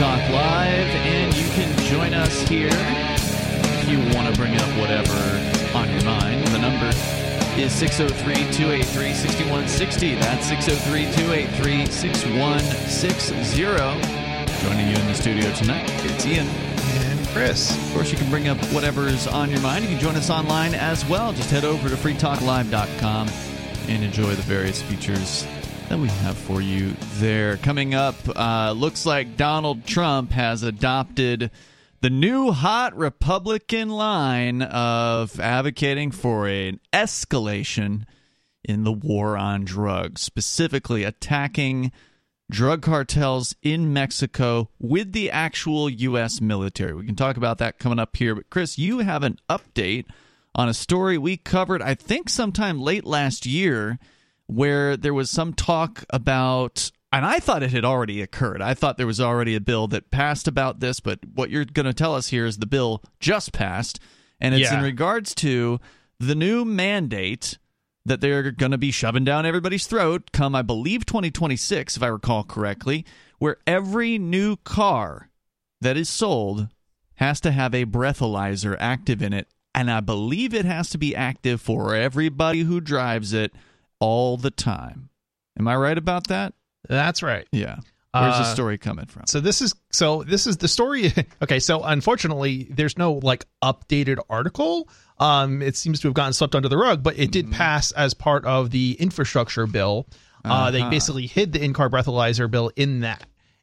Talk Live, and you can join us here if you want to bring up whatever on your mind. The number is 603 283 6160. That's 603 283 6160. Joining you in the studio tonight, it's Ian. And Chris. Of course, you can bring up whatever's on your mind. You can join us online as well. Just head over to freetalklive.com and enjoy the various features that we have for you there. Coming up, uh, looks like Donald Trump has adopted the new hot Republican line of advocating for an escalation in the war on drugs, specifically attacking drug cartels in Mexico with the actual U.S. military. We can talk about that coming up here. But, Chris, you have an update on a story we covered, I think, sometime late last year where there was some talk about and I thought it had already occurred. I thought there was already a bill that passed about this, but what you're going to tell us here is the bill just passed, and it's Yeah. in regards to the new mandate that they're going to be shoving down everybody's throat come, I believe, 2026, if I recall correctly, where every new car that is sold has to have a breathalyzer active in it, and I believe it has to be active for everybody who drives it all the time. Am I right about that? That's right. Yeah. Where's the Uh, story coming from? So this is so this is the story. okay, so unfortunately, there's no like updated article. Um, it seems to have gotten swept under the rug, but it did pass as part of the infrastructure bill. Uh, they Uh-huh. basically hid the in-car breathalyzer bill in that,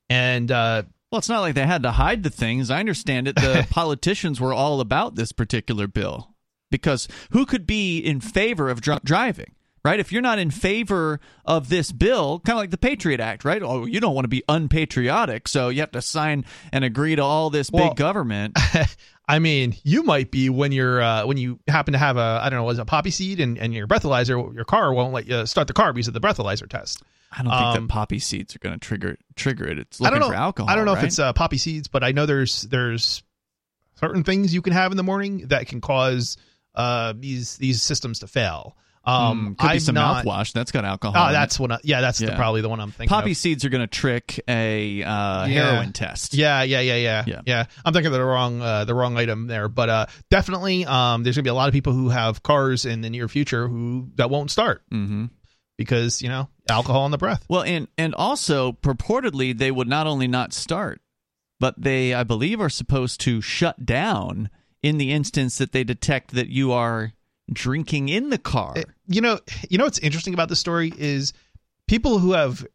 and uh, Well, it's not like they had to hide the things. I understand it. The politicians were all about this particular bill because who could be in favor of drunk driving? Right? If you're not in favor of this bill, kind of like the Patriot Act, right? Oh, you don't want to be unpatriotic, so you have to sign and agree to all this Well- big government. I mean, you might be when you're uh, when you happen to have a I don't know, was a poppy seed and, and your breathalyzer, your car won't let you start the car because of the breathalyzer test. I don't think Um, that poppy seeds are going to trigger trigger it. It's I looking don't know. for alcohol. I don't know right? if it's uh, poppy seeds, but I know there's there's certain things you can have in the morning that can cause uh, these these systems to fail. Um, Hmm, could be I'm some not, mouthwash that's got alcohol. Oh, that's what. Yeah, that's the, probably the one I'm thinking. poppy of. seeds are going to trick a uh, Yeah. heroin test. Yeah, yeah, yeah, yeah, Yeah. yeah, I'm thinking of the wrong uh, the wrong item there, but uh, definitely, um, there's gonna be a lot of people who have cars in the near future who that won't start Mm-hmm. because you know alcohol in the breath. Well, and and also purportedly they would not only not start, but they I believe are supposed to shut down in the instance that they detect that you are drinking in the car. It- you know, you know what's interesting about this story is people who have,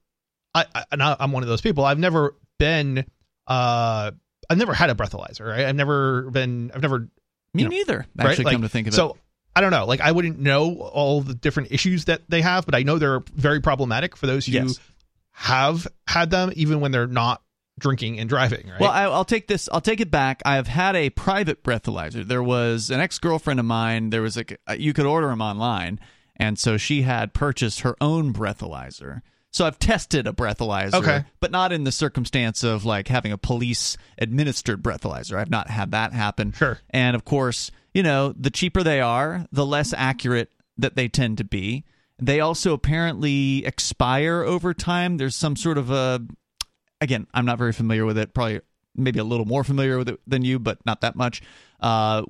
I, I and I- I'm one of those people. I've never been, uh, I've never had a breathalyzer. Right? I've never been, I've never Me know, neither. right? Actually, Like, come to think of it, so. I don't know. Like I wouldn't know all the different issues that they have, but I know they're very problematic for those who Yes. have had them, even when they're not drinking and driving. Right? Well, I, I'll take this. I'll take it back. I have had a private breathalyzer. There was an ex girlfriend of mine. There was like you could order them online, and so she had purchased her own breathalyzer. So I've tested a breathalyzer, Okay. but not in the circumstance of like having a police administered breathalyzer. I've not had that happen. Sure. And of course, you know, the cheaper they are, the less accurate that they tend to be. They also apparently expire over time. There's some sort of a again, I'm not very familiar with it. Probably maybe a little more familiar with it than you, but not that much. Uh,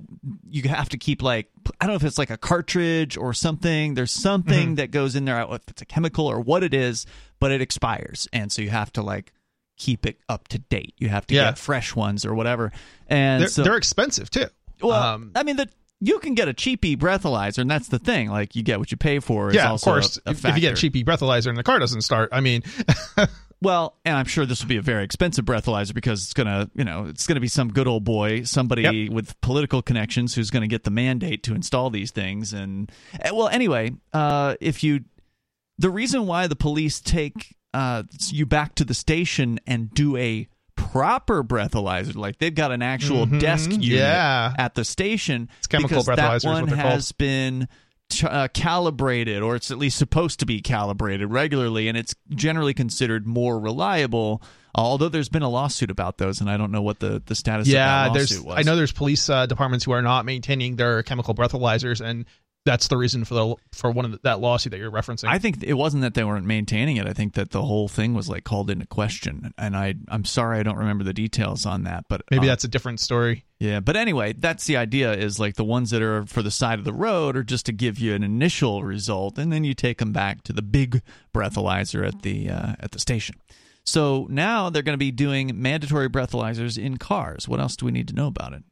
you have to keep like I don't know if it's like a cartridge or something. There's something Mm-hmm. that goes in there. I don't know If it's a chemical or what it is, but it expires, and so you have to like keep it up to date. You have to Yeah. get fresh ones or whatever. And they're, so, they're expensive too. well, um, I mean, the you can get a cheapy breathalyzer, and that's the thing. Like you get what you pay for. Yeah, of course. A, a if, you get a cheapy breathalyzer and the car doesn't start, I mean, Well, and I'm sure this will be a very expensive breathalyzer because it's gonna, you know, it's gonna be some good old boy, somebody Yep. with political connections who's gonna get the mandate to install these things. And eh, well, anyway, uh, if you, the reason why the police take uh, you back to the station and do a proper breathalyzer, like they've got an actual Mhm, desk unit yeah. at the station, It's chemical because that one they're called. has been ch- uh, calibrated, or it's at least supposed to be calibrated regularly, and it's generally considered more reliable. Although there's been a lawsuit about those, and I don't know what the, the status yeah, of that there's. lawsuit was. I know there's police uh, departments who are not maintaining their chemical breathalyzers, and that's the reason for the for one of the, that lawsuit that you're referencing. I think it wasn't that they weren't maintaining it. I think that the whole thing was like called into question, and I I'm sorry I don't remember the details on that, but maybe uh, that's a different story. Yeah, but anyway, that's the idea. Is like the ones that are for the side of the road are just to give you an initial result, and then you take them back to the big breathalyzer at the uh, at the station. So now they're going to be doing mandatory breathalyzers in cars. What else do we need to know about it?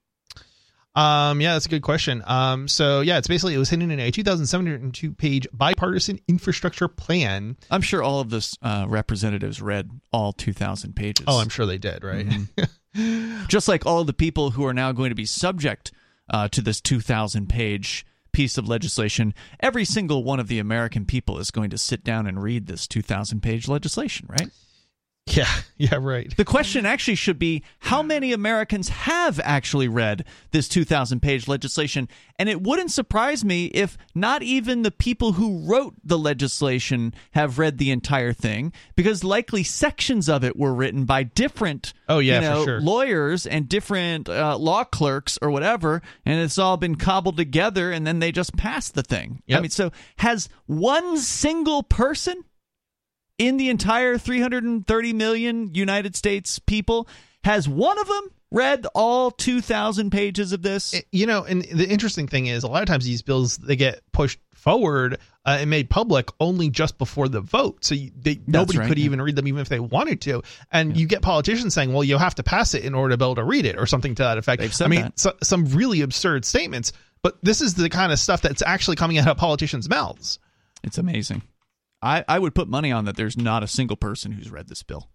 Um, yeah, that's a good question. Um, so yeah, it's basically it was hidden in a 2,702 page bipartisan infrastructure plan. I'm sure all of the uh, representatives read all 2,000 pages. Oh, I'm sure they did, right? Mm-hmm. Just like all the people who are now going to be subject uh, to this 2,000 page piece of legislation, every single one of the American people is going to sit down and read this 2,000 page legislation, right? Yeah, yeah, right. The question actually should be how many Americans have actually read this 2,000 page legislation? And it wouldn't surprise me if not even the people who wrote the legislation have read the entire thing, because likely sections of it were written by different oh, yeah, you know, for sure. lawyers and different uh, law clerks or whatever, and it's all been cobbled together and then they just passed the thing. Yep. I mean, so has one single person in the entire 330 million United States people, has one of them read all 2,000 pages of this? You know, and the interesting thing is, a lot of times these bills they get pushed forward uh, and made public only just before the vote, so you, they, nobody right, could yeah. even read them, even if they wanted to. And you get politicians saying, "Well, you have to pass it in order to be able to read it," or something to that effect. Said I mean, so, some really absurd statements. But this is the kind of stuff that's actually coming out of politicians' mouths. It's amazing. I, I would put money on that there's not a single person who's read this bill.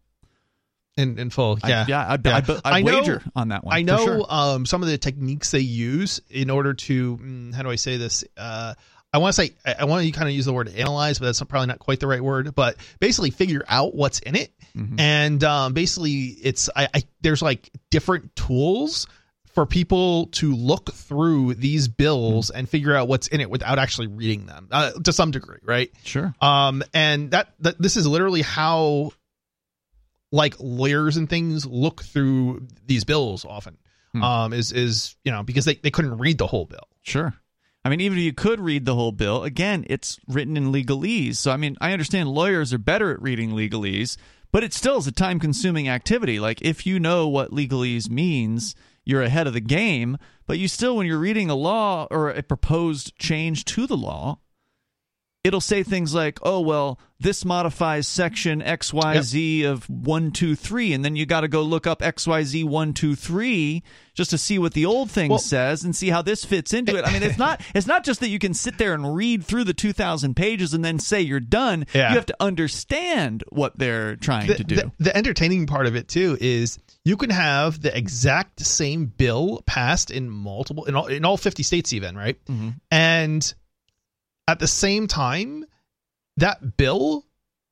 In, in full, I- yeah, yeah, I'd- I'd- I'd I know- wager on that one, I know sure. um, some of the techniques they use in order to mm, how do I say this? Uh, I want to say I, I want to kind of use the word analyze, but that's probably not quite the right word. But basically, figure out what's in it, Mm-hmm. and um, basically, it's I, I there's like different tools for people to look through these bills and figure out what's in it without actually reading them uh, to some degree, right? Sure. Um, and that, that this is literally how like lawyers and things look through these bills often. Hmm. Um, is is you know because they, they couldn't read the whole bill. Sure. I mean, even if you could read the whole bill, again, it's written in legalese. So, I mean, I understand lawyers are better at reading legalese, but it still is a time consuming activity. Like, if you know what legalese means, you're ahead of the game. But you still, when you're reading a law or a proposed change to the law, it'll say things like, oh, well, this modifies section XYZ of 123. And then you got to go look up XYZ 123 just to see what the old thing Well- says and see how this fits into it. I mean, it's not it's not just that you can sit there and read through the 2,000 pages and then say you're done. Yeah. You have to understand what they're trying The, to do. the, the entertaining part of it too is you can have the exact same bill passed in multiple in all in all 50 states even, right? Mm-hmm. And at the same time, that bill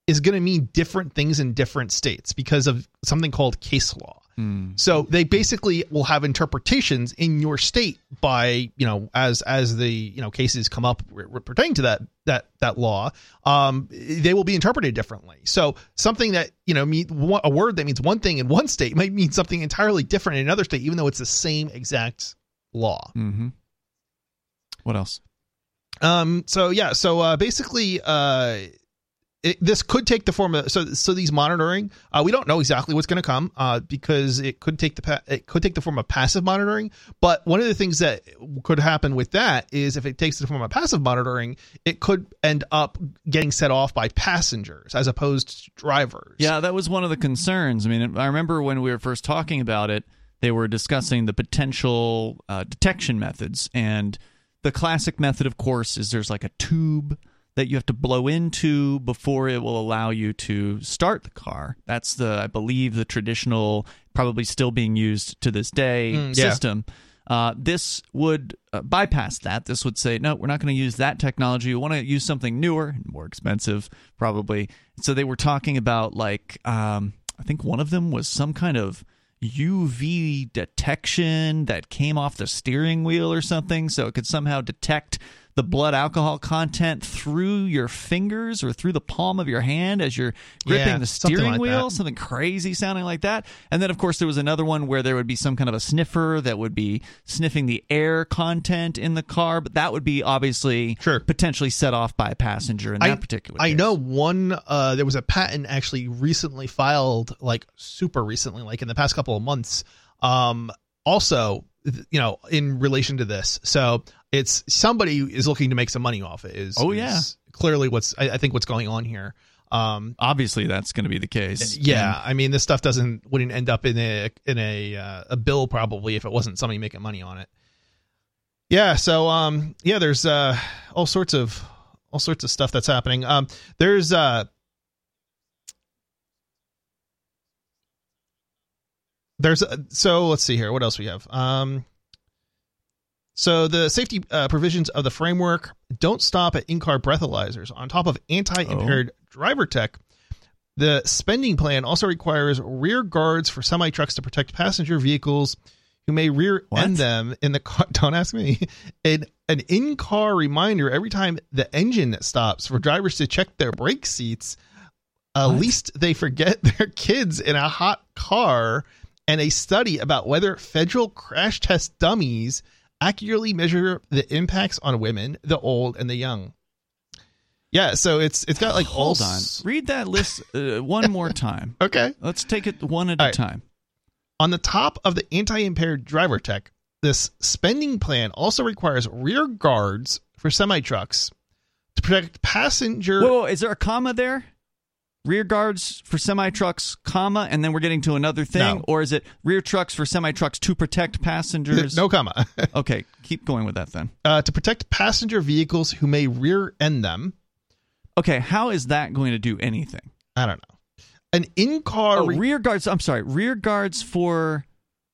is going to mean different things in different states because of something called case law. Hmm. So they basically will have interpretations in your state by you know as as the you know cases come up pertaining to that that that law, um, they will be interpreted differently. So something that you know mean a word that means one thing in one state might mean something entirely different in another state, even though it's the same exact law. hmm What else? Um. So yeah. So uh, basically, uh, it, this could take the form of so so these monitoring. Uh, we don't know exactly what's going to come. Uh, because it could take the pa- it could take the form of passive monitoring. But one of the things that could happen with that is if it takes the form of passive monitoring, it could end up getting set off by passengers as opposed to drivers. Yeah, that was one of the concerns. I mean, I remember when we were first talking about it, they were discussing the potential uh, detection methods. And the classic method, of course, is there's like a tube that you have to blow into before it will allow you to start the car. That's the, I believe, the traditional, probably still being used to this day Mm, yeah. system. Uh, this would uh, bypass that. This would say, no, we're not going to use that technology. We want to use something newer and more expensive, probably. So they were talking about, like, um, I think one of them was some kind of UV detection that came off the steering wheel or something. So it could somehow detect the blood alcohol content through your fingers or through the palm of your hand as you're gripping Yeah, the something steering like wheel, that. something crazy sounding like that. And then, of course, there was another one where there would be some kind of a sniffer that would be sniffing the air content in the car, but that would be obviously Sure. potentially set off by a passenger in that particular case. I case. know one. Uh, there was a patent actually recently filed, like super recently, like in the past couple of months. Um, also, you know, in relation to this, so it's somebody is looking to make some money off it. Is Oh, is yeah. clearly what's I, I think what's going on here. Um, Obviously, that's going to be the case. yeah, I mean, this stuff doesn't wouldn't end up in a in a uh, a bill probably if it wasn't somebody making money on it. Yeah, so um, yeah, there's uh all sorts of all sorts of stuff that's happening. Um, there's uh. There's uh, so let's see here. What else we have? Um, so the safety uh, provisions of the framework don't stop at in-car breathalyzers. On top of anti-impaired driver tech, the spending plan also requires rear guards for semi trucks to protect passenger vehicles who may rear end them in the car. Don't ask me. An, an in car reminder every time the engine stops for drivers to check their brake seats. At What? least they forget their kids in a hot car. And a study about whether federal crash test dummies accurately measure the impacts on women, the old, and the young. Yeah, so it's it's got like all Hold on. s- Read that list uh, one more time. Okay. Let's take it one at All a right. time. On the top of the anti-impaired driver tech, this spending plan also requires rear guards for semi trucks to protect passenger. Whoa, whoa, is there a comma there? Rear guards for semi trucks, comma, and then we're getting to another thing, No. or is it rear trucks for semi trucks to protect passengers? no comma. Okay, keep going with that then. uh, to protect passenger vehicles who may rear end them. Okay, how is that going to do anything? I don't know. An in-car. Oh, re- rear guards. I'm sorry, rear guards for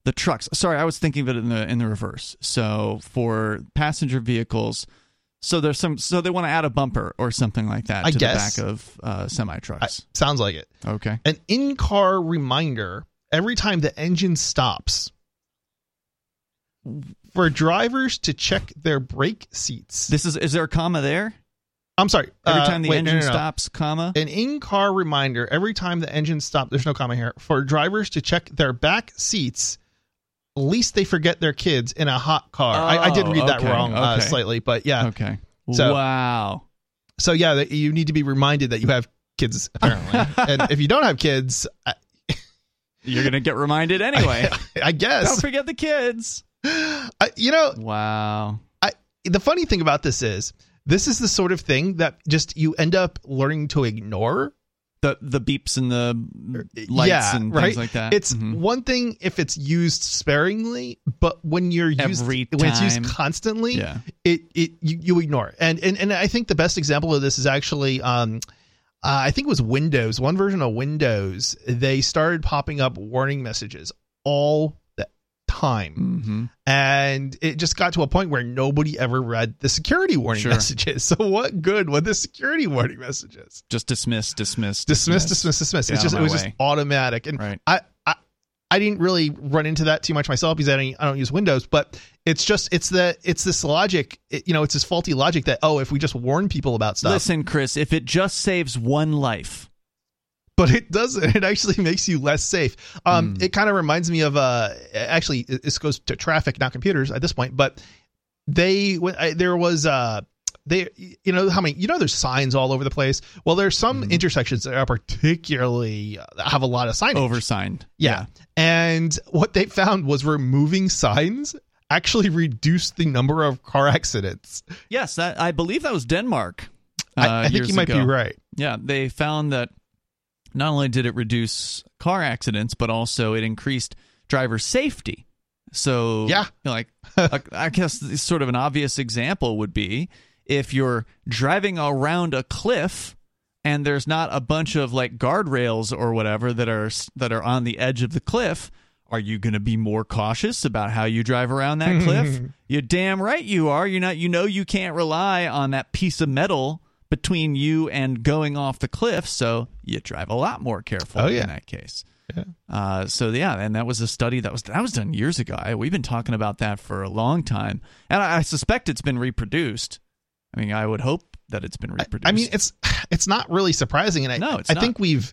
the trucks. Sorry, I was thinking of it in the in the reverse. So for passenger vehicles, so there's some. So they want to add a bumper or something like that I to guess. the back of uh, semi trucks. sounds like it. Okay. An in-car reminder every time the engine stops for drivers to check their brake seats. This is. Is there a comma there? I'm sorry. Every uh, time the wait, no, engine no, no. stops, comma. An in-car reminder every time the engine stops. There's no comma here for drivers to check their back seats. Least they forget their kids in a hot car. I, I did Oh, read that okay, wrong uh, slightly, but yeah. Okay. So- wow. So yeah, you need to be reminded that you have kids apparently, and if you don't have kids, I, You're gonna get reminded anyway. I guess. Don't forget the kids. I, you know Wow. I, the funny thing about this is this is the sort of thing that just you end up learning to ignore. The the beeps and the lights yeah, and right? things like that. It's Mhm. one thing if it's used sparingly, but when you're used Every when it's used constantly, yeah. it it you, you ignore it. And and and I think the best example of this is actually um uh, I think it was Windows. One version of Windows, they started popping up warning messages all time. hmm and it just got to a point where nobody ever read the security warning Sure. messages. So what good were the security warning messages? Just dismiss, dismiss, Dismiss, dismiss, dismiss. Get It's just it was just automatic. And Right. I, I I didn't really run into that too much myself because I don't, I don't use Windows, but it's just it's the it's this logic, it, you know, it's this faulty logic that oh, if we just warn people about stuff, Listen, Chris, if it just saves one life, but it doesn't. It actually makes you less safe. Um, Hmm. It kind of reminds me of uh, actually this goes to traffic, not computers at this point. But they I, there was uh, they you know how many you know there's signs all over the place. Well, there's some Mhm. intersections that are particularly uh, have a lot of signage. oversigned. yeah. and what they found was removing signs actually reduced the number of car accidents. Yes, that I believe that was Denmark. Uh, I, I think you might ago. be right. Yeah, they found that not only did it reduce car accidents, but also it increased driver safety. So, Yeah. you know, like I- guess sort of an obvious example would be if you're driving around a cliff and there's not a bunch of like guardrails or whatever that are that are on the edge of the cliff. Are you going to be more cautious about how you drive around that cliff? you damn right you are. You're not. You know you can't rely on that piece of metal between you and going off the cliff, so you drive a lot more careful Oh, yeah. in that case. Yeah. Uh, so yeah, and that was a study that was that was done years ago. I, we've been talking about that for a long time, and I, I suspect it's been reproduced I mean, I would hope that it's been reproduced. I mean, it's it's not really surprising, and I No, it's I not. think we've.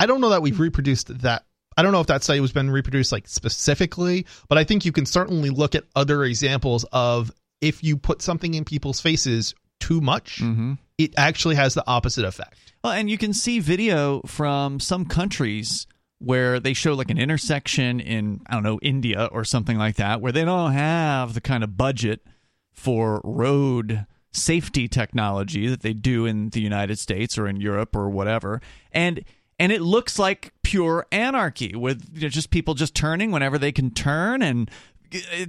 I don't know that we've reproduced that. I don't know if that study was been reproduced like specifically, but I think you can certainly look at other examples of if you put something in people's faces too much, hmm it actually has the opposite effect. Well, and you can see video from some countries where they show like an intersection in I don't know India or something like that, where they don't have the kind of budget for road safety technology that they do in the United States or in Europe or whatever, and and it looks like pure anarchy with you know, just people just turning whenever they can turn and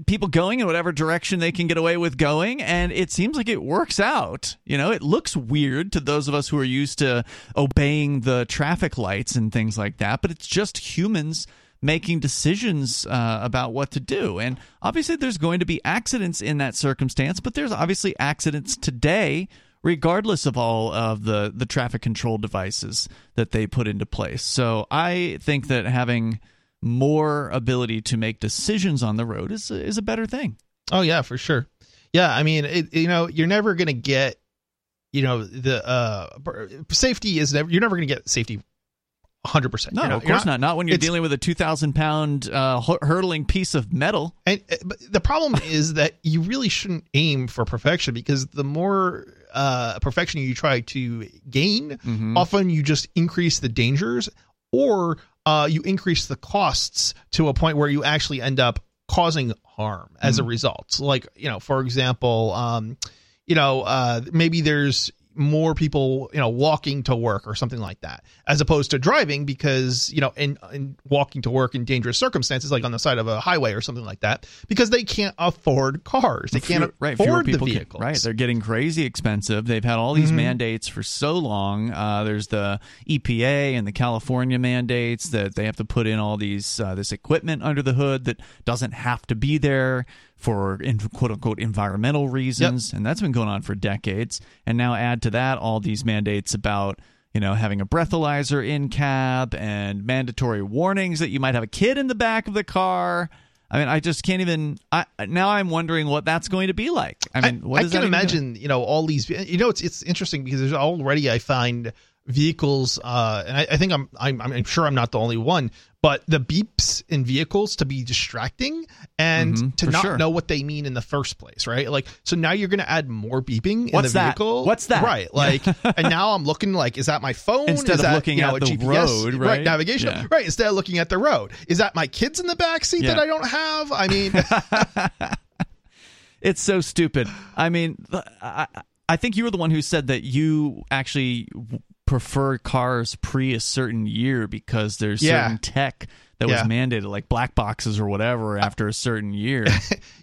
people going in whatever direction they can get away with going and it seems like it works out. You know it looks weird to those of us who are used to obeying the traffic lights and things like that but it's just humans making decisions uh, about what to do. And obviously there's going to be accidents in that circumstance but there's obviously accidents today regardless of all of the the traffic control devices that they put into place. So i think that having more ability to make decisions on the road is is a better thing. Oh yeah, for sure. Yeah, I mean, it, you know, you're never going to get, you know, the uh safety is never. You're never going to get safety. 100 percent. No, of course not. Not when you're dealing with a two thousand pound uh, hu- hurtling piece of metal. And uh, but the problem is that you really shouldn't aim for perfection because the more uh, perfection you try to gain, Mhm. often you just increase the dangers or uh, you increase the costs to a point where you actually end up causing harm as a result. Like, you know, for example, um, you know, uh, maybe there's more people, you know, walking to work or something like that, as opposed to driving because, you know, in, in walking to work in dangerous circumstances, like on the side of a highway or something like that, because they can't afford cars. They can't Fewer- right, afford the people can- vehicles. right, they're getting crazy expensive. They've had all these Mhm. mandates for so long. Uh, there's the EPA and the California mandates that they have to put in all these uh, this equipment under the hood that doesn't have to be there for in, quote unquote environmental reasons, and that's been going on for decades. And now add to that all these mandates about you know having a breathalyzer in cab and mandatory warnings that you might have a kid in the back of the car. I mean, I just can't even. I now I'm wondering what that's going to be like. I mean, what I can even gonna- imagine, you know, all these. You know, it's it's interesting because there's already I find vehicles, uh, and I, I think I'm, I'm I'm sure I'm not the only one, but the beeps in vehicles to be distracting and Mhm, to not sure. know what they mean in the first place, right? Like, so now you're going to add more beeping What's in the that? vehicle. What's that? Right, like, and now I'm looking like, is that my phone Instead Is of that, looking you know, at the GPS, road, right? Navigation, Yeah. right? Instead of looking at the road, is that my kids in the back seat Yeah. that I don't have? I mean, It's so stupid. I mean, I, I think you were the one who said that you actually prefer cars pre a certain year because there's Yeah. certain tech that was mandated, like black boxes or whatever, after a certain year.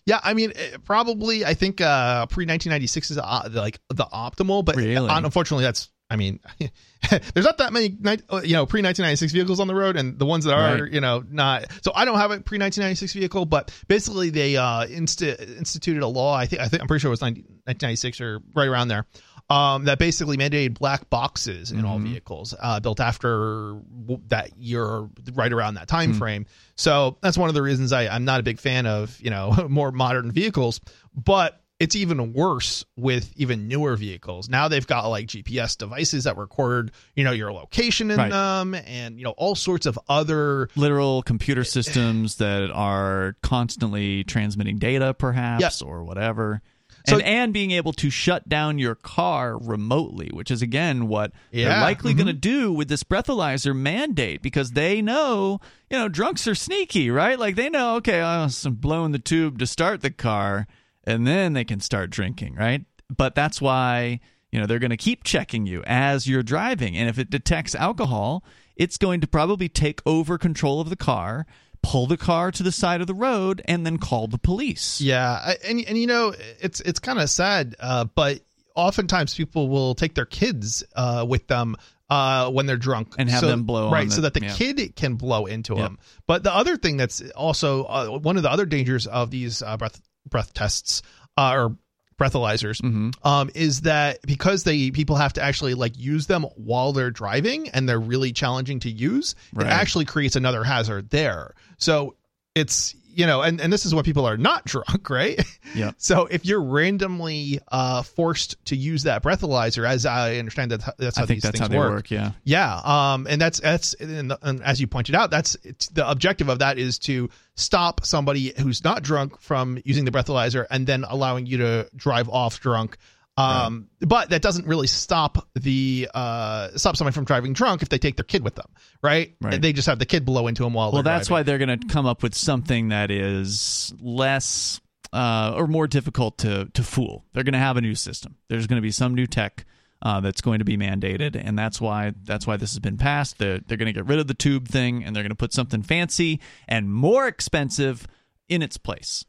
Yeah, I mean, eh, probably. I think uh, pre 1996 is uh, like the optimal, but Really? unfortunately, that's. I mean, there's not that many, uh, you know, pre 1996 vehicles on the road, and the ones that are, Right. you know, not. So I don't have a pre 1996 vehicle, but basically they uh, insti- instituted a law. I think I think I'm pretty sure it was 19, 1996 or right around there. Um, that basically mandated black boxes in all Mhm. vehicles uh, built after that year, right around that time Hmm. frame. So that's one of the reasons I, I'm not a big fan of you know more modern vehicles. But it's even worse with even newer vehicles. Now they've got like GPS devices that record you know your location in Right. them, and you know all sorts of other Literal computer systems that are constantly transmitting data, perhaps, or whatever. So- and, and being able to shut down your car remotely, which is again what they're Yeah, likely mhm. going to do with this breathalyzer mandate because they know, you know, drunks are sneaky, right? Like they know, okay, I'm blowing the tube to start the car, and then they can start drinking, right? But that's why you know they're going to keep checking you as you're driving, and if it detects alcohol, it's going to probably take over control of the car. Pull the car to the side of the road and then call the police. Yeah, I- and and you know it's it's kind of sad, uh, but oftentimes people will take their kids uh, with them uh, when they're drunk And have so- them blow on right, the- so that the yeah. kid can blow into them. But the other thing that's also uh, one of the other dangers of these uh, breath breath tests uh, or breathalyzers hmm um, is that because they people have to actually like use them while they're driving and they're really challenging to use, Right. it actually creates another hazard there. So it's you know, and, and this is when people are not drunk, right? Yeah. So if you're randomly uh, forced to use that breathalyzer, as I understand that that's how I think these that's things how they work. work. Yeah. Yeah, um, and that's that's and, and as you pointed out, that's it's, the objective of that is to stop somebody who's not drunk from using the breathalyzer and then allowing you to drive off drunk. Um, but that doesn't really stop the uh stop somebody from driving drunk if they take their kid with them, right? Right. They just have the kid blow into them while. Well, that's driving. why they're going to come up with something that is less uh, or more difficult to to fool. They're going to have a new system. There's going to be some new tech uh, that's going to be mandated, and that's why that's why this has been passed. They're they're going to get rid of the tube thing, and they're going to put something fancy and more expensive in its place.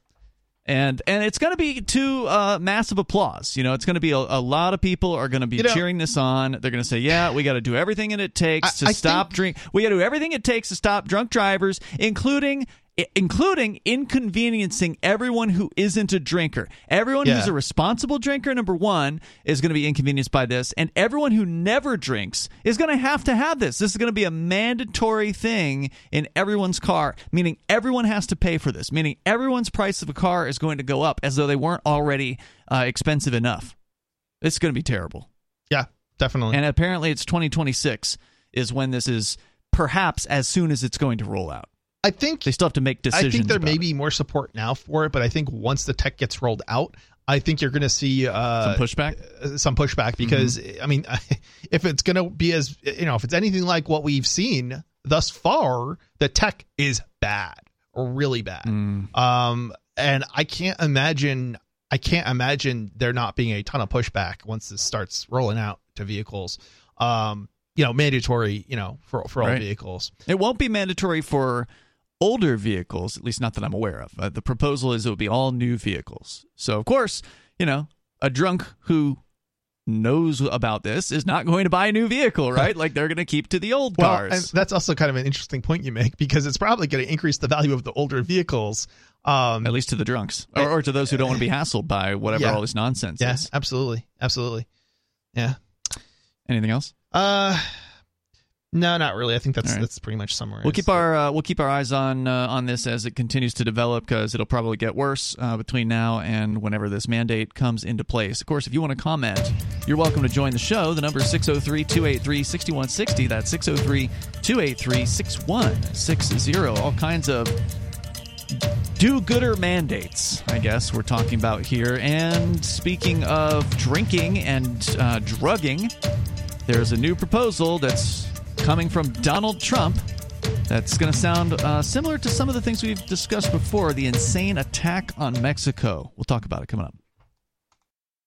And and it's going to be to uh, massive applause. You know, it's going to be a, a lot of people are going to be You know- cheering this on. They're going to say, "Yeah, we got to do everything it takes I- to I stop think- drink. We got to do everything it takes to stop drunk drivers, including." Including inconveniencing everyone who isn't a drinker. Everyone who's a responsible drinker, number one, is going to be inconvenienced by this. And everyone who never drinks is going to have to have this. This is going to be a mandatory thing in everyone's car, meaning everyone has to pay for this, meaning everyone's price of a car is going to go up as though they weren't already uh, expensive enough. It's going to be terrible. yeah, definitely. And apparently, it's 2026 is when this is perhaps as soon as it's going to roll out. I think They still have to make decisions. I think there may be more support now for it, but I think once the tech gets rolled out, I think you're going to see uh, some pushback. uh, some pushback because Mm-hmm. I mean, if it's going to be as you know, if it's anything like what we've seen thus far, the tech is bad really bad. Mm. Um, and I can't imagine, I can't imagine there not being a ton of pushback once this starts rolling out to vehicles. Um, you know, mandatory, you know, for for all Right. vehicles. It won't be mandatory for older vehicles, at least not that I'm aware of. Uh, the proposal is it will be all new vehicles. So, of course, you know, a drunk who knows about this is not going to buy a new vehicle, right? like they're going to keep to the old Well, cars. that's also kind of an interesting point you make because it's probably going to increase the value of the older vehicles. Um, at least to the drunks, or, or to those who don't want to be hassled by whatever Yeah. all this nonsense yeah, is. absolutely, absolutely. Yeah. Anything else? Uh, no, not really. I think that's right. that's pretty much summarized. We'll keep our uh, we'll keep our eyes on uh, on this as it continues to develop because it'll probably get worse uh, between now and whenever this mandate comes into place. Of course, if you want to comment, you're welcome to join the show. The number is 603-283-6160. That's 603-283-6160. All kinds of do-gooder mandates, I guess we're talking about here. And speaking of drinking and uh, drugging, there's a new proposal that's coming from Donald Trump that's going to sound uh, similar to some of the things we've discussed before the insane attack on Mexico. We'll talk about it coming up.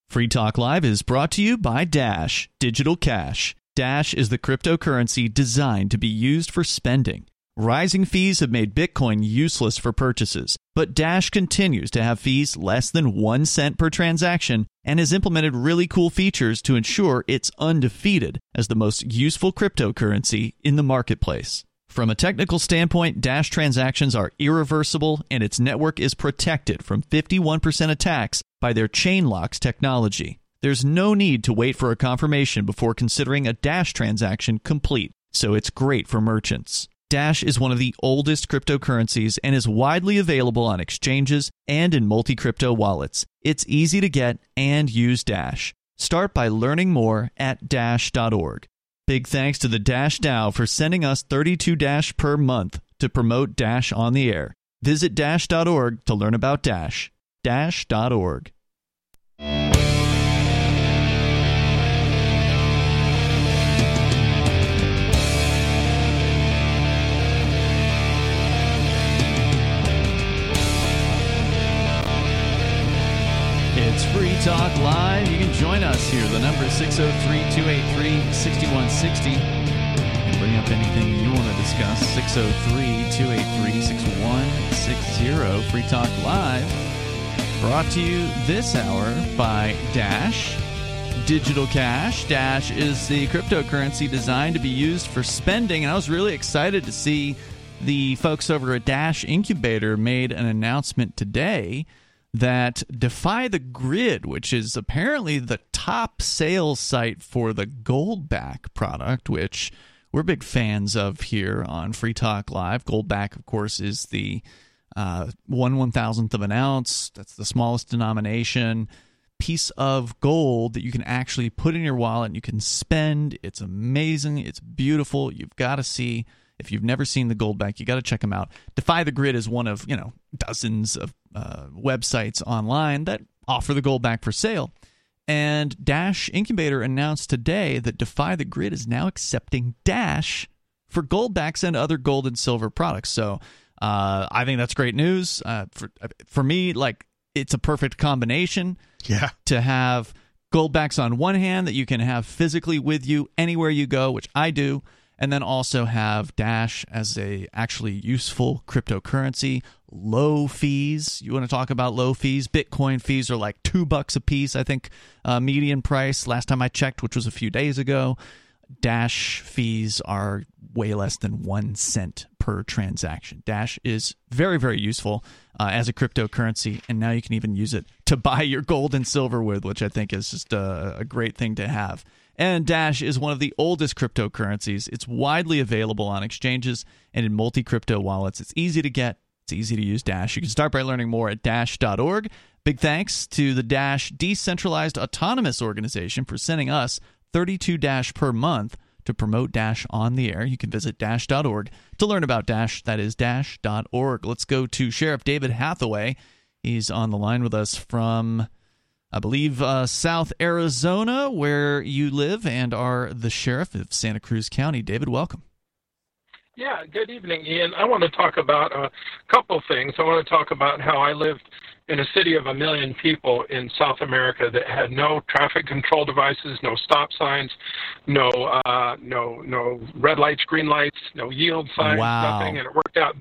Free Talk Live is brought to you by Dash Digital Cash. Dash is the cryptocurrency designed to be used for spending. Rising fees have made Bitcoin useless for purchases, but Dash continues to have fees less than one cent per transaction and has implemented really cool features to ensure it's undefeated as the most useful cryptocurrency in the marketplace. From a technical standpoint, Dash transactions are irreversible and its network is protected from 51% attacks by their chain locks technology. There's no need to wait for a confirmation before considering a Dash transaction complete, so it's great for merchants. Dash is one of the oldest cryptocurrencies and is widely available on exchanges and in multi crypto wallets. It's easy to get and use Dash. Start by learning more at Dash.org. Big thanks to the Dash DAO for sending us 32 Dash per month to promote Dash on the air. Visit Dash.org to learn about Dash. Dash.org. It's Free Talk Live. You can join us here. The number is 603 283 6160. And bring up anything you want to discuss. 603 283 6160. Free Talk Live. Brought to you this hour by Dash. Digital Cash. Dash is the cryptocurrency designed to be used for spending. And I was really excited to see the folks over at Dash Incubator made an announcement today that Defy the Grid, which is apparently the top sales site for the Goldback product, which we're big fans of here on Free Talk Live. Goldback, of course, is the uh, one one thousandth of an ounce. That's the smallest denomination piece of gold that you can actually put in your wallet and you can spend. It's amazing. It's beautiful. You've got to see. If you've never seen the Goldback, you got to check them out. Defy the Grid is one of you know dozens of uh, websites online that offer the Goldback for sale. And Dash Incubator announced today that Defy the Grid is now accepting Dash for goldbacks and other gold and silver products. So uh, I think that's great news. Uh, for for me, like it's a perfect combination. Yeah. To have goldbacks on one hand that you can have physically with you anywhere you go, which I do, and then also have Dash as a actually useful cryptocurrency. Low fees. You want to talk about low fees? Bitcoin fees are like two bucks a piece. I think uh, median price last time I checked, which was a few days ago. Dash fees are way less than one cent per transaction. Dash is very, very useful uh, as a cryptocurrency, and now you can even use it to buy your gold and silver with, which I think is just a, a great thing to have. And Dash is one of the oldest cryptocurrencies. It's widely available on exchanges and in multi crypto wallets. It's easy to get, it's easy to use Dash. You can start by learning more at dash.org. Big thanks to the Dash Decentralized Autonomous Organization for sending us 32 Dash per month to promote Dash on the air. You can visit dash.org to learn about Dash. That is dash.org. Let's go to Sheriff David Hathaway. He's on the line with us from, I believe, uh, South Arizona, where you live and are the sheriff of Santa Cruz County. David, welcome. Yeah, good evening, Ian. I want to talk about a couple things. I want to talk about how I lived in a city of a million people in South America that had no traffic control devices, no stop signs, no uh, no no red lights, green lights, no yield signs, wow. nothing, and it worked out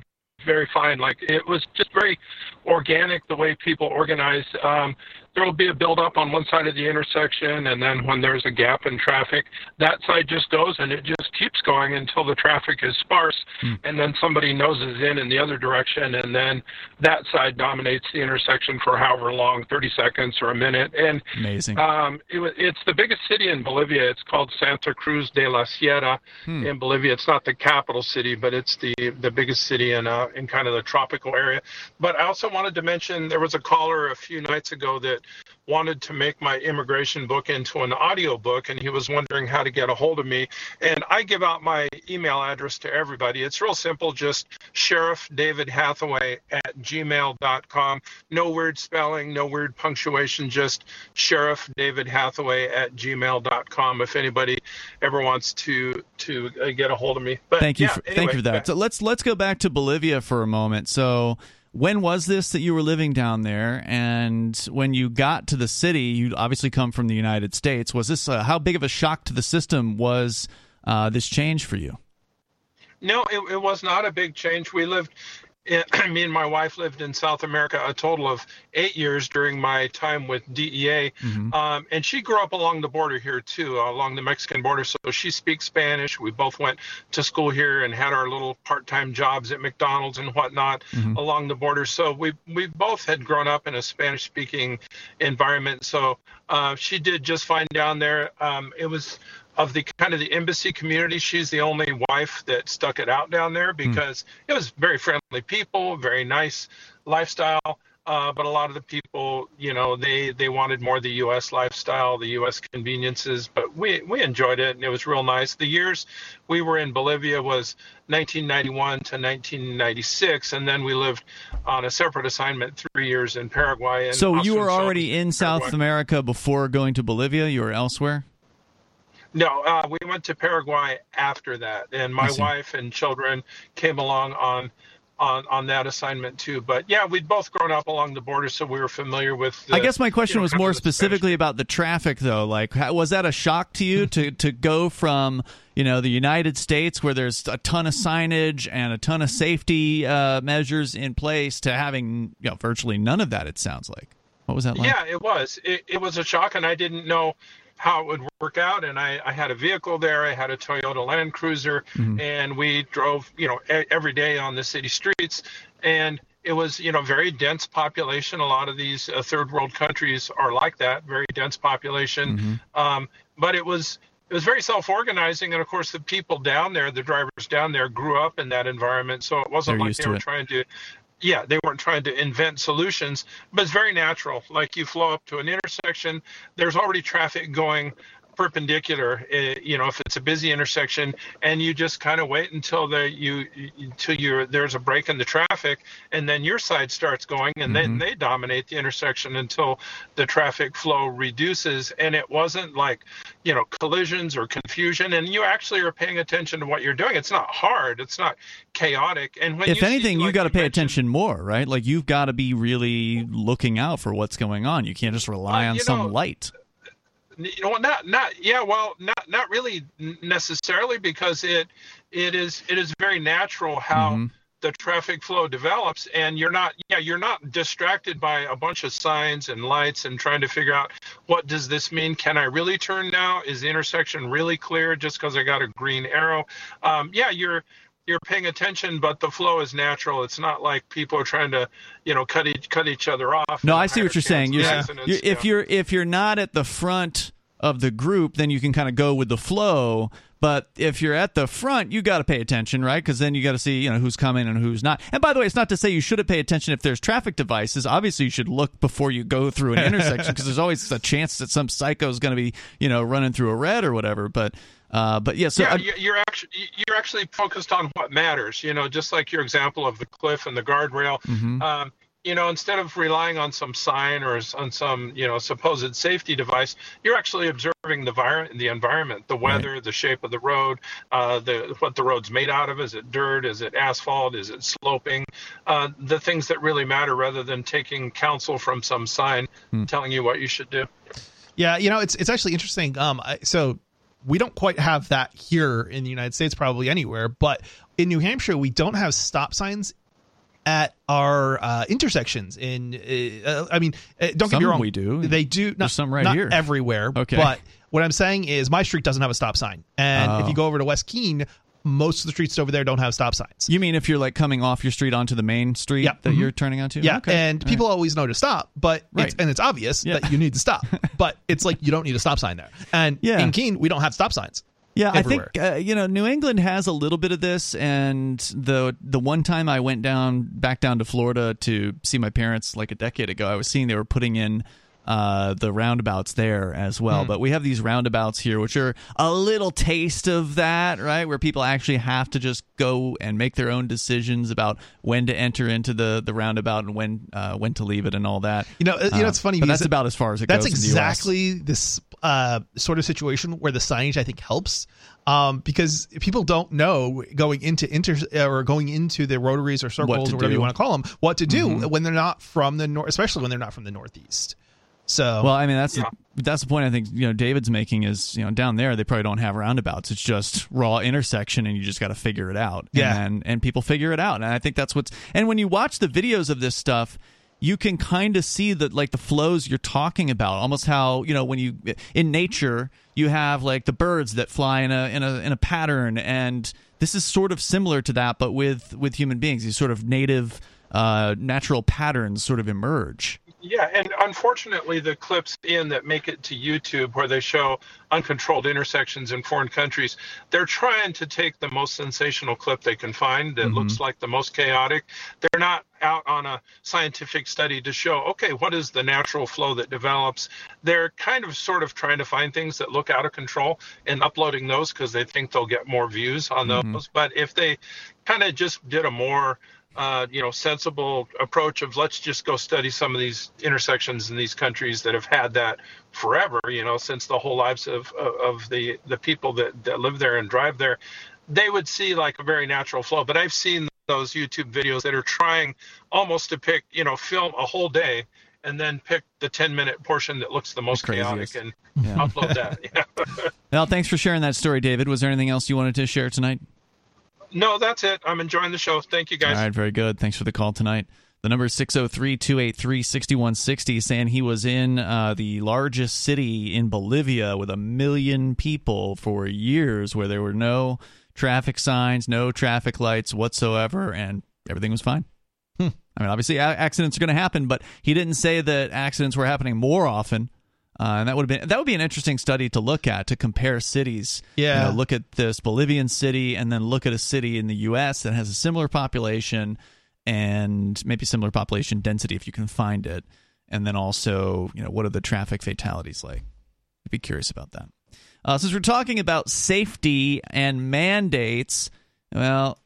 very fine. Like it was just very organic the way people organized. Um, there will be a buildup on one side of the intersection, and then when there's a gap in traffic, that side just goes and it just keeps going until the traffic is sparse, mm. and then somebody noses in in the other direction, and then that side dominates the intersection for however long 30 seconds or a minute. And Amazing. Um, it, it's the biggest city in Bolivia. It's called Santa Cruz de la Sierra hmm. in Bolivia. It's not the capital city, but it's the, the biggest city in, uh, in kind of the tropical area. But I also wanted to mention there was a caller a few nights ago that wanted to make my immigration book into an audio book, and he was wondering how to get a hold of me. And I give out my email address to everybody. It's real simple, just Sheriff David Hathaway at gmail.com. No weird spelling, no weird punctuation, just Sheriff David Hathaway at gmail.com. If anybody ever wants to to uh, get a hold of me. But thank you, yeah, for, anyway, thank you for that. So let's let's go back to Bolivia for a moment. So when was this that you were living down there? And when you got to the city you obviously come from the united states. Was this uh, how big of a shock to the system was uh, this change for you? No it, it was not a big change. We lived me and my wife lived in South America a total of eight years during my time with DEA. Mm-hmm. Um, and she grew up along the border here too, along the Mexican border. So she speaks Spanish. We both went to school here and had our little part-time jobs at McDonald's and whatnot mm-hmm. along the border. So we we both had grown up in a Spanish-speaking environment. So uh, she did just fine down there. Um, it was of the kind of the embassy community, she's the only wife that stuck it out down there hmm. because mm. it was very friendly people, very nice lifestyle. Uh, but a lot of the people, you know, they they wanted more the U.S. lifestyle, the U.S. conveniences. But we we enjoyed it, and it was real nice. The years we were in Bolivia was 1991 to 1996, and then we lived on a separate assignment three years in Paraguay. so you were already in South America before going to Bolivia. You were elsewhere. No, uh, we went to Paraguay after that, and my wife and children came along on on on that assignment too. But yeah, we'd both grown up along the border, so we were familiar with. The, I guess my question you know, was more specifically about the traffic, though. Like, was that a shock to you to to go from you know the United States, where there's a ton of signage and a ton of safety uh, measures in place, to having you know virtually none of that? It sounds like. What was that like? Yeah, it was. It, it was a shock, and I didn't know how it would work out. And I, I had a vehicle there. I had a Toyota Land Cruiser, mm-hmm. and we drove, you know, a- every day on the city streets. And it was, you know, very dense population. A lot of these uh, third world countries are like that, very dense population. Mm-hmm. Um, but it was it was very self-organizing, and of course, the people down there, the drivers down there, grew up in that environment, so it wasn't They're like they were it. trying to yeah, they weren't trying to invent solutions, but it's very natural. Like you flow up to an intersection, there's already traffic going perpendicular eh, you know if it's a busy intersection and you just kind of wait until the you until you there's a break in the traffic and then your side starts going and mm-hmm. then they dominate the intersection until the traffic flow reduces. And it wasn't like you know collisions or confusion. And you actually are paying attention to what you're doing. It's not hard. It's not chaotic. And if anything see, like you got to pay attention more right? Like you've got to be really looking out for what's going on. You can't just rely uh, on some know, light you know not not yeah well not not really necessarily because it it is it is very natural how mm-hmm. the traffic flow develops and you're not yeah you're not distracted by a bunch of signs and lights and trying to figure out what does this mean? Can i really turn now? Is the intersection really clear just because i got a green arrow? Um, yeah you're you're paying attention, but the flow is natural. It's not like people are trying to, you know, cut each cut each other off. No, I see what you're saying. You're, you're, if you're if you're not at the front of the group, then you can kind of go with the flow. But if you're at the front, you got to pay attention, right? Because then you got to see, you know, who's coming and who's not. And by the way, it's not to say you shouldn't pay attention if there's traffic devices. Obviously, you should look before you go through an intersection because there's always a chance that some psycho is going to be, you know, running through a red or whatever. But uh, but yeah, so yeah, I, you're actually you're actually focused on what matters. You know, just like your example of the cliff and the guardrail. Mm-hmm. Um, you know, instead of relying on some sign or on some you know supposed safety device, you're actually observing the, vir- the environment, the weather, right. the shape of the road, uh, the what the road's made out of. Is it dirt? Is it asphalt? Is it sloping? Uh, the things that really matter, rather than taking counsel from some sign hmm. telling you what you should do. Yeah, you know, it's it's actually interesting. Um, so we don't quite have that here in the United States, probably anywhere, but in New Hampshire, we don't have stop signs at our uh, intersections. In uh, I mean, uh, don't some get me wrong, we do. They do. Not, There's some right not here. everywhere. Okay, but what I'm saying is, my street doesn't have a stop sign, and oh. if you go over to West Keene, most of the streets over there don't have stop signs. You mean if you're like coming off your street onto the main street yeah. that mm-hmm. you're turning onto? Yeah, okay. and people right. always know to stop, but right. it's, and it's obvious yeah. that you need to stop, but it's like you don't need a stop sign there. And yeah. in Keene, we don't have stop signs. Yeah, everywhere. I think uh, you know New England has a little bit of this, and the the one time I went down back down to Florida to see my parents like a decade ago, I was seeing they were putting in uh, the roundabouts there as well. Mm. But we have these roundabouts here, which are a little taste of that, right? Where people actually have to just go and make their own decisions about when to enter into the, the roundabout and when uh, when to leave it and all that. You know, uh, you know, it's funny. But that's about as far as it that's goes. That's exactly this uh, sort of situation where the signage I think helps. Um, because people don't know going into inter or going into the rotaries or circles or whatever do. you want to call them what to do mm-hmm. when they're not from the north, especially when they're not from the northeast. So well, I mean that's yeah. the, that's the point I think you know David's making is you know down there they probably don't have roundabouts. It's just raw intersection, and you just got to figure it out. Yeah, and and people figure it out, and I think that's what's. And when you watch the videos of this stuff, you can kind of see that like the flows you're talking about, almost how you know when you in nature you have like the birds that fly in a in a in a pattern, and this is sort of similar to that, but with with human beings. These sort of native uh, natural patterns sort of emerge. Yeah, and unfortunately, the clips in that make it to YouTube where they show uncontrolled intersections in foreign countries, they're trying to take the most sensational clip they can find that mm-hmm. looks like the most chaotic. They're not out on a scientific study to show, okay, what is the natural flow that develops. They're kind of sort of trying to find things that look out of control and uploading those because they think they'll get more views on mm-hmm. those. But if they kind of just did a more uh, you know, sensible approach of let's just go study some of these intersections in these countries that have had that forever, you know, since the whole lives of of the the people that, that live there and drive there, they would see like a very natural flow. But I've seen those YouTube videos that are trying almost to pick, you know, film a whole day and then pick the 10 minute portion that looks the most chaotic and yeah. upload that. Yeah. well, thanks for sharing that story, David. Was there anything else you wanted to share tonight? No, that's it. I'm enjoying the show. Thank you, guys. All right, very good. Thanks for the call tonight. The number is 603 283 6160, saying he was in uh, the largest city in Bolivia with a million people for years where there were no traffic signs, no traffic lights whatsoever, and everything was fine. Hmm. I mean, obviously, accidents are going to happen, but he didn't say that accidents were happening more often. Uh, and that would have been that would be an interesting study to look at to compare cities. Yeah, you know, look at this Bolivian city and then look at a city in the U.S. that has a similar population and maybe similar population density if you can find it, and then also you know what are the traffic fatalities like? I'd be curious about that. Uh, since we're talking about safety and mandates, well,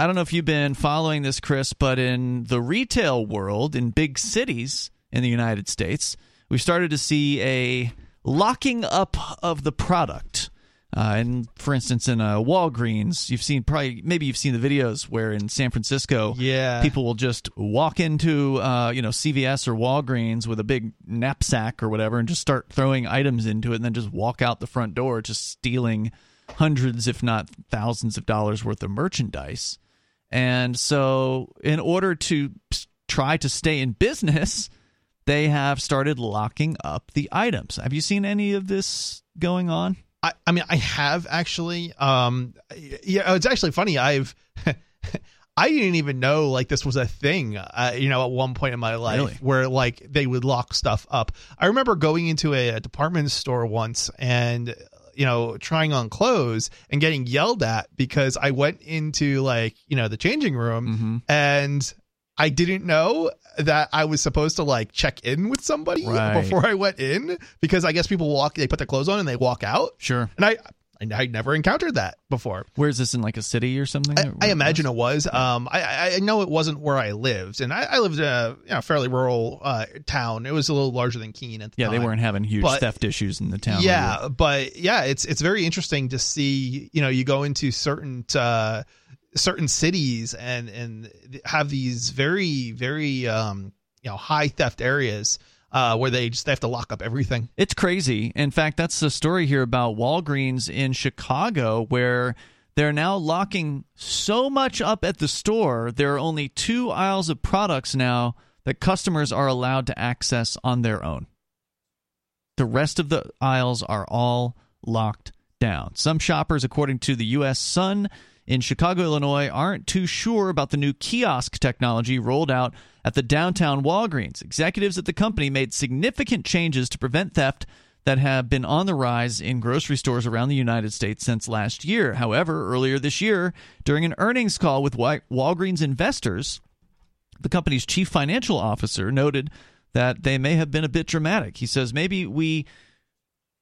I don't know if you've been following this, Chris, but in the retail world, in big cities in the United States, we started to see a locking up of the product. Uh, and for instance, in uh, Walgreens, you've seen probably maybe you've seen the videos where in San Francisco, Yeah. people will just walk into uh, you know CVS or Walgreens with a big knapsack or whatever and just start throwing items into it, and then just walk out the front door, just stealing hundreds, if not thousands, of dollars worth of merchandise. And so, in order to try to stay in business, they have started locking up the items. Have you seen any of this going on? I, I mean, I have actually. Um, yeah, it's actually funny. I've, I didn't even know like this was a thing. Uh, you know, at one point in my life Really? where like they would lock stuff up. I remember going into a, a department store once and you know trying on clothes and getting yelled at because I went into like you know the changing room Mm-hmm. and I didn't know that I was supposed to like check in with somebody Right. before I went in because I guess people walk, they put their clothes on and they walk out. Sure. And I, I, never encountered that before. Where is this in like a city or something? I, I imagine it was. Um, I, I- I know it wasn't where I lived, and I, I lived in a you know, fairly rural uh, town. It was a little larger than Keene at the Yeah, time. Yeah, they weren't having huge But- theft issues in the town. Yeah, but yeah, it's it's very interesting to see. You know, you go into certain uh, certain cities and and have these very very um, you know high theft areas uh, where they just they have to lock up everything. It's crazy. In fact, that's the story here about Walgreens in Chicago, where they're now locking so much up at the store. There are only two aisles of products now that customers are allowed to access on their own. The rest of the aisles are all locked down. Some shoppers, according to the U.S. Sun in Chicago, Illinois, aren't too sure about the new kiosk technology rolled out at the downtown Walgreens. Executives at the company made significant changes to prevent theft that have been on the rise in grocery stores around the United States since last year. However, earlier this year, during an earnings call with Walgreens investors, the company's chief financial officer noted that they may have been a bit dramatic. He says maybe we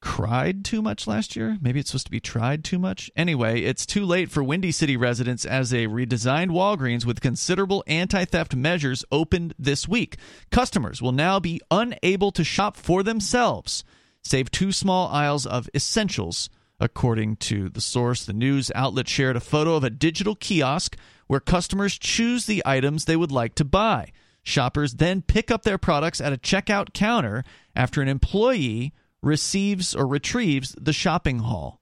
cried too much last year. Maybe it's supposed to be tried too much. Anyway, it's too late for Windy City residents as a redesigned Walgreens with considerable anti theft measures opened this week. Customers will now be unable to shop for themselves, save two small aisles of essentials. According to the source, the news outlet shared a photo of a digital kiosk where customers choose the items they would like to buy. Shoppers then pick up their products at a checkout counter after an employee receives or retrieves the shopping haul.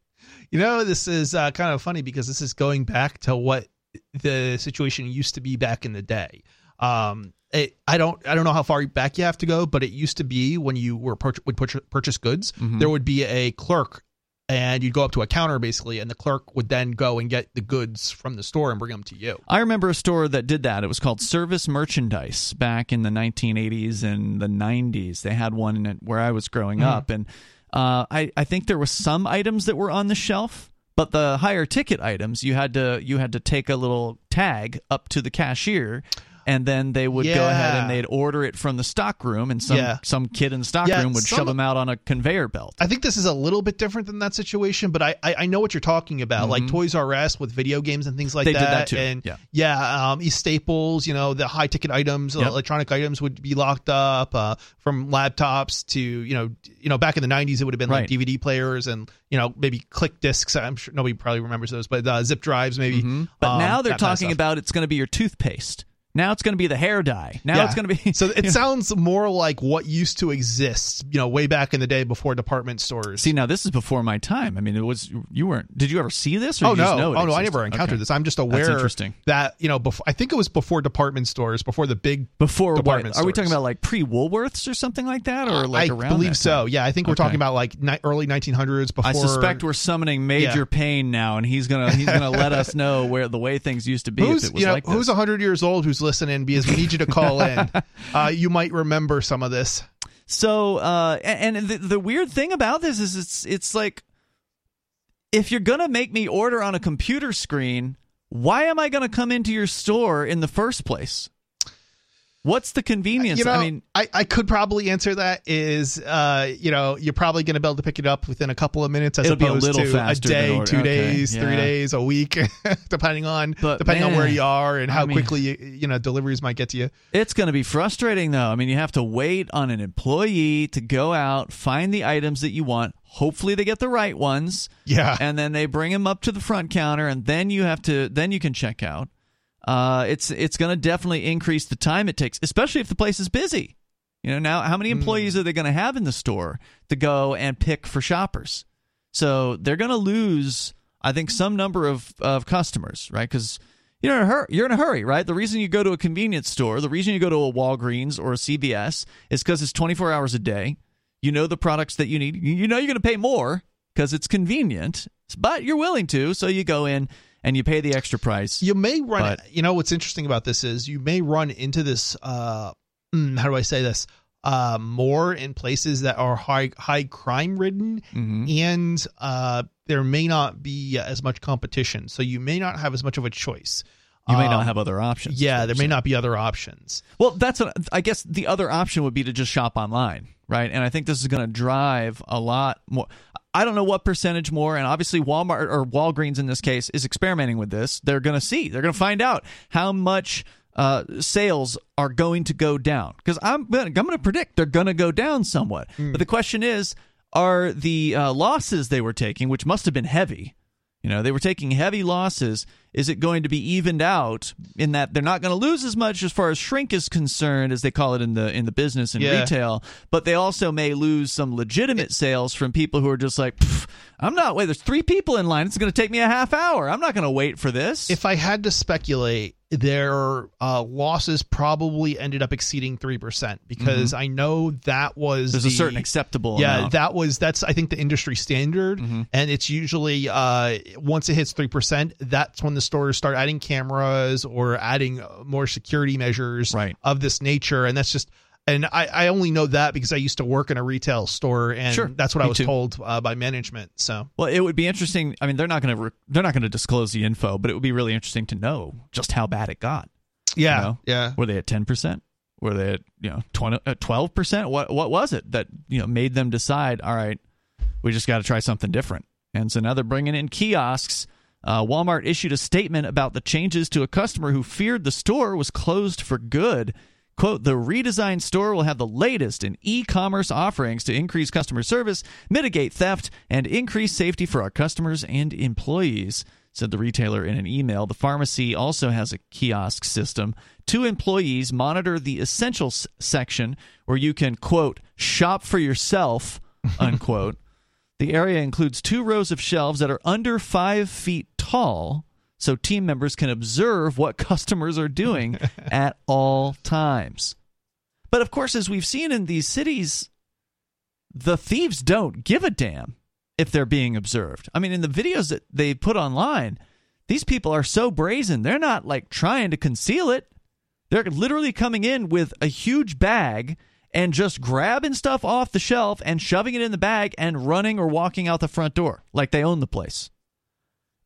You know, this is uh, kind of funny because this is going back to what the situation used to be back in the day. Um, it, I don't I don't know how far back you have to go, but it used to be when you were purch- would purchase, purchase goods, there would be a clerk, and you'd go up to a counter basically, and the clerk would then go and get the goods from the store and bring them to you. I remember a store that did that. It was called Service Merchandise back in the 1980s and the 90s. They had one in it where I was growing up, and uh, I I think there were some items that were on the shelf, but the higher ticket items you had to you had to take a little tag up to the cashier. And then they would go ahead and they'd order it from the stock room, and some Yeah. some kid in the stock Yeah, room would some- shove them out on a conveyor belt. I think this is a little bit different than that situation, but I I, I know what you're talking about, like Toys R Us with video games and things like Mm-hmm. They that. did that too, And yeah. yeah, um, Staples, you know, the high ticket items, Yep. electronic items would be locked up uh, from laptops to you know you know back in the 90s it would have been like DVD players and you know maybe click discs. I'm sure nobody probably remembers those, but uh, zip drives maybe. Mm-hmm. But Um, now they're that kind of talking about it's going to be your toothpaste. Now it's going to be the hair dye. Now Yeah. it's going to be so it sounds more like what used to exist, you know, way back in the day before department stores. See, now this is before my time. I mean, it was you weren't. Did you ever see this? Or Oh you just no! know it oh no! I never encountered Okay. this. I'm just aware interesting. that you know. Before, I think it was before department stores, before the big. Before what? department Are we talking about like pre Woolworths or something like that, or like I around? I believe so. time? Yeah, I think we're Okay. talking about like ni- early 1900s. Before I suspect we're summoning Major Yeah. Payne now, and he's gonna he's gonna let us know where the way things used to be who's if it was you know like this. who's 100 years old who's listening because we need you to call in. uh, you might remember some of this. So, uh, and, and the, the weird thing about this is it's it's like if you're gonna make me order on a computer screen, why am I going to come into your store in the first place? What's the convenience? You know, I mean, I, I could probably answer that is, uh, you know, you're probably going to be able to pick it up within a couple of minutes as It'll be a opposed little to a day, two okay, days, three days, a week, depending on But, depending on where you are and I how mean- quickly you, you know deliveries might get to you. It's going to be frustrating, though. I mean, you have to wait on an employee to go out, find the items that you want. Hopefully, they get the right ones, Yeah, and then they bring them up to the front counter, and then you have to, then you can check out. Uh, it's it's going to definitely increase the time it takes, especially if the place is busy. You know, now how many employees are they going to have in the store to go and pick for shoppers? So they're going to lose, I think, some number of, of customers, right? Because you're in a hurry. You're in a hurry, right? The reason you go to a convenience store, the reason you go to a Walgreens or a CVS, is because it's 24 hours a day. You know the products that you need. You know you're going to pay more because it's convenient, but you're willing to, so you go in and you pay the extra price. you may run. But- you know what's interesting about this is you may run into this. Uh, mm, how do I say this? Uh, more in places that are high high crime ridden, Mhm. and uh, there may not be as much competition, so you may not have as much of a choice. You may not Um, have other options. Yeah, there may not be other options. Well, that's what I guess the other option would be to just shop online, right? And I think this is going to drive a lot more. I don't know what percentage more, and obviously Walmart or Walgreens in this case is experimenting with this. They're going to see, they're going to find out how much uh, sales are going to go down because I'm gonna, I'm going to predict they're going to go down somewhat. But the question is, are the uh, losses they were taking, which must have been heavy, you know, they were taking heavy losses. Is it going to be evened out in that they're not going to lose as much as far as shrink is concerned, as they call it in the in the business and Yeah. retail, but they also may lose some legitimate sales from people who are just like, I'm not wait. There's three people in line. It's going to take me a half hour. I'm not going to wait for this. If I had to speculate, their uh, losses probably ended up exceeding three percent because I know that was Mm-hmm. there's the, a certain acceptable. Yeah, amount. that was that's I think the industry standard, Mm-hmm. and it's usually uh, once it hits three percent, that's when the stores start adding cameras or adding uh, more security measures Right. of this nature, and that's just. And I, I only know that because I used to work in a retail store, and Sure, that's what I was too. told uh, by management. So Well, it would be interesting. I mean, they're not going to re- they're not going to disclose the info, but it would be really interesting to know just how bad it got. yeah, You know? yeah. Were they at ten percent? Were they at you know twelve percent? What what was it that you know made them decide? All right, we just got to try something different. And so now they're bringing in kiosks. Uh, Walmart issued a statement about the changes to a customer who feared the store was closed for good. Quote, the redesigned store will have the latest in e commerce offerings to increase customer service, mitigate theft, and increase safety for our customers and employees, said the retailer in an email. The pharmacy also has a kiosk system. Two employees monitor the essentials section where you can, quote, shop for yourself, unquote. The area includes two rows of shelves that are under five feet tall, so team members can observe what customers are doing at all times. But of course, as we've seen in these cities, the thieves don't give a damn if they're being observed. I mean, in the videos that they put online, these people are so brazen. They're not like trying to conceal it. They're literally coming in with a huge bag and just grabbing stuff off the shelf and shoving it in the bag and running or walking out the front door like they own the place.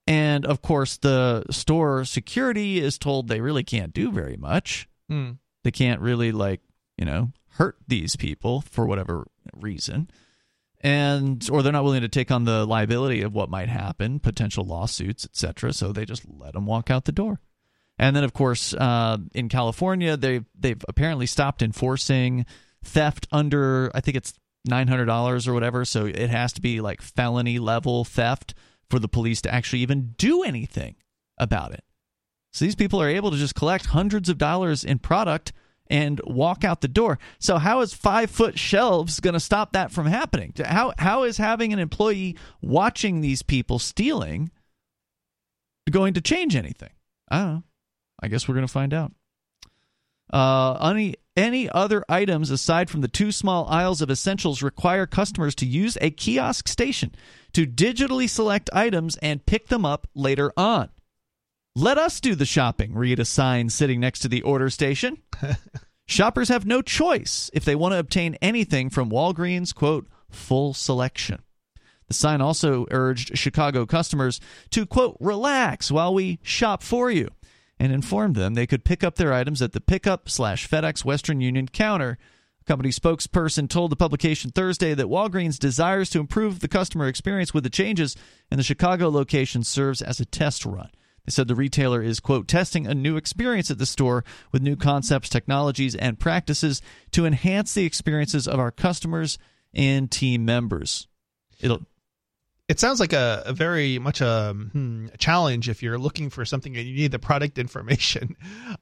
And of course, the store security is told they really can't do very much. Hmm. They can't really, like, you know, hurt these people for whatever reason. And or they're not willing to take on the liability of what might happen, potential lawsuits, etc. So they just let them walk out the door. And then, of course, uh, in California, they've they've apparently stopped enforcing theft under I think it's nine hundred dollars or whatever. So it has to be like felony level theft for the police to actually even do anything about it. So these people are able to just collect hundreds of dollars in product and walk out the door. So how is five foot shelves going to stop that from happening? How how is having an employee watching these people stealing going to change anything? I don't know. I guess we're going to find out. Uh, any any other items aside from the two small aisles of essentials require customers to use a kiosk station to digitally select items and pick them up later on. Let us do the shopping, read a sign sitting next to the order station. Shoppers have no choice if they want to obtain anything from Walgreens, quote, full selection. The sign also urged Chicago customers to, quote, relax while we shop for you, and informed them they could pick up their items at the pickup slash FedEx Western Union counter. Company spokesperson told the publication Thursday that Walgreens desires to improve the customer experience with the changes, and the Chicago location serves as a test run. They said the retailer is, quote, testing a new experience at the store with new concepts, technologies, and practices to enhance the experiences of our customers and team members. It'll it sounds like a, a very much a, hmm, a, challenge if you're looking for something and you need the product information.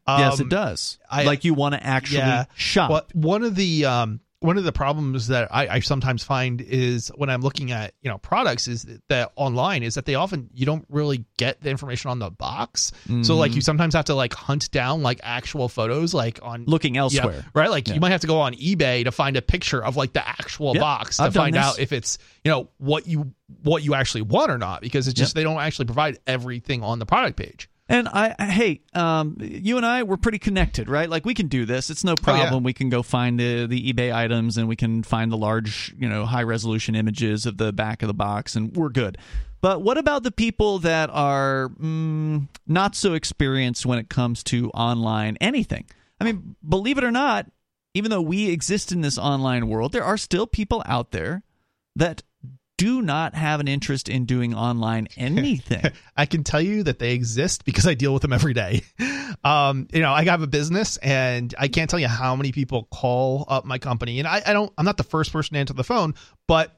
Um, yes, it does. I, like you want to actually yeah, shop. Well, one of the um, one of the problems that I, I, sometimes find is when I'm looking at you know products is that online is that they often you don't really get the information on the box. Mm-hmm. So like you mm-hmm. sometimes have to like hunt down like actual photos like on looking elsewhere, yeah, right? Like yeah. you might have to go on eBay to find a picture of like the actual yep, box to I've find out if it's you know what you what you actually want or not because it's just yep. they don't actually provide everything on the product page. And I, I hey, um, you and I, we're pretty connected, right? Like we can do this. It's no problem. Oh, yeah. We can go find the the eBay items, and we can find the large, you know, high resolution images of the back of the box, and we're good. But what about the people that are mm, not so experienced when it comes to online anything? I mean, believe it or not, even though we exist in this online world, there are still people out there that do not have an interest in doing online anything. I can tell you that they exist because I deal with them every day. Um, you know, I have a business and I can't tell you how many people call up my company. And I, I don't, I'm not the first person to answer the phone, but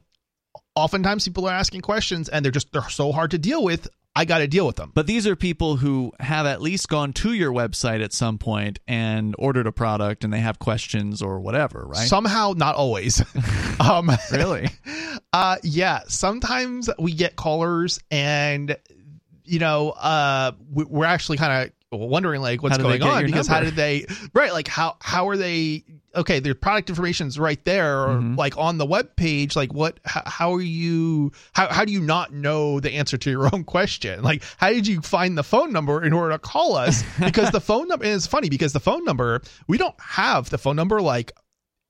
oftentimes people are asking questions and they're just, they're so hard to deal with. I got to deal with them. But these are people who have at least gone to your website at some point and ordered a product and they have questions or whatever, right? Somehow, not always. um, really? Uh, yeah. Sometimes we get callers and, you know, uh, we're actually kind of wondering like what's going on because number? how did they right like how how are they okay their product information is right there or mm-hmm. like on the web page like what how, how, are you how, how do you not know the answer to your own question like how did you find the phone number in order to call us because the phone number is funny because the phone number we don't have the phone number like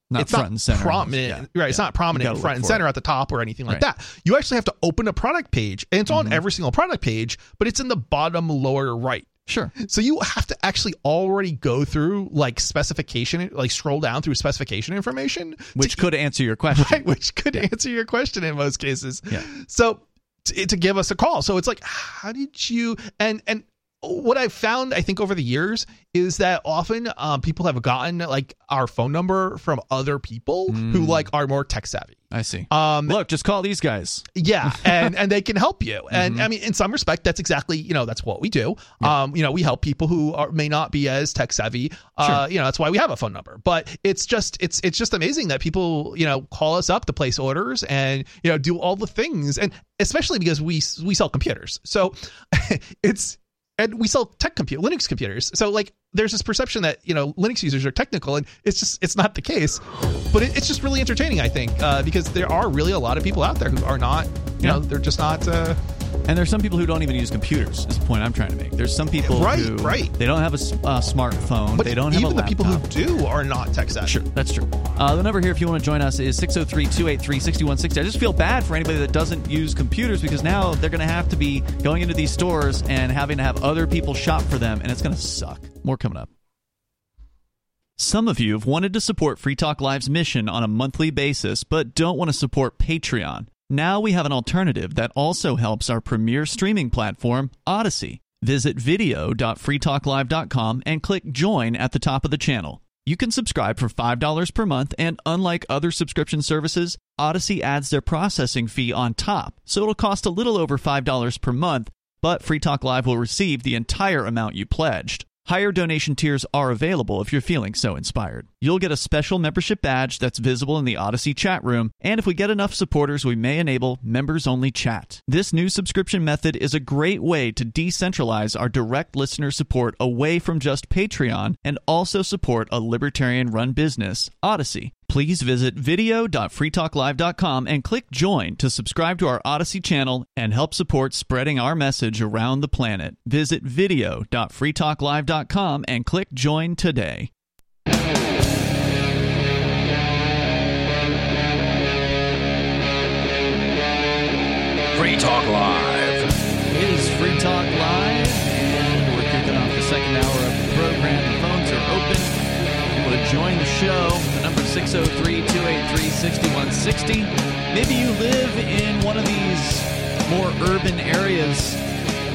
not it's front not and center. prominent, yeah. right? Yeah. It's not prominent front and center it. at the top or anything like right. that. You actually have to open a product page, and it's mm-hmm. on every single product page, but it's in the bottom lower right. Sure. So you have to actually already go through like specification, like scroll down through specification information, which to, could answer your question. Right, which could yeah. answer your question in most cases. Yeah. So to, to give us a call. So it's like, how did you and and what I've found, I think, over the years is that often um, people have gotten like our phone number from other people mm. who like are more tech savvy. I see. Um, Look, just call these guys. Yeah, and and they can help you. And mm-hmm. I mean, in some respect, that's exactly you know that's what we do. Yeah. Um, you know, we help people who are, may not be as tech savvy. Uh, sure. You know, that's why we have a phone number. But it's just it's it's just amazing that people you know call us up to place orders and you know do all the things and especially because we we sell computers. So it's and we sell tech compute linux computers so like there's this perception that you know linux users are technical and it's just it's not the case but it, it's just really entertaining i think uh, because there are really a lot of people out there who are not you yeah. know they're just not uh, and there's some people who don't even use computers. Is the point I'm trying to make. There's some people right, who right. they don't have a uh, smartphone. But they don't have even the people who do are not tech savvy. Sure, that's true. Uh, the number here, if you want to join us, is 603-283-6160. I just feel bad for anybody that doesn't use computers because now they're going to have to be going into these stores and having to have other people shop for them, and it's going to suck. More coming up. Some of you have wanted to support Free Talk Live's mission on a monthly basis, but don't want to support Patreon. Now we have an alternative that also helps our premier streaming platform, Odysee. Visit video.freetalklive.com and click join at the top of the channel. You can subscribe for $5 per month, and unlike other subscription services, Odysee adds their processing fee on top, so it'll cost a little over $5 per month, but Free Talk Live will receive the entire amount you pledged. Higher donation tiers are available if you're feeling so inspired. You'll get a special membership badge that's visible in the Odysee chat room, and if we get enough supporters, we may enable members only chat. This new subscription method is a great way to decentralize our direct listener support away from just Patreon and also support a libertarian run business, Odysee please visit video.freetalklive.com and click join to subscribe to our Odysee channel and help support spreading our message around the planet. Visit video.freetalklive.com and click join today. Free Talk Live. It is Free Talk Live, and we're kicking off the second hour of the program. The phones are open. If you want to join the show, 603 283 6160. Maybe you live in one of these more urban areas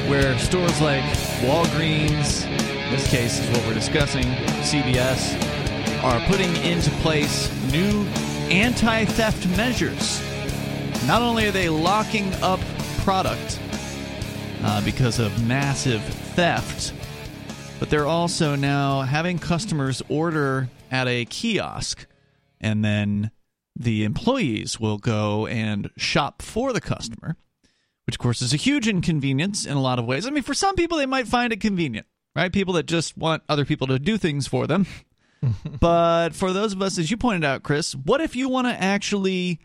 where stores like Walgreens, in this case is what we're discussing, CVS, are putting into place new anti theft measures. Not only are they locking up product uh, because of massive theft, but they're also now having customers order at a kiosk and then the employees will go and shop for the customer, which of course is a huge inconvenience in a lot of ways. I mean, for some people, they might find it convenient, right? People that just want other people to do things for them. but for those of us, as you pointed out, Chris, what if you want to actually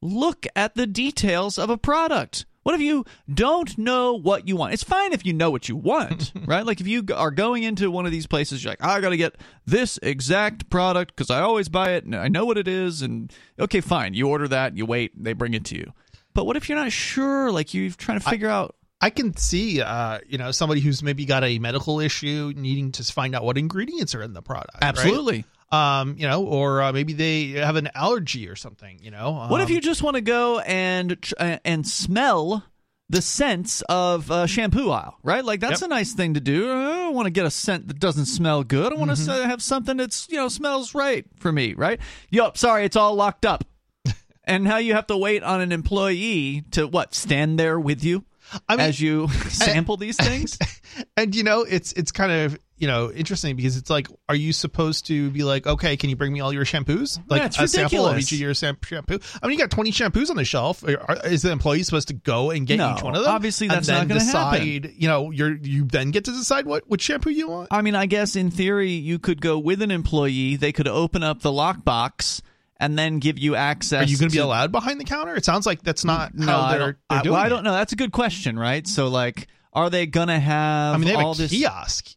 look at the details of a product? What if you don't know what you want? It's fine if you know what you want, right? Like if you are going into one of these places, you're like, I got to get this exact product because I always buy it and I know what it is. And okay, fine. You order that, you wait, they bring it to you. But what if you're not sure? Like you're trying to figure I, out. I can see, uh, you know, somebody who's maybe got a medical issue needing to find out what ingredients are in the product. Absolutely. Right? Um, you know, or uh, maybe they have an allergy or something, you know. Um, what if you just want to go and and smell the scents of uh, shampoo aisle, right? Like that's yep. a nice thing to do. I don't want to get a scent that doesn't smell good. I want mm-hmm. to have something that's you know smells right for me, right? Yup, sorry, it's all locked up. and now you have to wait on an employee to what stand there with you I mean, as you sample these things. And you know, it's it's kind of you know interesting because it's like, are you supposed to be like, okay, can you bring me all your shampoos? Like yeah, a ridiculous. sample of each of your shampoo. I mean, you got twenty shampoos on the shelf. Is the employee supposed to go and get no, each one of them? Obviously, that's not going to happen. You know, you're you then get to decide what which shampoo you want. I mean, I guess in theory, you could go with an employee. They could open up the lockbox and then give you access. Are you going to be allowed behind the counter? It sounds like that's not no, how they're, they're I, doing well, I don't know. That's a good question, right? So, like, are they going to have? I mean, they have all a this kiosk.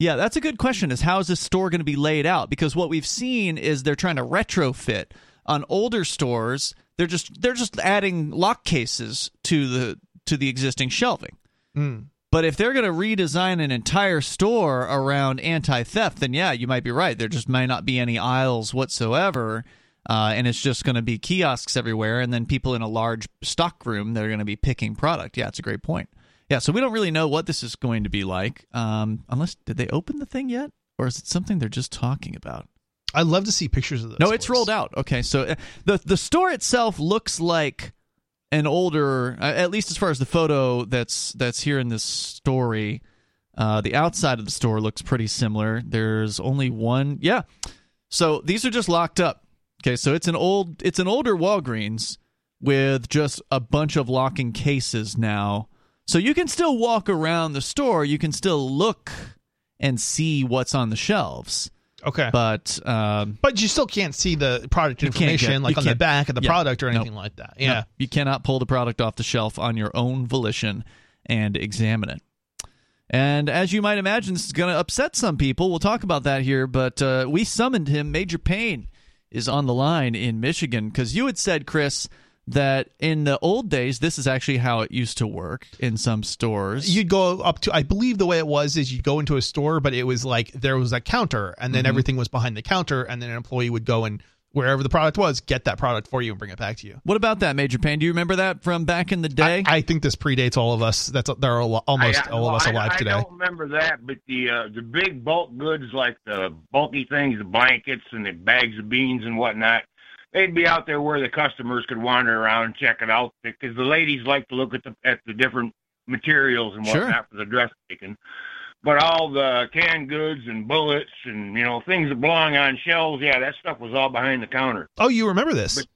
Yeah, that's a good question. Is how is this store going to be laid out? Because what we've seen is they're trying to retrofit on older stores. They're just they're just adding lock cases to the to the existing shelving. Mm. But if they're going to redesign an entire store around anti-theft, then yeah, you might be right. There just might not be any aisles whatsoever uh, and it's just going to be kiosks everywhere, and then people in a large stock room that are going to be picking product. Yeah, it's a great point. Yeah, so we don't really know what this is going to be like, um, unless did they open the thing yet, or is it something they're just talking about? I'd love to see pictures of this. No, it's rolled out. Okay, so uh, the the store itself looks like an older, uh, at least as far as the photo that's that's here in this story. Uh, the outside of the store looks pretty similar. There's only one. Yeah. So these are just locked up. Okay, so it's an old it's an older Walgreens with just a bunch of locking cases now. So you can still walk around the store, you can still look and see what's on the shelves. Okay. But um, but you still can't see the product information like on the back of the yeah, product or anything nope, like that. Yeah. Nope, you cannot pull the product off the shelf on your own volition and examine it. And as you might imagine, this is going to upset some people. We'll talk about that here, but uh, we summoned him, Major Payne is on the line in Michigan because you had said, Chris, that in the old days, this is actually how it used to work in some stores. You'd go up to, I believe the way it was is you'd go into a store, but it was like there was a counter and then mm-hmm. everything was behind the counter, and then an employee would go and wherever the product was, get that product for you and bring it back to you. What about that, Major Payne? Do you remember that from back in the day? I, I think this predates all of us. That's there are almost I, all of us alive I, today. I don't remember that, but the uh, the big bulk goods like the bulky things, the blankets and the bags of beans and whatnot, they'd be out there where the customers could wander around and check it out because the ladies like to look at the at the different materials and whatnot sure. for the dress making but all the canned goods and bullets and you know things that belong on shelves, yeah, that stuff was all behind the counter. Oh, you remember this? But,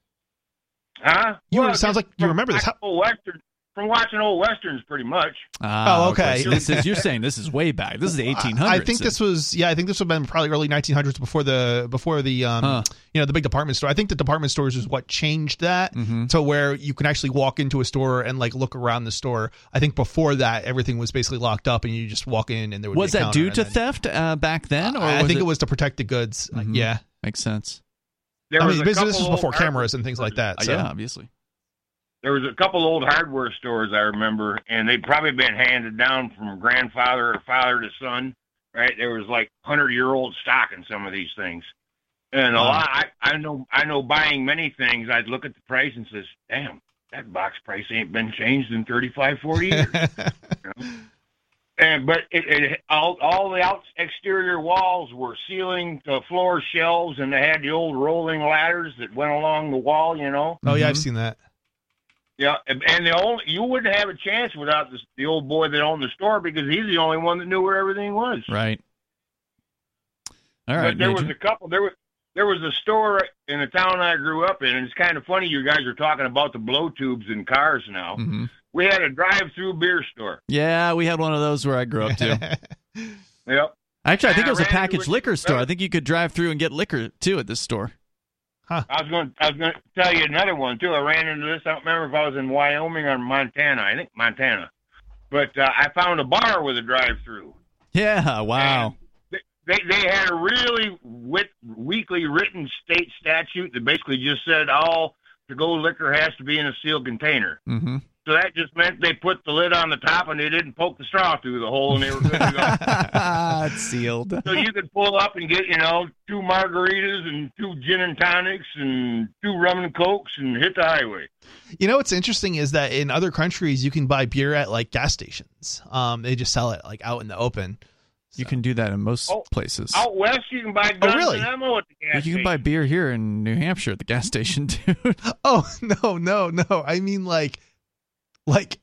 huh? You well, sounds like you remember this. How, Western from watching old westerns, pretty much. Ah, oh, okay. So this is you're saying this is way back. This is the 1800s. I think this was yeah. I think this would have been probably early 1900s before the before the um huh. you know the big department store. I think the department stores is what changed that mm-hmm. to where you can actually walk into a store and like look around the store. I think before that everything was basically locked up and you just walk in and there was that due to then, theft uh, back then? Or I think it... it... was to protect the goods. Mm-hmm. yeah, makes sense. There I mean, this, this was before cameras and things like that. Uh, yeah, obviously there was a couple old hardware stores I remember, and they'd probably been handed down from grandfather or father to son. Right, there was like hundred year old stock in some of these things, And a Wow. lot, I, I know, I know, buying many things, I'd look at the price and says, "Damn, that box price ain't been changed in 35, 40 years." and but it, it all, all the out exterior walls were ceiling to floor shelves, and they had the old rolling ladders that went along the wall. You know, oh yeah, I've Mhm. seen that. Yeah, and and the only you wouldn't have a chance without this, the old boy that owned the store because he's the only one that knew where everything was. Right. All right, but there Major. was a couple. There was there was a store in the town I grew up in, and it's kind of funny. You guys are talking about the blow tubes in cars now. Mhm. We had a drive-through beer store. Yeah, we had one of those where I grew up too. Yep. Actually, I think Yeah, it was a I packaged liquor store. I think you could drive through and get liquor too at this store. I was going. I was going to tell you another one too. I ran into this. I don't remember if I was in Wyoming or Montana. I think Montana. But uh, I found a bar with a drive-through. Yeah, wow. And They they had a really wit, weakly written state statute that basically just said all to-go liquor has to be in a sealed container. hmm So that just meant they put the lid on the top and they didn't poke the straw through the hole and they were good to it's sealed. so you could pull up and get, you know, two margaritas and two gin and tonics and two rum and cokes and hit the highway. You know what's interesting is that in other countries you can buy beer at like gas stations. Um, they just sell it like out in the open. You can do that in most Oh, places. Out west, you can buy guns really? and ammo at the gas Well, you can buy beer here in New Hampshire at the gas station, dude. Oh no, no, no! I mean like, like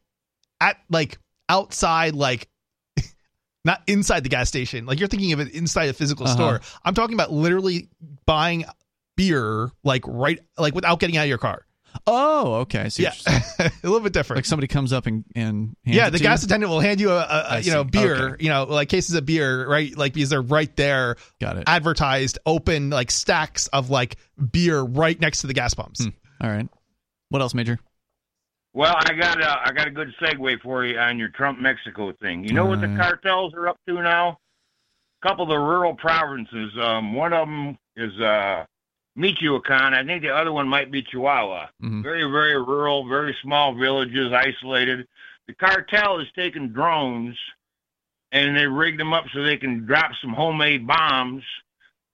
at like outside, like not inside the gas station. Like you're thinking of it inside a physical Uh-huh. store. I'm talking about literally buying beer like right like without getting out of your car. oh, okay. So Yeah, a little bit different. like somebody comes up and and hands yeah, the gas you? attendant will hand you a you know beer, Okay. you know, like cases of beer, right? Like because they're right there, Got it. advertised, open like stacks of like beer right next to the gas pumps. Hmm. All right. What else, Major? Well, I got a, I got a good segue for you on your Trump Mexico thing. You know what the Uh. cartels are up to now? A couple of the rural provinces. Um, one of them is uh, Michoacan. I think the other one might be Chihuahua. Mhm. Very, very rural, very small villages, isolated. The cartel is taking drones and they rigged them up so they can drop some homemade bombs.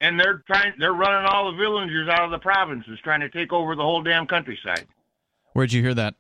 And they're trying, they're running all the villagers out of the provinces, trying to take over the whole damn countryside. Where'd you hear that?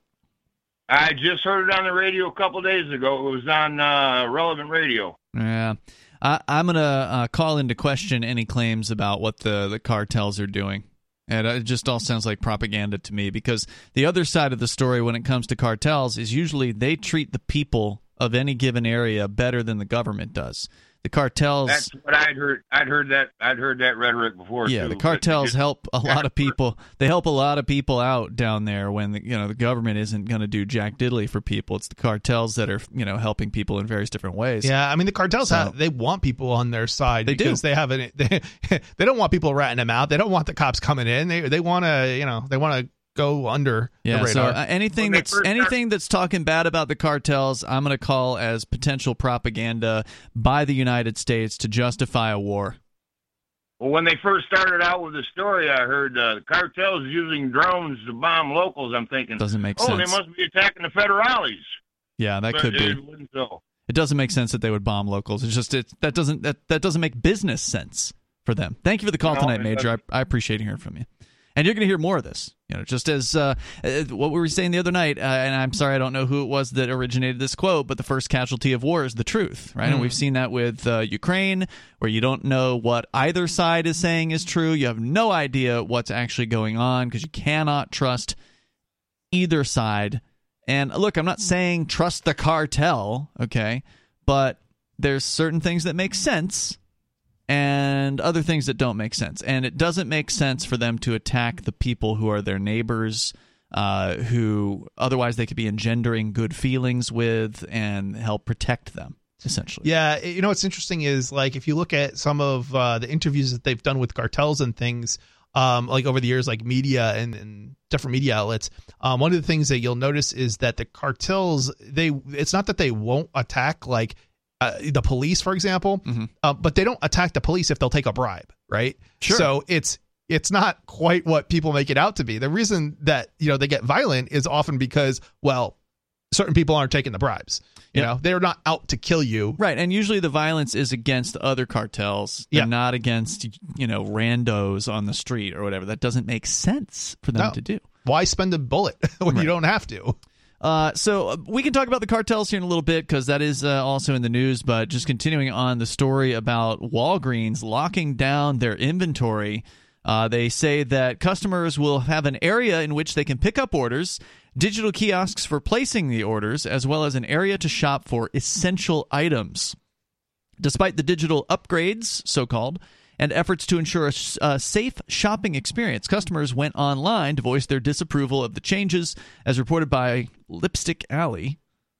I just heard it on the radio a couple days ago. It was on uh, relevant radio. Yeah. I, I'm going to uh, call into question any claims about what the, the cartels are doing. And it just all sounds like propaganda to me because the other side of the story when it comes to cartels is usually they treat the people of any given area better than the government does. The cartels. That's what I'd heard. I'd heard that. I'd heard that rhetoric before. yeah, too, the cartels just- help a lot of people. They help a lot of people out down there when the, you know the government isn't going to do jack diddly for people. It's the cartels that are you know helping people in various different ways. Yeah, I mean the cartels So- have they want people on their side They do. They have an, they, they don't want people ratting them out. They don't want the cops coming in. They they want to you know they want to go under Yeah, the so radar. uh, anything that's first start- anything that's talking bad about the cartels, I'm going to call as potential propaganda by the United States to justify a war. Well, when they first started out with the story, I heard uh, the cartels using drones to bomb locals. I'm thinking, Doesn't make sense. oh, sense. they must be attacking the federales. yeah, that but could be. it wasn't so. It doesn't make sense that they would bomb locals. It's just it that doesn't that, that doesn't make business sense for them. Thank you for the call No, tonight, Major. I, I appreciate hearing from you. And you're going to hear more of this. You know, just as uh, uh, what we were saying the other night. Uh, and I'm sorry, I don't know who it was that originated this quote, but the first casualty of war is the truth, right? And we've seen that with uh, Ukraine, where you don't know what either side is saying is true. You have no idea what's actually going on because you cannot trust either side. And look, I'm not saying trust the cartel, okay? But there's certain things that make sense and other things that don't make sense. And it doesn't make sense for them to attack the people who are their neighbors, uh, who otherwise they could be engendering good feelings with and help protect them, essentially. Yeah, you know what's interesting is like if you look at some of uh, the interviews that they've done with cartels and things, um, like over the years, like media and, and different media outlets. Um, one of the things that you'll notice is that the cartels they it's not that they won't attack like uh, the police, for example, Mhm. uh, but they don't attack the police if they'll take a bribe, right? Sure. So it's it's not quite what people make it out to be. The reason that you know they get violent is often because well certain people aren't taking the bribes. You Yep. know, they're not out to kill you. Right, and usually the violence is against other cartels, Yeah. and not against you know randos on the street or whatever. That doesn't make sense for them No. to do. Why spend a bullet when Right. you don't have to? Uh, so uh, we can talk about the cartels here in a little bit because that is uh, also in the news. But just continuing on the story about Walgreens locking down their inventory, uh, they say that customers will have an area in which they can pick up orders, digital kiosks for placing the orders, as well as an area to shop for essential items. Despite the digital upgrades, so called, and efforts to ensure a safe shopping experience, customers went online to voice their disapproval of the changes, as reported by Lipstick Alley,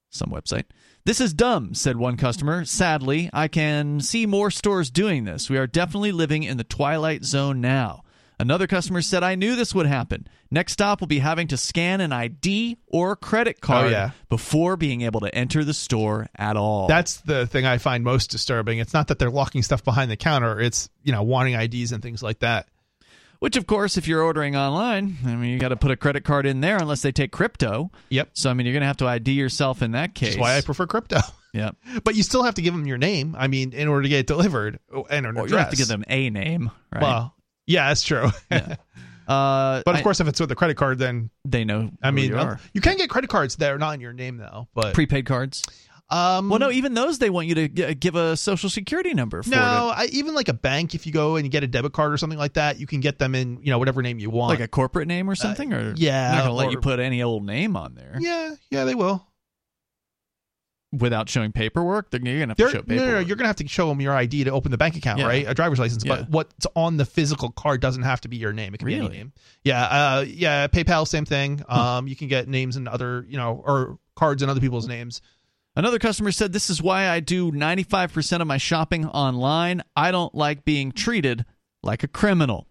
some website. This is dumb, said one customer. Sadly, I can see more stores doing this. We are definitely living in the twilight zone now. Another customer said, I knew this would happen. Next stop will be having to scan an ID or credit oh, card yeah. before being able to enter the store at all. That's the thing I find most disturbing. It's not that they're locking stuff behind the counter. It's you know wanting IDs and things like that. Which, of course, if you're ordering online, I mean, you got to put a credit card in there unless they take crypto. Yep. So, I mean, you're going to have to ID yourself in that case. That's why I prefer crypto. Yep. But you still have to give them your name. I mean, in order to get it delivered oh, and an Or address. you have to give them a name, right? Well, yeah, that's true. Yeah. uh, but of I- course, if it's with a credit card, then they know. I mean, you um, are. you can get credit cards that are not in your name though. But prepaid cards. um, Well, no, even those they want you to g- give a social security number for no, I, even like a bank, if you go and you get a debit card or something like that, you can get them in you know whatever name you want. like a corporate name or something. or Uh, yeah, not going to let you put any old name on there yeah, yeah, they will. Without showing paperwork. They're, you're going to have to show no, paperwork. no, no, you're gonna have to show them your ID to open the bank account, Yeah. right? A driver's license. Yeah. But what's on the physical card doesn't have to be your name. It can be Really? any name. Yeah, uh, yeah. PayPal, same thing. Um, you can get names and other, you know, or cards and other people's names. Another customer said, This is why I do 95% of my shopping online. I don't like being treated like a criminal.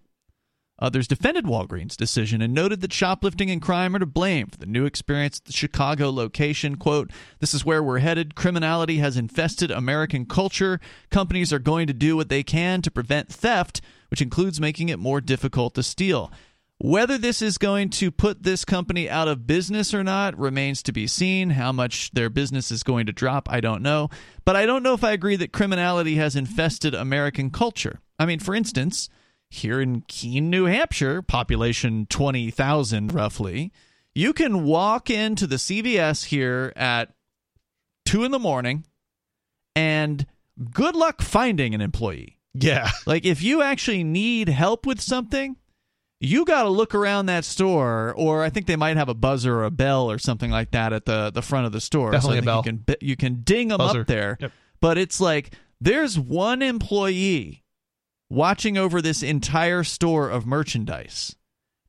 Others defended Walgreens' decision and noted that shoplifting and crime are to blame for the new experience at the Chicago location. Quote, This is where we're headed. Criminality has infested American culture. Companies are going to do what they can to prevent theft, which includes making it more difficult to steal. Whether this is going to put this company out of business or not remains to be seen. How much their business is going to drop, I don't know. But I don't know if I agree that criminality has infested American culture. I mean, for instance, here in Keene, New Hampshire, population 20,000 roughly, you can walk into the CVS here at 2 in the morning and good luck finding an employee. Yeah, Like if you actually need help with something, you got to look around that store, or I think they might have a buzzer or a bell or something like that at the the front of the store. Definitely I a bell. You can you can ding them Buzzer. up there, Yep. but it's like there's one employee watching over this entire store of merchandise.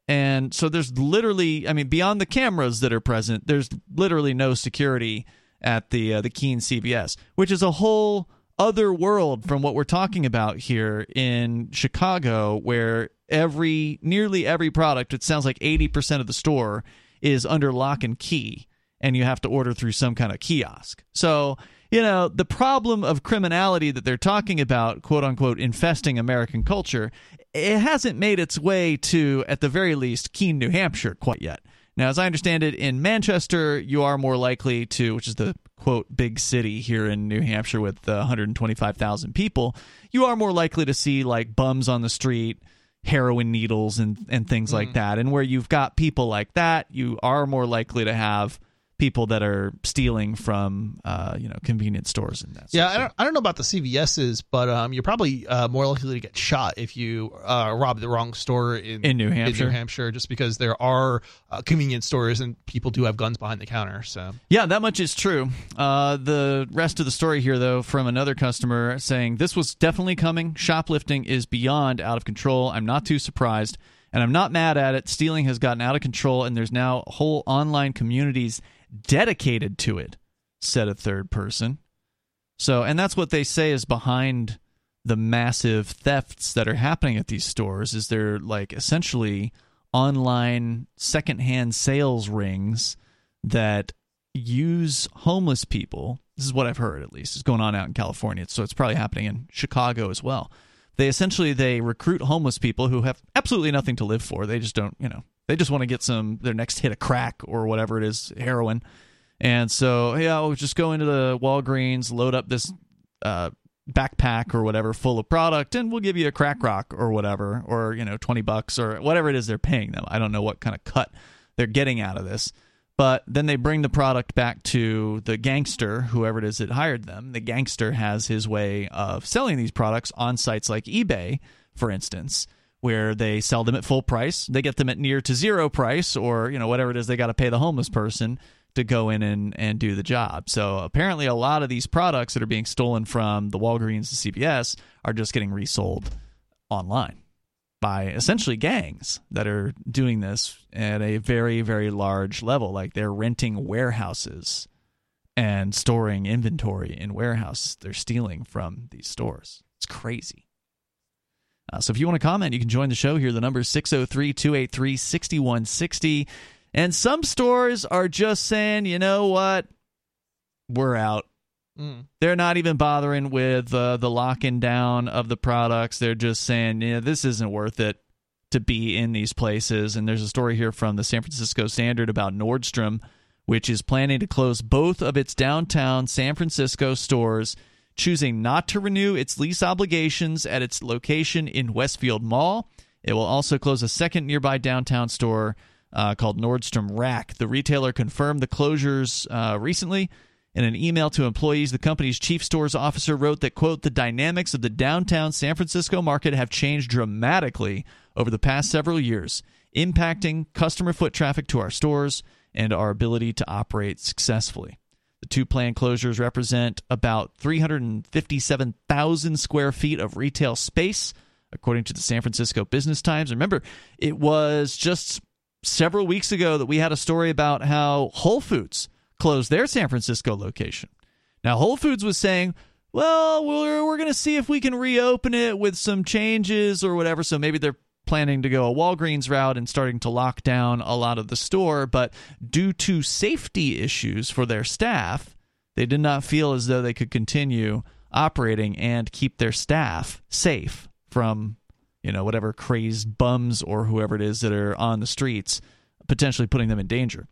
And so there's literally, I mean, beyond the cameras that are present, there's literally no security at the uh, the Keene CVS, which is a whole other world from what we're talking about here in Chicago, where every nearly every product, it sounds like 80% of the store is under lock and key, and you have to order through some kind of kiosk. So you know the problem of criminality that they're talking about, quote unquote, infesting American culture, it hasn't made its way to, at the very least, Keene, New Hampshire quite yet. Now, as I understand it, in Manchester, you are more likely to, which is the quote big city here in New Hampshire with uh, 125,000 people, you are more likely to see like bums on the street, heroin needles, and and things like that. And where you've got people like that, you are more likely to have people that are stealing from uh, you know convenience stores and that. yeah. I don't, I don't know about the CVS's, but um, you're probably uh, more likely to get shot if you uh, rob the wrong store in In New Hampshire? New Hampshire, just because there are uh, convenience stores and people do have guns behind the counter. So Yeah, that much is true. Uh, the rest of the story here, though, from another customer saying this was definitely coming. Shoplifting is beyond out of control. I'm not too surprised, and I'm not mad at it. Stealing has gotten out of control, and there's now whole online communities dedicated to it, said a third person. So, and that's what they say is behind the massive thefts that are happening at these stores is they're like essentially online secondhand sales rings that use homeless people. This is what I've heard at least. It's going on out in California. So it's probably happening in Chicago as well. They essentially they recruit homeless people who have absolutely nothing to live for. They just don't, you know, they just want to get some their next hit of crack or whatever it is, heroin. And so, yeah, we'll just go into the Walgreens, load up this uh, backpack or whatever full of product, and we'll give you a crack rock or whatever, or, you know, 20 bucks or whatever it is they're paying them. I don't know what kind of cut they're getting out of this. But then they bring the product back to the gangster, whoever it is that hired them. The gangster has his way of selling these products on sites like eBay, for instance, where they sell them at full price. They get them at near to zero price, or you know whatever it is they got to pay the homeless person to go in and, and do the job. So apparently, a lot of these products that are being stolen from the Walgreens to CVS are just getting resold online by essentially gangs that are doing this at a very, very large level. Like they're renting warehouses and storing inventory in warehouses they're stealing from these stores. It's crazy. Uh, so if you want to comment, you can join the show here. The number is 603 283 6160. And some stores are just saying, you know what? We're out. Mm. They're not even bothering with uh, the locking down of the products. They're just saying, yeah, this isn't worth it to be in these places. And there's a story here from the San Francisco Standard about Nordstrom, which is planning to close both of its downtown San Francisco stores, choosing not to renew its lease obligations at its location in Westfield Mall. It will also close a second nearby downtown store uh, called Nordstrom Rack. The retailer confirmed the closures uh, recently in an email to employees, the company's chief stores officer wrote that, quote, the dynamics of the downtown San Francisco market have changed dramatically over the past several years, impacting customer foot traffic to our stores and our ability to operate successfully. The two planned closures represent about 357,000 square feet of retail space, according to the San Francisco Business Times. Remember, it was just several weeks ago that we had a story about how Whole Foods closed their San Francisco location. Now, Whole Foods was saying, well, we're, we're going to see if we can reopen it with some changes or whatever. So maybe they're planning to go a Walgreens route and starting to lock down a lot of the store. But due to safety issues for their staff, they did not feel as though they could continue operating and keep their staff safe from, you know, whatever crazed bums or whoever it is that are on the streets, potentially putting them in danger.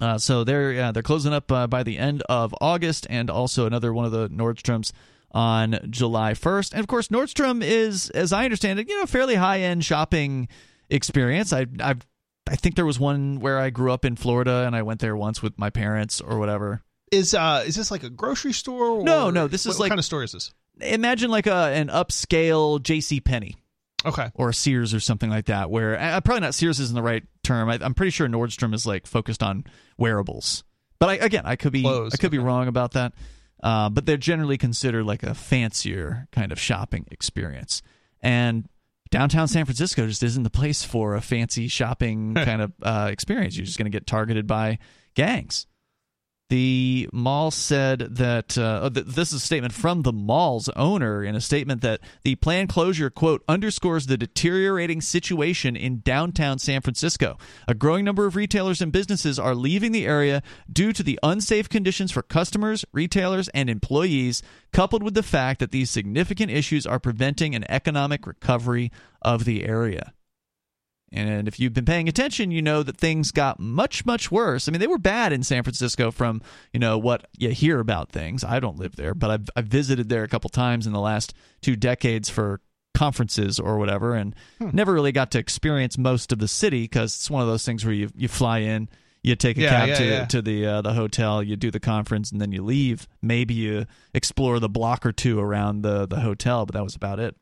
Uh, so they're yeah, they're closing up uh, by the end of August, and also another one of the Nordstroms on July 1st. And of course, Nordstrom is, as I understand it, you know, fairly high end shopping experience. I i I think there was one where I grew up in Florida, and I went there once with my parents or whatever. Is uh is this like a grocery store? Or no, no. This is what, like what kind of store is this? Imagine like a an upscale J.C. Penney. Okay. Or Sears or something like that, where uh, probably not Sears isn't the right term. I, am pretty sure Nordstrom is like focused on wearables. But I, again, I could be Clothes. I could okay. be wrong about that. Uh, but they're generally considered like a fancier kind of shopping experience. And downtown San Francisco just isn't the place for a fancy shopping kind of uh, experience. You're just going to get targeted by gangs. The mall said that uh, oh, this is a statement from the mall's owner in a statement that the planned closure, quote, underscores the deteriorating situation in downtown San Francisco. A growing number of retailers and businesses are leaving the area due to the unsafe conditions for customers, retailers, and employees, coupled with the fact that these significant issues are preventing an economic recovery of the area. And if you've been paying attention, you know that things got much, much worse. I mean, they were bad in San Francisco from, you know, what you hear about things. I don't live there, but I've, I've visited there a couple times in the last two decades for conferences or whatever and hmm. never really got to experience most of the city because it's one of those things where you, you fly in, you take a yeah, cab yeah, to, yeah. to the uh, the hotel, you do the conference, and then you leave. Maybe you explore the block or two around the, the hotel, but that was about it.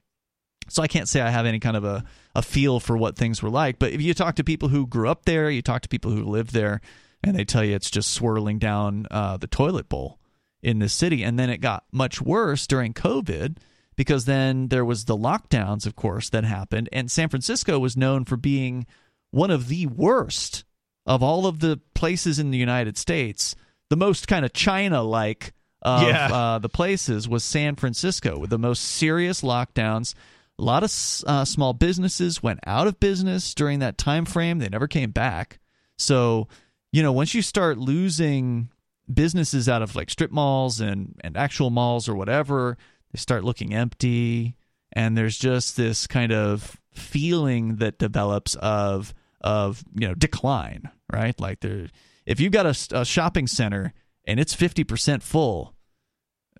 So I can't say I have any kind of a, a feel for what things were like. But if you talk to people who grew up there, you talk to people who live there, and they tell you it's just swirling down uh, the toilet bowl in the city. And then it got much worse during COVID because then there was the lockdowns, of course, that happened. And San Francisco was known for being one of the worst of all of the places in the United States, the most kind of China like of yeah. uh, the places was San Francisco with the most serious lockdowns a lot of uh, small businesses went out of business during that time frame. They never came back. So, you know, once you start losing businesses out of like strip malls and, and actual malls or whatever, they start looking empty. And there's just this kind of feeling that develops of of you know decline, right? Like there if you've got a, a shopping center and it's 50% full,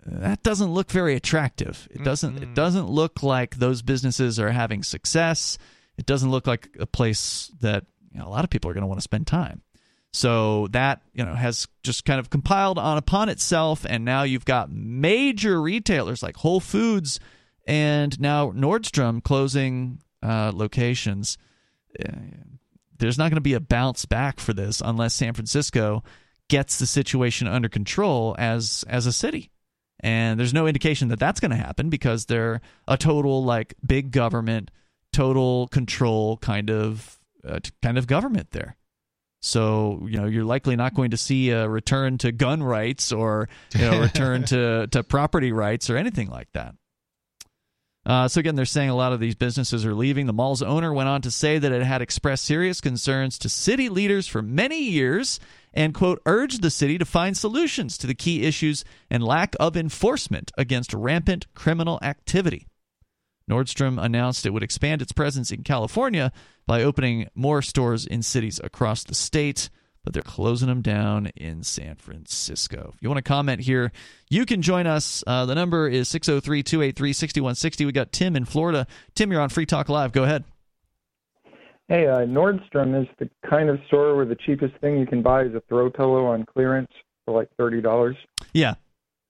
that doesn't look very attractive. It doesn't mm-hmm. it doesn't look like those businesses are having success. It doesn't look like a place that you know, a lot of people are going to want to spend time. So that you know has just kind of compiled on upon itself, and now you've got major retailers like Whole Foods and now Nordstrom closing uh, locations. Uh, there's not going to be a bounce back for this unless San Francisco gets the situation under control as as a city. And there's no indication that that's going to happen because they're a total like big government, total control kind of uh, kind of government there. So you know you're likely not going to see a return to gun rights or you know return to to property rights or anything like that. Uh, so again, they're saying a lot of these businesses are leaving. The mall's owner went on to say that it had expressed serious concerns to city leaders for many years and quote urged the city to find solutions to the key issues and lack of enforcement against rampant criminal activity. Nordstrom announced it would expand its presence in California by opening more stores in cities across the state, but they're closing them down in San Francisco. If you want to comment here, you can join us. Uh, the number is 603 283 6160. We got Tim in Florida. Tim, you're on Free Talk Live. Go ahead. Hey, uh, Nordstrom is the kind of store where the cheapest thing you can buy is a throw pillow on clearance for like $30. Yeah.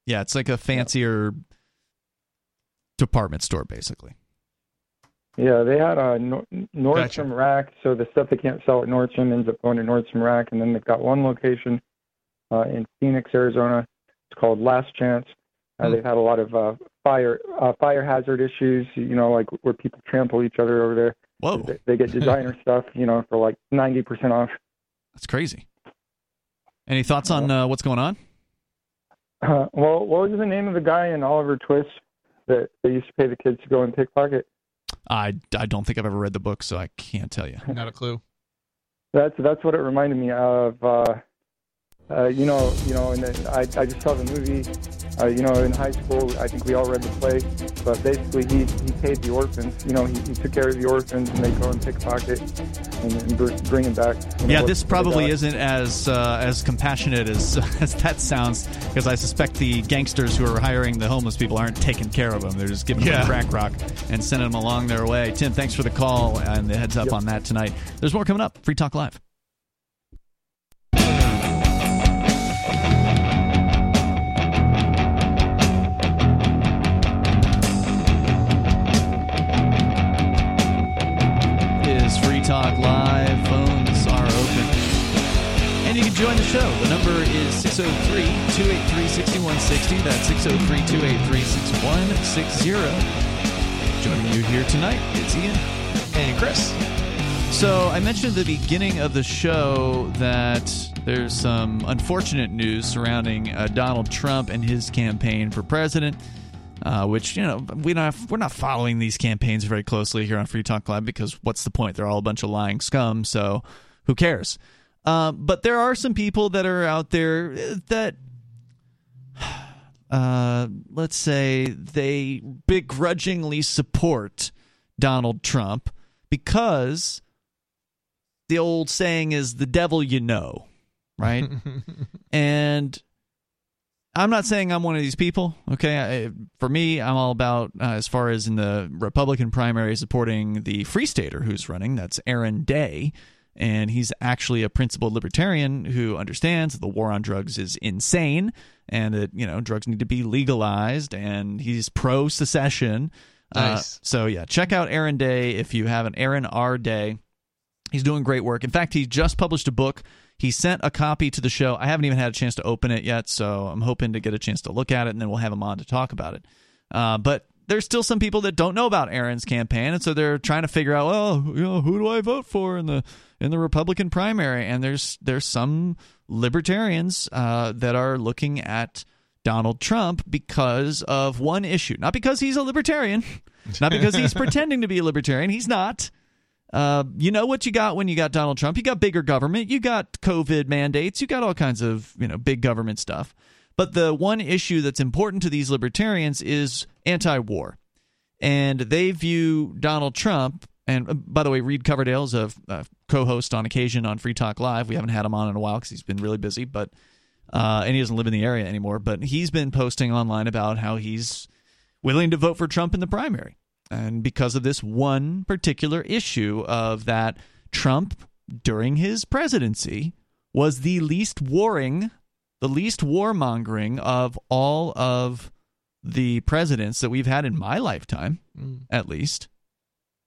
Yeah, it's like a fancier department store, basically. Yeah, they had a Nordstrom gotcha. rack, so the stuff they can't sell at Nordstrom ends up going to Nordstrom rack, and then they've got one location uh, in Phoenix, Arizona. It's called Last Chance. Uh, mm. They've had a lot of uh, fire uh, fire hazard issues, you know, like where people trample each other over there. Whoa! They, they get designer stuff, you know, for like ninety percent off. That's crazy. Any thoughts on uh, what's going on? Uh, well, what was the name of the guy in Oliver Twist that they used to pay the kids to go and pickpocket? I, I don't think I've ever read the book, so I can't tell you. Not a clue. That's that's what it reminded me of. Uh, uh, you know, you know, and I I just saw the movie. Uh, you know, in high school, I think we all read the play. But basically, he he paid the orphans. You know, he, he took care of the orphans, and they go and pickpocket and, and bring them back. You know, yeah, this probably isn't as uh, as compassionate as as that sounds, because I suspect the gangsters who are hiring the homeless people aren't taking care of them. They're just giving yeah. them crack rock and sending them along their way. Tim, thanks for the call and the heads up yep. on that tonight. There's more coming up. Free Talk Live. Talk Live. Phones are open. And you can join the show. The number is 603 283 6160. That's 603 283 6160. Joining you here tonight, it's Ian and Chris. So, I mentioned at the beginning of the show that there's some unfortunate news surrounding uh, Donald Trump and his campaign for president uh, which you know we don't have, we're not following these campaigns very closely here on Free Talk Live because what's the point? They're all a bunch of lying scum, so who cares? Uh, but there are some people that are out there that, uh, let's say, they begrudgingly support Donald Trump because the old saying is "the devil you know," right? and I'm not saying I'm one of these people. Okay, I, for me, I'm all about uh, as far as in the Republican primary supporting the Free Stater who's running. That's Aaron Day, and he's actually a principled libertarian who understands that the war on drugs is insane and that you know drugs need to be legalized, and he's pro secession. Uh, nice. Uh, so yeah, check out Aaron Day if you have an Aaron R Day. He's doing great work. In fact, he just published a book he sent a copy to the show. I haven't even had a chance to open it yet, so I'm hoping to get a chance to look at it, and then we'll have him on to talk about it. Uh, but there's still some people that don't know about Aaron's campaign, and so they're trying to figure out, well, you know, who do I vote for in the in the Republican primary? And there's there's some libertarians uh, that are looking at Donald Trump because of one issue, not because he's a libertarian, not because he's pretending to be a libertarian. He's not. Uh, you know what you got when you got Donald Trump? You got bigger government, you got COVID mandates, you got all kinds of you know big government stuff. But the one issue that's important to these libertarians is anti-war, and they view Donald Trump. And uh, by the way, Reed Coverdale is a, a co-host on occasion on Free Talk Live. We haven't had him on in a while because he's been really busy, but uh, and he doesn't live in the area anymore. But he's been posting online about how he's willing to vote for Trump in the primary, and because of this one particular issue of that Trump during his presidency was the least warring, the least warmongering of all of the presidents that we've had in my lifetime, mm. at least.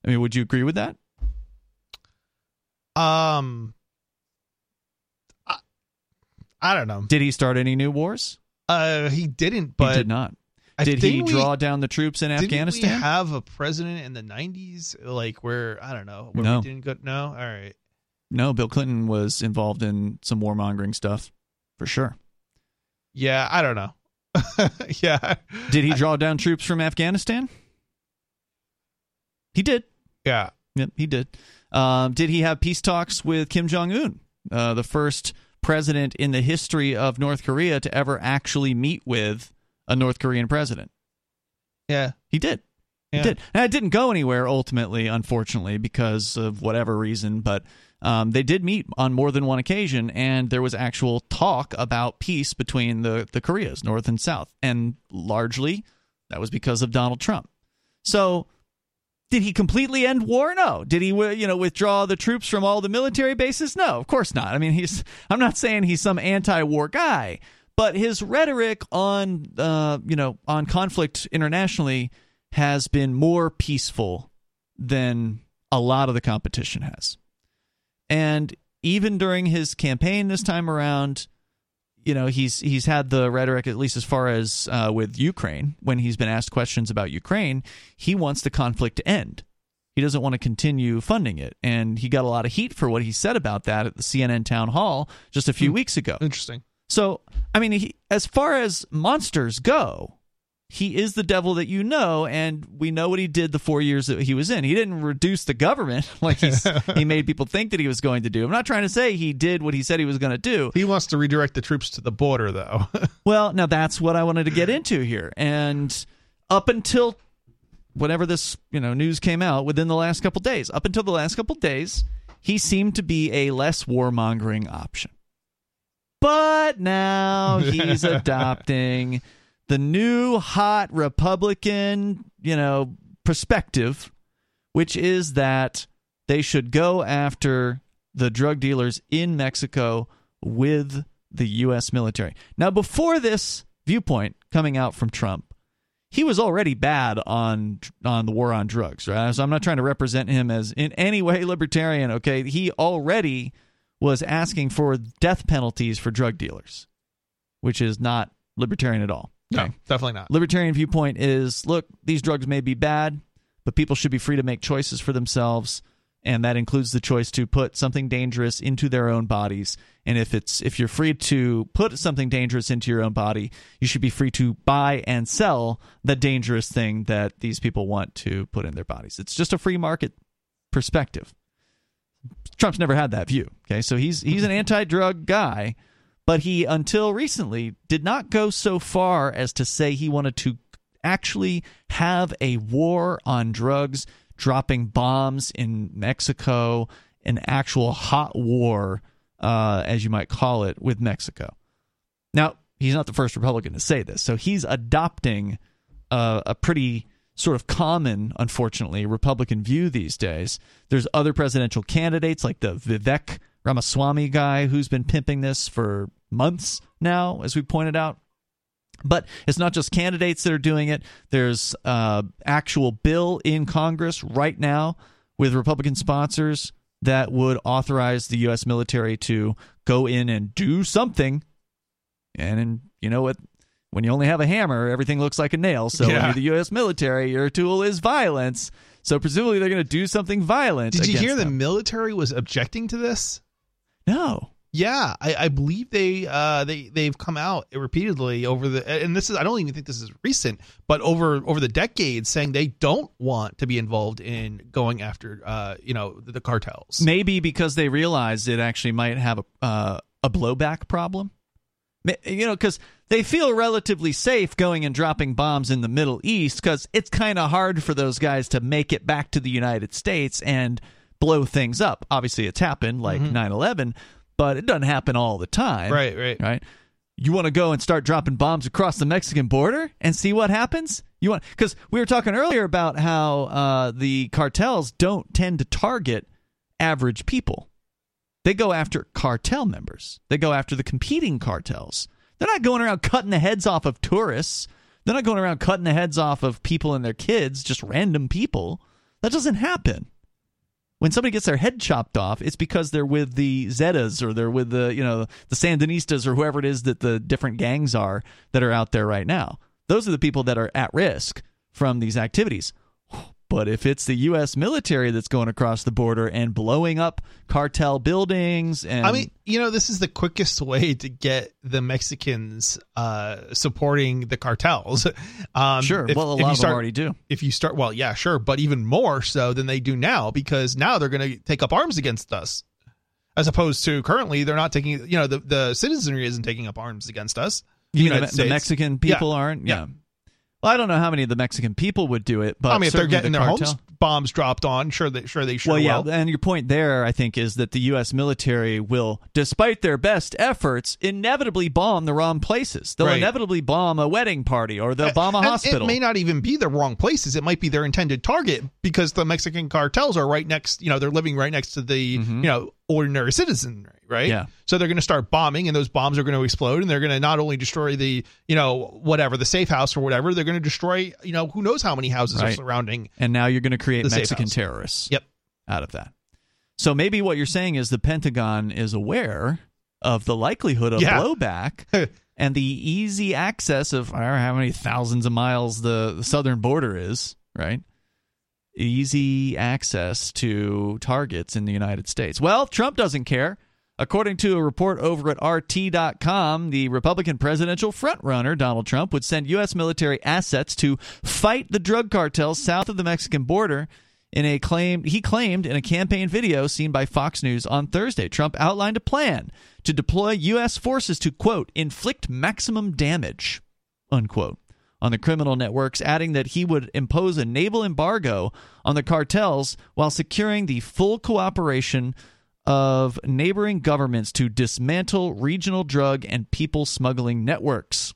I mean, would you agree with that? Um, I, I don't know. Did he start any new wars? Uh, he didn't. But he did not. I did he draw we, down the troops in Afghanistan? We have a president in the '90s, like where I don't know. Where no, didn't go. No, all right. No, Bill Clinton was involved in some warmongering stuff, for sure. Yeah, I don't know. yeah. Did he draw down troops from Afghanistan? He did. Yeah. Yep, he did. Um, did he have peace talks with Kim Jong Un, uh, the first president in the history of North Korea to ever actually meet with a North Korean president? Yeah, he did. Yeah. He did. And it didn't go anywhere ultimately, unfortunately, because of whatever reason. But um, they did meet on more than one occasion, and there was actual talk about peace between the the Koreas, North and South, and largely that was because of Donald Trump. So did he completely end war? No. Did he, you know, withdraw the troops from all the military bases? No, of course not. I mean, he's. I'm not saying he's some anti-war guy, but his rhetoric on, uh, you know, on conflict internationally has been more peaceful than a lot of the competition has. And even during his campaign this time around, you know he's he's had the rhetoric at least as far as uh, with Ukraine when he's been asked questions about Ukraine he wants the conflict to end he doesn't want to continue funding it and he got a lot of heat for what he said about that at the CNN town hall just a few hmm. weeks ago interesting so I mean he, as far as monsters go he is the devil that you know, and we know what he did the four years that he was in. He didn't reduce the government like he's, he made people think that he was going to do. I'm not trying to say he did what he said he was going to do. He wants to redirect the troops to the border, though. well, now that's what I wanted to get into here, and up until whenever this you know news came out within the last couple days, up until the last couple days, he seemed to be a less warmongering option. But now he's adopting the new hot Republican, you know, perspective, which is that they should go after the drug dealers in Mexico with the U.S. military. Now, before this viewpoint coming out from Trump, he was already bad on on the war on drugs, right? So I'm not trying to represent him as in any way libertarian. Okay, he already was asking for death penalties for drug dealers, which is not libertarian at all. Okay. No, definitely not. Libertarian viewpoint is look, these drugs may be bad, but people should be free to make choices for themselves and that includes the choice to put something dangerous into their own bodies and if it's if you're free to put something dangerous into your own body you should be free to buy and sell the dangerous thing that these people want to put in their bodies it's just a free market perspective trump's never had that view okay so he's he's an anti-drug guy but he, until recently, did not go so far as to say he wanted to actually have a war on drugs, dropping bombs in Mexico, an actual hot war, uh, as you might call it, with Mexico. Now, he's not the first Republican to say this, so he's adopting a pretty sort of common, unfortunately, Republican view these days. There's other presidential candidates like the Vivek Ramaswamy guy who's been pimping this for months now, as we pointed out. But it's not just candidates that are doing it. There's uh, actual bill in Congress right now with Republican sponsors that would authorize the U.S. military to go in and do something. And, and you know what? When you only have a hammer, everything looks like a nail. So yeah. the U.S. military, your tool is violence. So presumably they're going to do something violent. Did you hear them. the military was objecting to this? No. Yeah, I, I believe they uh, they they've come out repeatedly over the and this is I don't even think this is recent, but over over the decades saying they don't want to be involved in going after uh, you know the, the cartels. Maybe because they realize it actually might have a uh, a blowback problem. You know, because they feel relatively safe going and dropping bombs in the Middle East because it's kind of hard for those guys to make it back to the United States and blow things up. Obviously, it's happened like Mhm. 9 11, but it doesn't happen all the time. Right, right. Right. You want to go and start dropping bombs across the Mexican border and see what happens? You want because we were talking earlier about how uh, the cartels don't tend to target average people. They go after cartel members. They go after the competing cartels. They're not going around cutting the heads off of tourists. They're not going around cutting the heads off of people and their kids, just random people. That doesn't happen. When somebody gets their head chopped off, it's because they're with the Zetas or they're with the, you know, the Sandinistas or whoever it is that the different gangs are that are out there right now. Those are the people that are at risk from these activities. But if it's the U.S. military that's going across the border and blowing up cartel buildings, and I mean, you know, this is the quickest way to get the Mexicans uh, supporting the cartels. Um, sure, if- well, a lot of start, them already do. If you start, well, yeah, sure, but even more so than they do now, because now they're going to take up arms against us, as opposed to currently they're not taking. You know, the the citizenry isn't taking up arms against us. You mean the, the Mexican people aren't? Yeah. Well, I don't know how many of the Mexican people would do it, but I mean, if they're getting the their cartel- homes bombs dropped on, sure they sure they sure well, yeah, will. and your point there, I think, is that the U.S. military will, despite their best efforts, inevitably bomb the wrong places. They'll Right. inevitably bomb a wedding party or they'll bomb a And hospital. It may not even be the wrong places. It might be their intended target because the Mexican cartels are right next. You know, they're living right next to the mm-hmm. you know ordinary citizen, right? Yeah. So they're going to start bombing, and those bombs are going to explode, and they're going to not only destroy the you know whatever the safe house or whatever, they're going to destroy you know who knows how many houses are surrounding. and now you're going to create Mexican terrorists Yep. out of that. So maybe what you're saying is the Pentagon is aware of the likelihood of Yeah. blowback and the easy access of I don't know how many thousands of miles the southern border is, right? Easy access to targets in the United States. Well, Trump doesn't care. According to a report over at RT.com, the Republican presidential frontrunner, Donald Trump, would send U.S. military assets to fight the drug cartels south of the Mexican border. In a claim, he claimed in a campaign video seen by Fox News on Thursday, Trump outlined a plan to deploy U.S. forces to quote inflict maximum damage, unquote, on the criminal networks, adding that he would impose a naval embargo on the cartels while securing the full cooperation of neighboring governments to dismantle regional drug and people smuggling networks.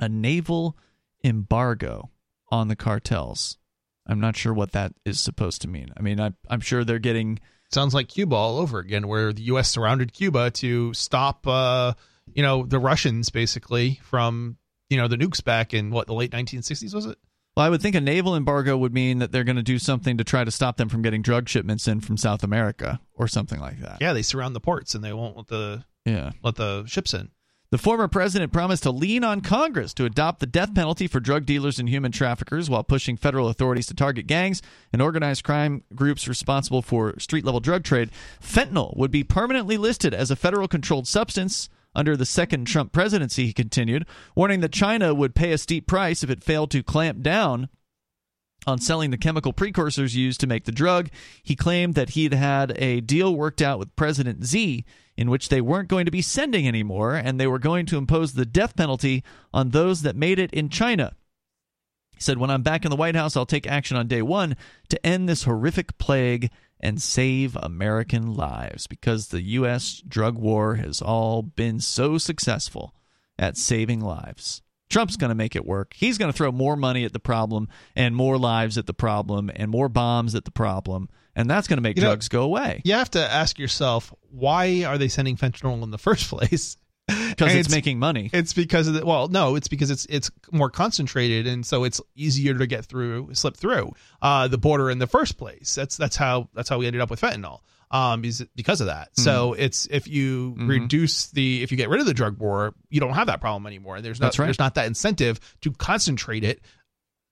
A naval embargo on the cartels. I'm not sure what that is supposed to mean. I mean, I, I'm sure they're getting. Sounds like Cuba all over again, where the U.S. surrounded Cuba to stop, uh, you know, the Russians basically from you know the nukes back in what the late 1960s was it? Well, I would think a naval embargo would mean that they're going to do something to try to stop them from getting drug shipments in from South America or something like that. Yeah, they surround the ports and they won't let the Yeah. let the ships in. The former president promised to lean on Congress to adopt the death penalty for drug dealers and human traffickers while pushing federal authorities to target gangs and organized crime groups responsible for street level drug trade. Fentanyl would be permanently listed as a federal controlled substance under the second Trump presidency, he continued, warning that China would pay a steep price if it failed to clamp down on selling the chemical precursors used to make the drug. He claimed that he'd had a deal worked out with President Xi in which they weren't going to be sending anymore and they were going to impose the death penalty on those that made it in China. He said, When I'm back in the White House, I'll take action on day one to end this horrific plague and save American lives because the U.S. drug war has all been so successful at saving lives. Trump's going to make it work. He's going to throw more money at the problem and more lives at the problem and more bombs at the problem. And that's going to make You know- drugs go away You have to ask yourself why are they sending fentanyl in the first place? because And it's, making money. It's because of the well, no, it's because it's it's more concentrated and so it's easier to get through, slip through uh, the border in the first place. That's that's how that's how we ended up with fentanyl. Um, is because of that. Mm-hmm. So it's if you reduce the if you get rid of the drug war, you don't have that problem anymore. There's not right. there's not that incentive to concentrate it,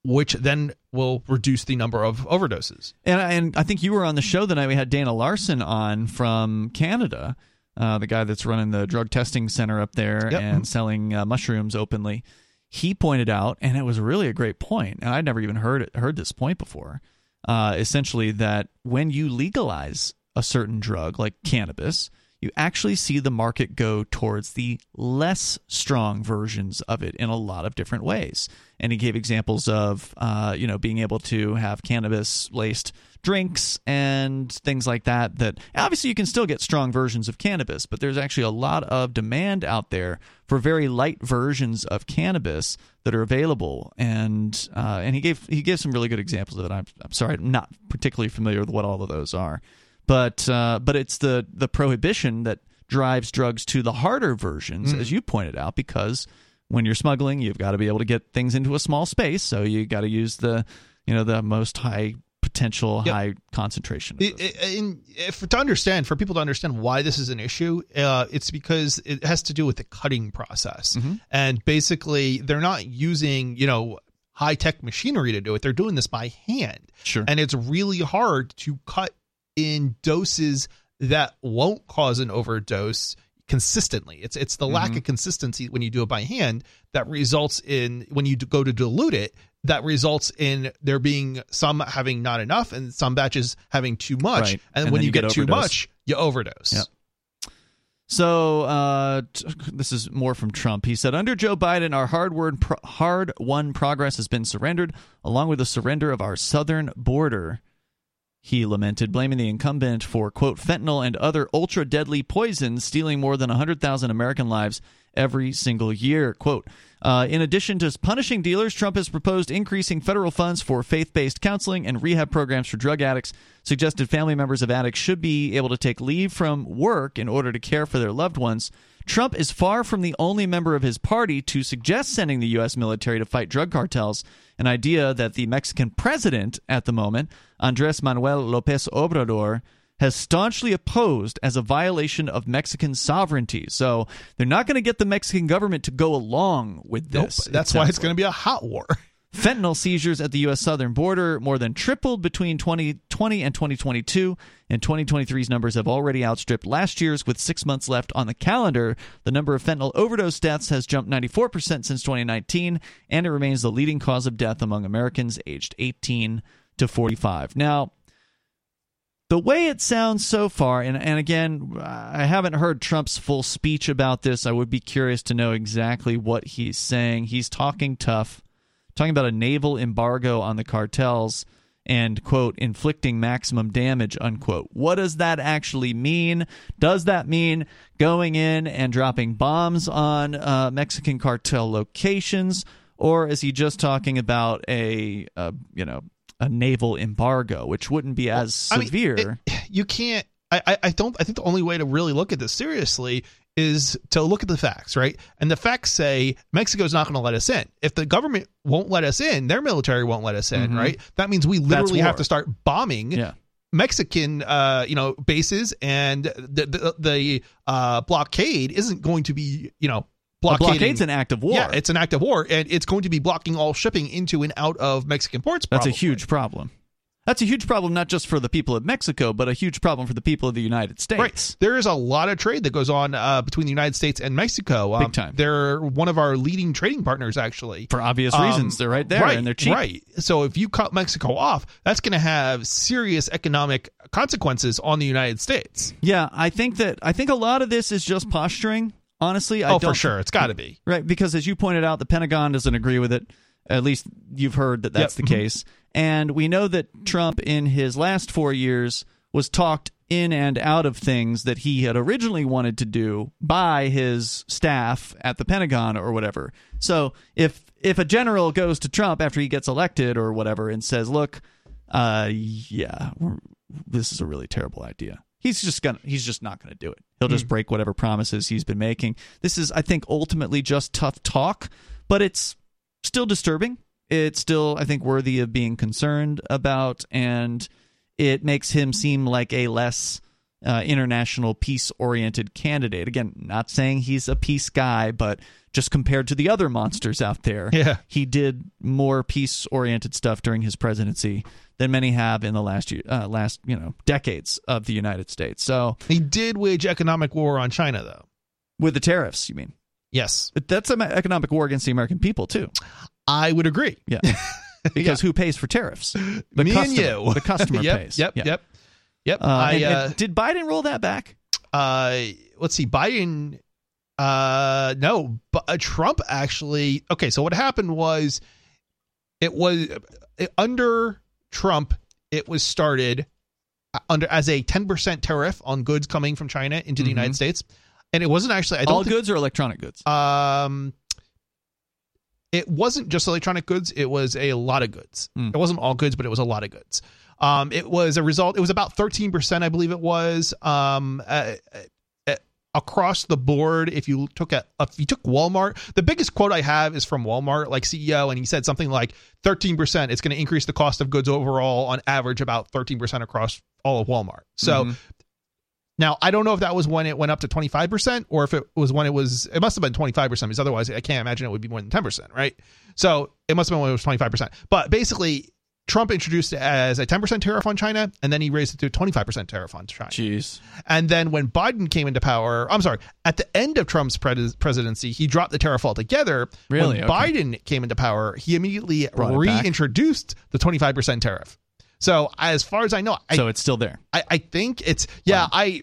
which then will reduce the number of overdoses. And, and I think you were on the show the night we had Dana Larsen on from Canada, uh, the guy that's running the drug testing center up there Yep. and selling uh, mushrooms openly. He pointed out, and it was really a great point, and I'd never even heard it, heard this point before. Uh, essentially, that when you legalize a certain drug like cannabis, you actually see the market go towards the less strong versions of it in a lot of different ways. And he gave examples of, uh, you know, being able to have cannabis laced drinks and things like that. That obviously you can still get strong versions of cannabis, but there's actually a lot of demand out there for very light versions of cannabis that are available. And uh, and he gave he gave some really good examples of it. I'm, I'm sorry, I'm not particularly familiar with what all of those are but uh, but it's the the prohibition that drives drugs to the harder versions, mm. as you pointed out, because when you're smuggling, you've got to be able to get things into a small space, so you got to use the you know the most high potential yep. high concentration. In, if, to understand, for people to understand why this is an issue, uh, it's because it has to do with the cutting process, mm-hmm. and basically they're not using you know high tech machinery to do it; they're doing this by hand. Sure, and it's really hard to cut in doses that won't cause an overdose consistently. It's it's the mm-hmm. lack of consistency when you do it by hand that results in when you go to dilute it that results in there being some having not enough and some batches having too much right. and, and, when you, you, get, get too much you overdose. Yep. So uh, t- this is more from Trump. He said, "Under Joe Biden, our hard word pro- hard won progress has been surrendered, along with the surrender of our southern border." He lamented, blaming the incumbent for, quote, fentanyl and other ultra deadly poisons stealing more than 100,000 American lives every single year. Quote, uh, in addition to punishing dealers, Trump has proposed increasing federal funds for faith based counseling and rehab programs for drug addicts, suggested family members of addicts should be able to take leave from work in order to care for their loved ones. Trump is far from the only member of his party to suggest sending the U.S. military to fight drug cartels, an idea that the Mexican president at the moment, Andres Manuel Lopez Obrador, has staunchly opposed as a violation of Mexican sovereignty. So they're not going to get the Mexican government to go along with this. Nope, that's why it's going to be a hot war. Fentanyl seizures at the U.S. southern border more than tripled between 2020 and 2022, and 2023's numbers have already outstripped last year's with six months left on the calendar. The number of fentanyl overdose deaths has jumped 94% since 2019, and it remains the leading cause of death among Americans aged 18 to 45. Now, the way it sounds so far, and, and again, I haven't heard Trump's full speech about this. I would be curious to know exactly what he's saying. He's talking tough talking about a naval embargo on the cartels and quote inflicting maximum damage unquote. What does that actually mean? Does that mean going in and dropping bombs on uh, mexican cartel locations? Or is he just talking about a, a you know a naval embargo which wouldn't be as well, severe I mean, it, you can't I, I don't I think the only way to really look at this seriously is to look at the facts, right? And the facts say Mexico's not going to let us in. If the government won't let us in, their military won't let us in, mm-hmm. right? That means we literally have to start bombing yeah. Mexican, uh, you know, bases, and the the, the uh, blockade isn't going to be, you know, blockade's an act of war. Yeah, it's an act of war, and it's going to be blocking all shipping into and out of Mexican ports. Probably. That's a huge problem. That's a huge problem, not just for the people of Mexico, but a huge problem for the people of the United States. Right. There is a lot of trade that goes on uh, between the United States and Mexico. Um, Big time. They're one of our leading trading partners, actually. For obvious um, reasons. They're right there right, and they're cheap. Right. So if you cut Mexico off, that's going to have serious economic consequences on the United States. Yeah, I think that I think a lot of this is just posturing. Honestly, I oh, for sure, it's got to be right because as you pointed out, the Pentagon doesn't agree with it. At least you've heard that that's yep. the mm-hmm. case. And we know that Trump, in his last four years, was talked in and out of things that he had originally wanted to do by his staff at the Pentagon or whatever. So if if a general goes to Trump after he gets elected or whatever and says, "Look, uh, yeah, this is a really terrible idea," he's just gonna he's just not gonna do it. He'll just mm. break whatever promises he's been making. This is, I think, ultimately just tough talk, but it's still disturbing it's still I think worthy of being concerned about, and it makes him seem like a less uh, international peace oriented candidate. Again, not saying he's a peace guy, but just compared to the other monsters out there, yeah. he did more peace oriented stuff during his presidency than many have in the last year, uh, last you know decades of the United States. So he did wage economic war on China, though, with the tariffs. You mean? Yes, but that's an economic war against the American people too. I would agree. Yeah. Because yeah. who pays for tariffs? The Me customer. and you. The customer yep, pays. Yep. Yeah. Yep. Yep. Uh, I, and, uh, and did Biden roll that back? uh, let's see, Biden. Uh, no, but uh, Trump actually. Okay, so what happened was, it was it, under Trump. It was started uh, under as a ten percent tariff on goods coming from China into the Mhm. United States, and it wasn't actually. I don't All think, goods or electronic goods? Um, it wasn't just electronic goods; it was a lot of goods. Hmm. It wasn't all goods, but it was a lot of goods. Um, it was a result. It was about thirteen percent, I believe it was. Um, uh, uh, across the board, if you took a if you took Walmart, the biggest quote I have is from Walmart, like CEO, and he said something like thirteen percent. It's going to increase the cost of goods overall on average about thirteen percent across all of Walmart. So. Mhm. Now, I don't know if that was when it went up to 25% or if it was when it was, it must have been 25% because otherwise I can't imagine it would be more than 10%, right? So it must have been when it was 25%. But basically, Trump introduced it as a 10% tariff on China and then he raised it to a 25% tariff on China. Jeez. And then when Biden came into power, I'm sorry, at the end of Trump's pres- presidency, he dropped the tariff altogether. Really? When Okay. Biden came into power, he immediately Brought reintroduced the 25% tariff. So as far as I know, I, so it's still there. I, I think it's, yeah, Wow. I,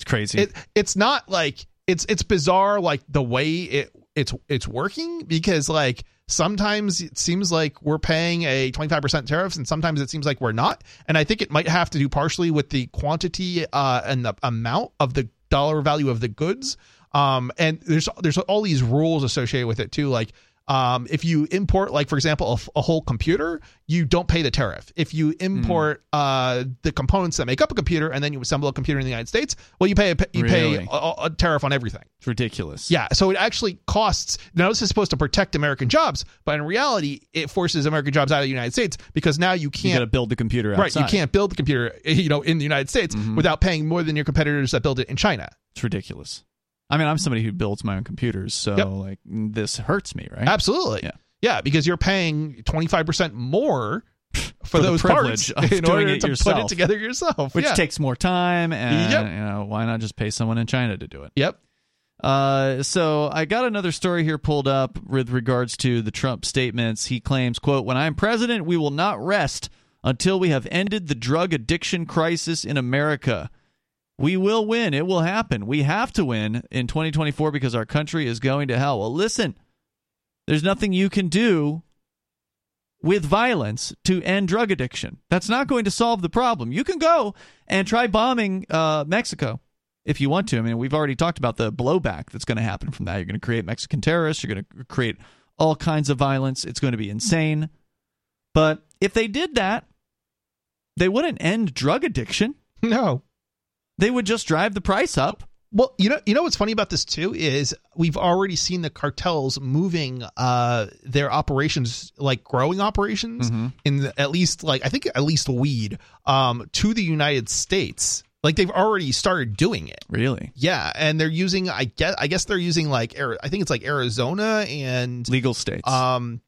It's crazy. it it's not like it's it's bizarre like the way it it's it's working because like sometimes it seems like we're paying a 25% tariffs and sometimes it seems like we're not. And i think it might have to do partially with the quantity uh and the amount of the dollar value of the goods. Um and there's there's all these rules associated with it too. Like um, if you import, like for example, a whole computer, you don't pay the tariff. If you import uh, the components that make up a computer and then you assemble a computer in the United States, well, you pay a, you Really? pay a, a tariff on everything. it's ridiculous. Yeah, so it actually costs. Now this is supposed to protect American jobs, but in reality, it forces American jobs out of the United States because now you You can't. to build the computer Right, you can't build the computer, you know, in the United States Mhm. without paying more than your competitors that build it in China. It's ridiculous. I mean, I'm somebody who builds my own computers, so Yep. like this hurts me, right? Absolutely. Yeah. Yeah, because you're paying 25% more for, For the those privilege parts of in doing order it to put yourself. it together yourself. Which yeah. takes more time, and Yep. you know why not just pay someone in China to do it? Yep. Uh, so I got another story here pulled up with regards to the Trump statements. He claims, "quote When I am president, we will not rest until we have ended the drug addiction crisis in America. We will win. It will happen. We have to win in 2024 because our country is going to hell." Well, listen, there's nothing you can do with violence to end drug addiction. That's not going to solve the problem. You can go and try bombing uh, Mexico if you want to. I mean, we've already talked about the blowback that's going to happen from that. You're going to create Mexican terrorists. You're going to create all kinds of violence. It's going to be insane. But if they did that, they wouldn't end drug addiction. No. They would just drive the price up. Well, you know, you know what's funny about this too is we've already seen the cartels moving uh their operations, like growing operations, in the, at least like I think at least weed, um, to the United States. Like they've already started doing it. Really? Yeah, and they're using I guess I guess they're using like I think it's like Arizona and Legal states. um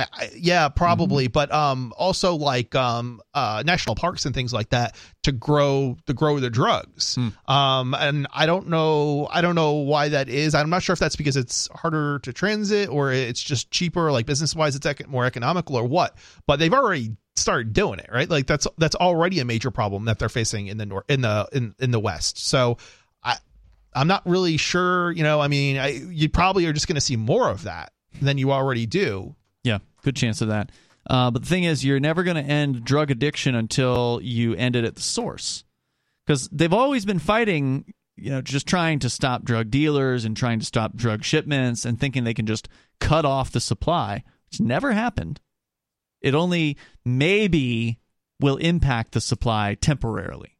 I, I yeah probably. But um also like um uh national parks and things like that to grow to grow the drugs. Um and i don't know i don't know why that is. I'm not sure if that's because it's harder to transit or it's just cheaper like business wise it's ec- more economical or what. But they've already started doing it right? Like that's that's already a major problem that they're facing in the north in the in in the west. So i i'm not really sure you know i mean I, you probably are just going to see more of that than you already do. Yeah, good chance of that. Uh, but the thing is, you're never going to end drug addiction until you end it at the source. Because they've always been fighting, you know, just trying to stop drug dealers and trying to stop drug shipments and thinking they can just cut off the supply, It's never happened. It only maybe will impact the supply temporarily.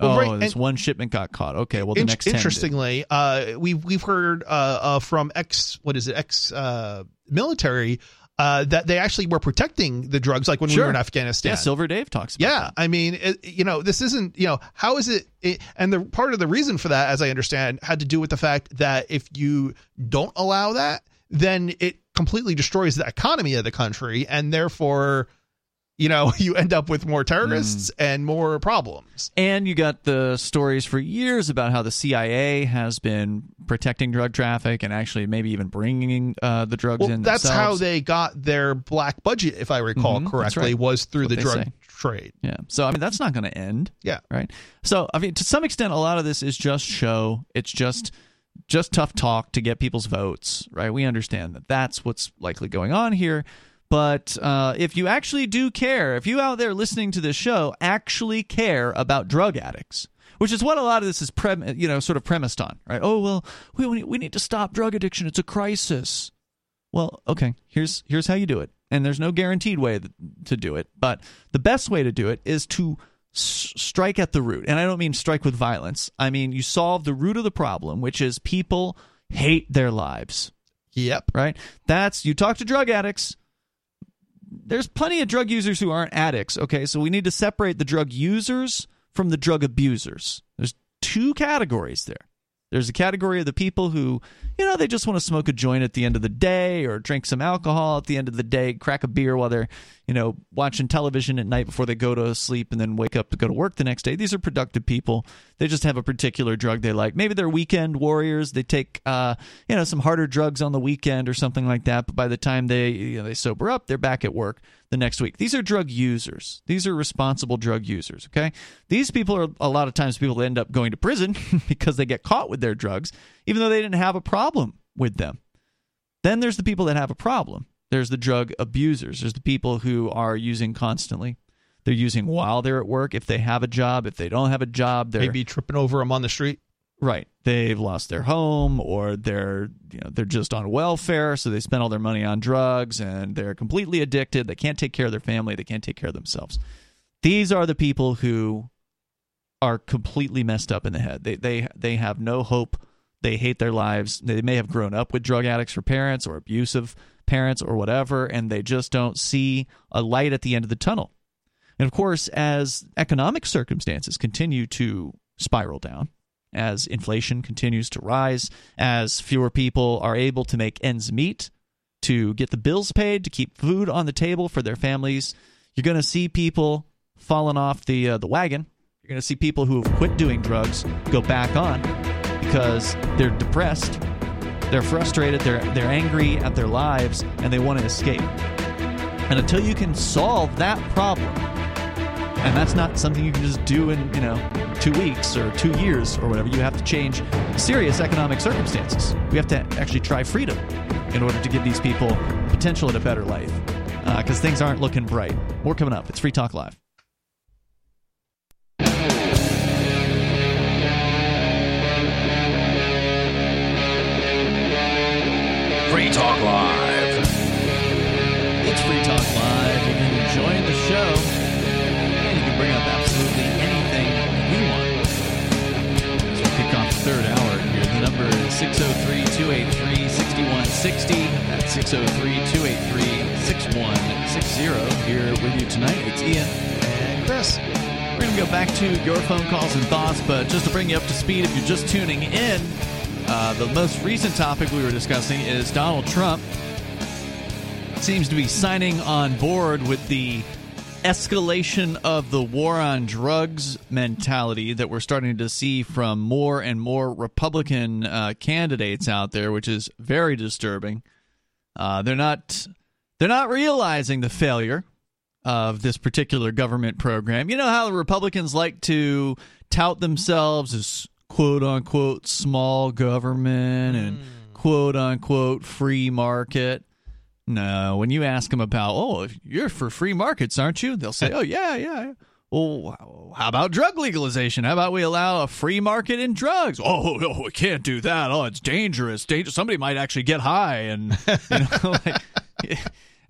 Well, oh, right, this and- one shipment got caught. Okay, well, the In- next 10 did. interestingly, uh, we've we've heard uh, uh, from ex what is it ex uh, military uh, that they actually were protecting the drugs, like when we were in Afghanistan. Yeah, Silver Dave talks about Yeah, that. I mean, it, you know, this isn't, you know, how is it, it? And the part of the reason for that, as I understand, had to do with the fact that if you don't allow that, then it completely destroys the economy of the country, and therefore, you know, you end up with more terrorists Mm. and more problems. And you got the stories for years about how the CIA has been protecting drug traffic and actually maybe even bringing uh, the drugs Well, in. that's how they got their black budget, if I recall Mhm, correctly, right. was through the drug say. trade. Yeah. So I mean that's not going to end. Yeah. Right. So I mean to some extent a lot of this is just show. It's just just tough talk to get people's votes, right? We understand that that's what's likely going on here. But uh, if you actually do care, if you out there listening to this show actually care about drug addicts, which is what a lot of this is, prem- you know, sort of premised on, right? Oh well, we we need to stop drug addiction. It's a crisis. Well, okay. Here's here's how you do it, and there's no guaranteed way to do it, but the best way to do it is to s- strike at the root. And I don't mean strike with violence. I mean you solve the root of the problem, which is people hate their lives. Yep. Right. That's you talk to drug addicts there's plenty of drug users who aren't addicts. Okay, so we need to separate the drug users from the drug abusers. There's two categories there. There's a category of the people who, you know, they just want to smoke a joint at the end of the day or drink some alcohol at the end of the day, crack a beer while they're, you know, watching television at night before they go to sleep and then wake up to go to work the next day. These are productive people. They just have a particular drug they like. Maybe they're weekend warriors. They take, uh, you know, some harder drugs on the weekend or something like that. But by the time they, you know, they sober up, they're back at work the next week. These are drug users. These are responsible drug users. Okay, these people are a lot of times people end up going to prison because they get caught with their drugs, even though they didn't have a problem with them. Then there's the people that have a problem. There's the drug abusers. There's the people who are using constantly. They're using while they're at work. If they have a job, if they don't have a job, they're maybe tripping over them on the street. Right. They've lost their home or they're you know they're just on welfare, so they spend all their money on drugs and they're completely addicted. They can't take care of their family, they can't take care of themselves. These are the people who are completely messed up in the head. They they they have no hope. They hate their lives. They may have grown up with drug addicts for parents or abusive parents or whatever and they just don't see a light at the end of the tunnel. And of course, as economic circumstances continue to spiral down, as inflation continues to rise, as fewer people are able to make ends meet, to get the bills paid, to keep food on the table for their families, you're going to see people falling off the uh, the wagon. You're going to see people who have quit doing drugs go back on because they're depressed, they're frustrated, they're they're angry at their lives, and they want to escape. And until you can solve that problem, and that's not something you can just do in you know two weeks or two years or whatever you have to change serious economic circumstances. We have to actually try freedom in order to give these people potential at a better life because uh, things aren't looking bright. More coming up. It's free talk live talk live it's free talk live you can join the show and you can bring up absolutely anything you want. As we kick off the third hour here, the number is 603 283 6160. That's 603 283 6160. Here with you tonight, it's Ian and Chris. We're going to go back to your phone calls and thoughts, but just to bring you up to speed, if you're just tuning in, uh, the most recent topic we were discussing is Donald Trump seems to be signing on board with the escalation of the war on drugs mentality that we're starting to see from more and more Republican uh, candidates out there, which is very disturbing. Uh, they're not they're not realizing the failure of this particular government program. You know how the Republicans like to tout themselves as quote unquote small government and mm. quote unquote free market. No, when you ask them about, oh, you're for free markets, aren't you? They'll say, oh, yeah, yeah. Well, how about drug legalization? How about we allow a free market in drugs? Oh, no, we can't do that. Oh, it's dangerous. dangerous. Somebody might actually get high, and you know, like,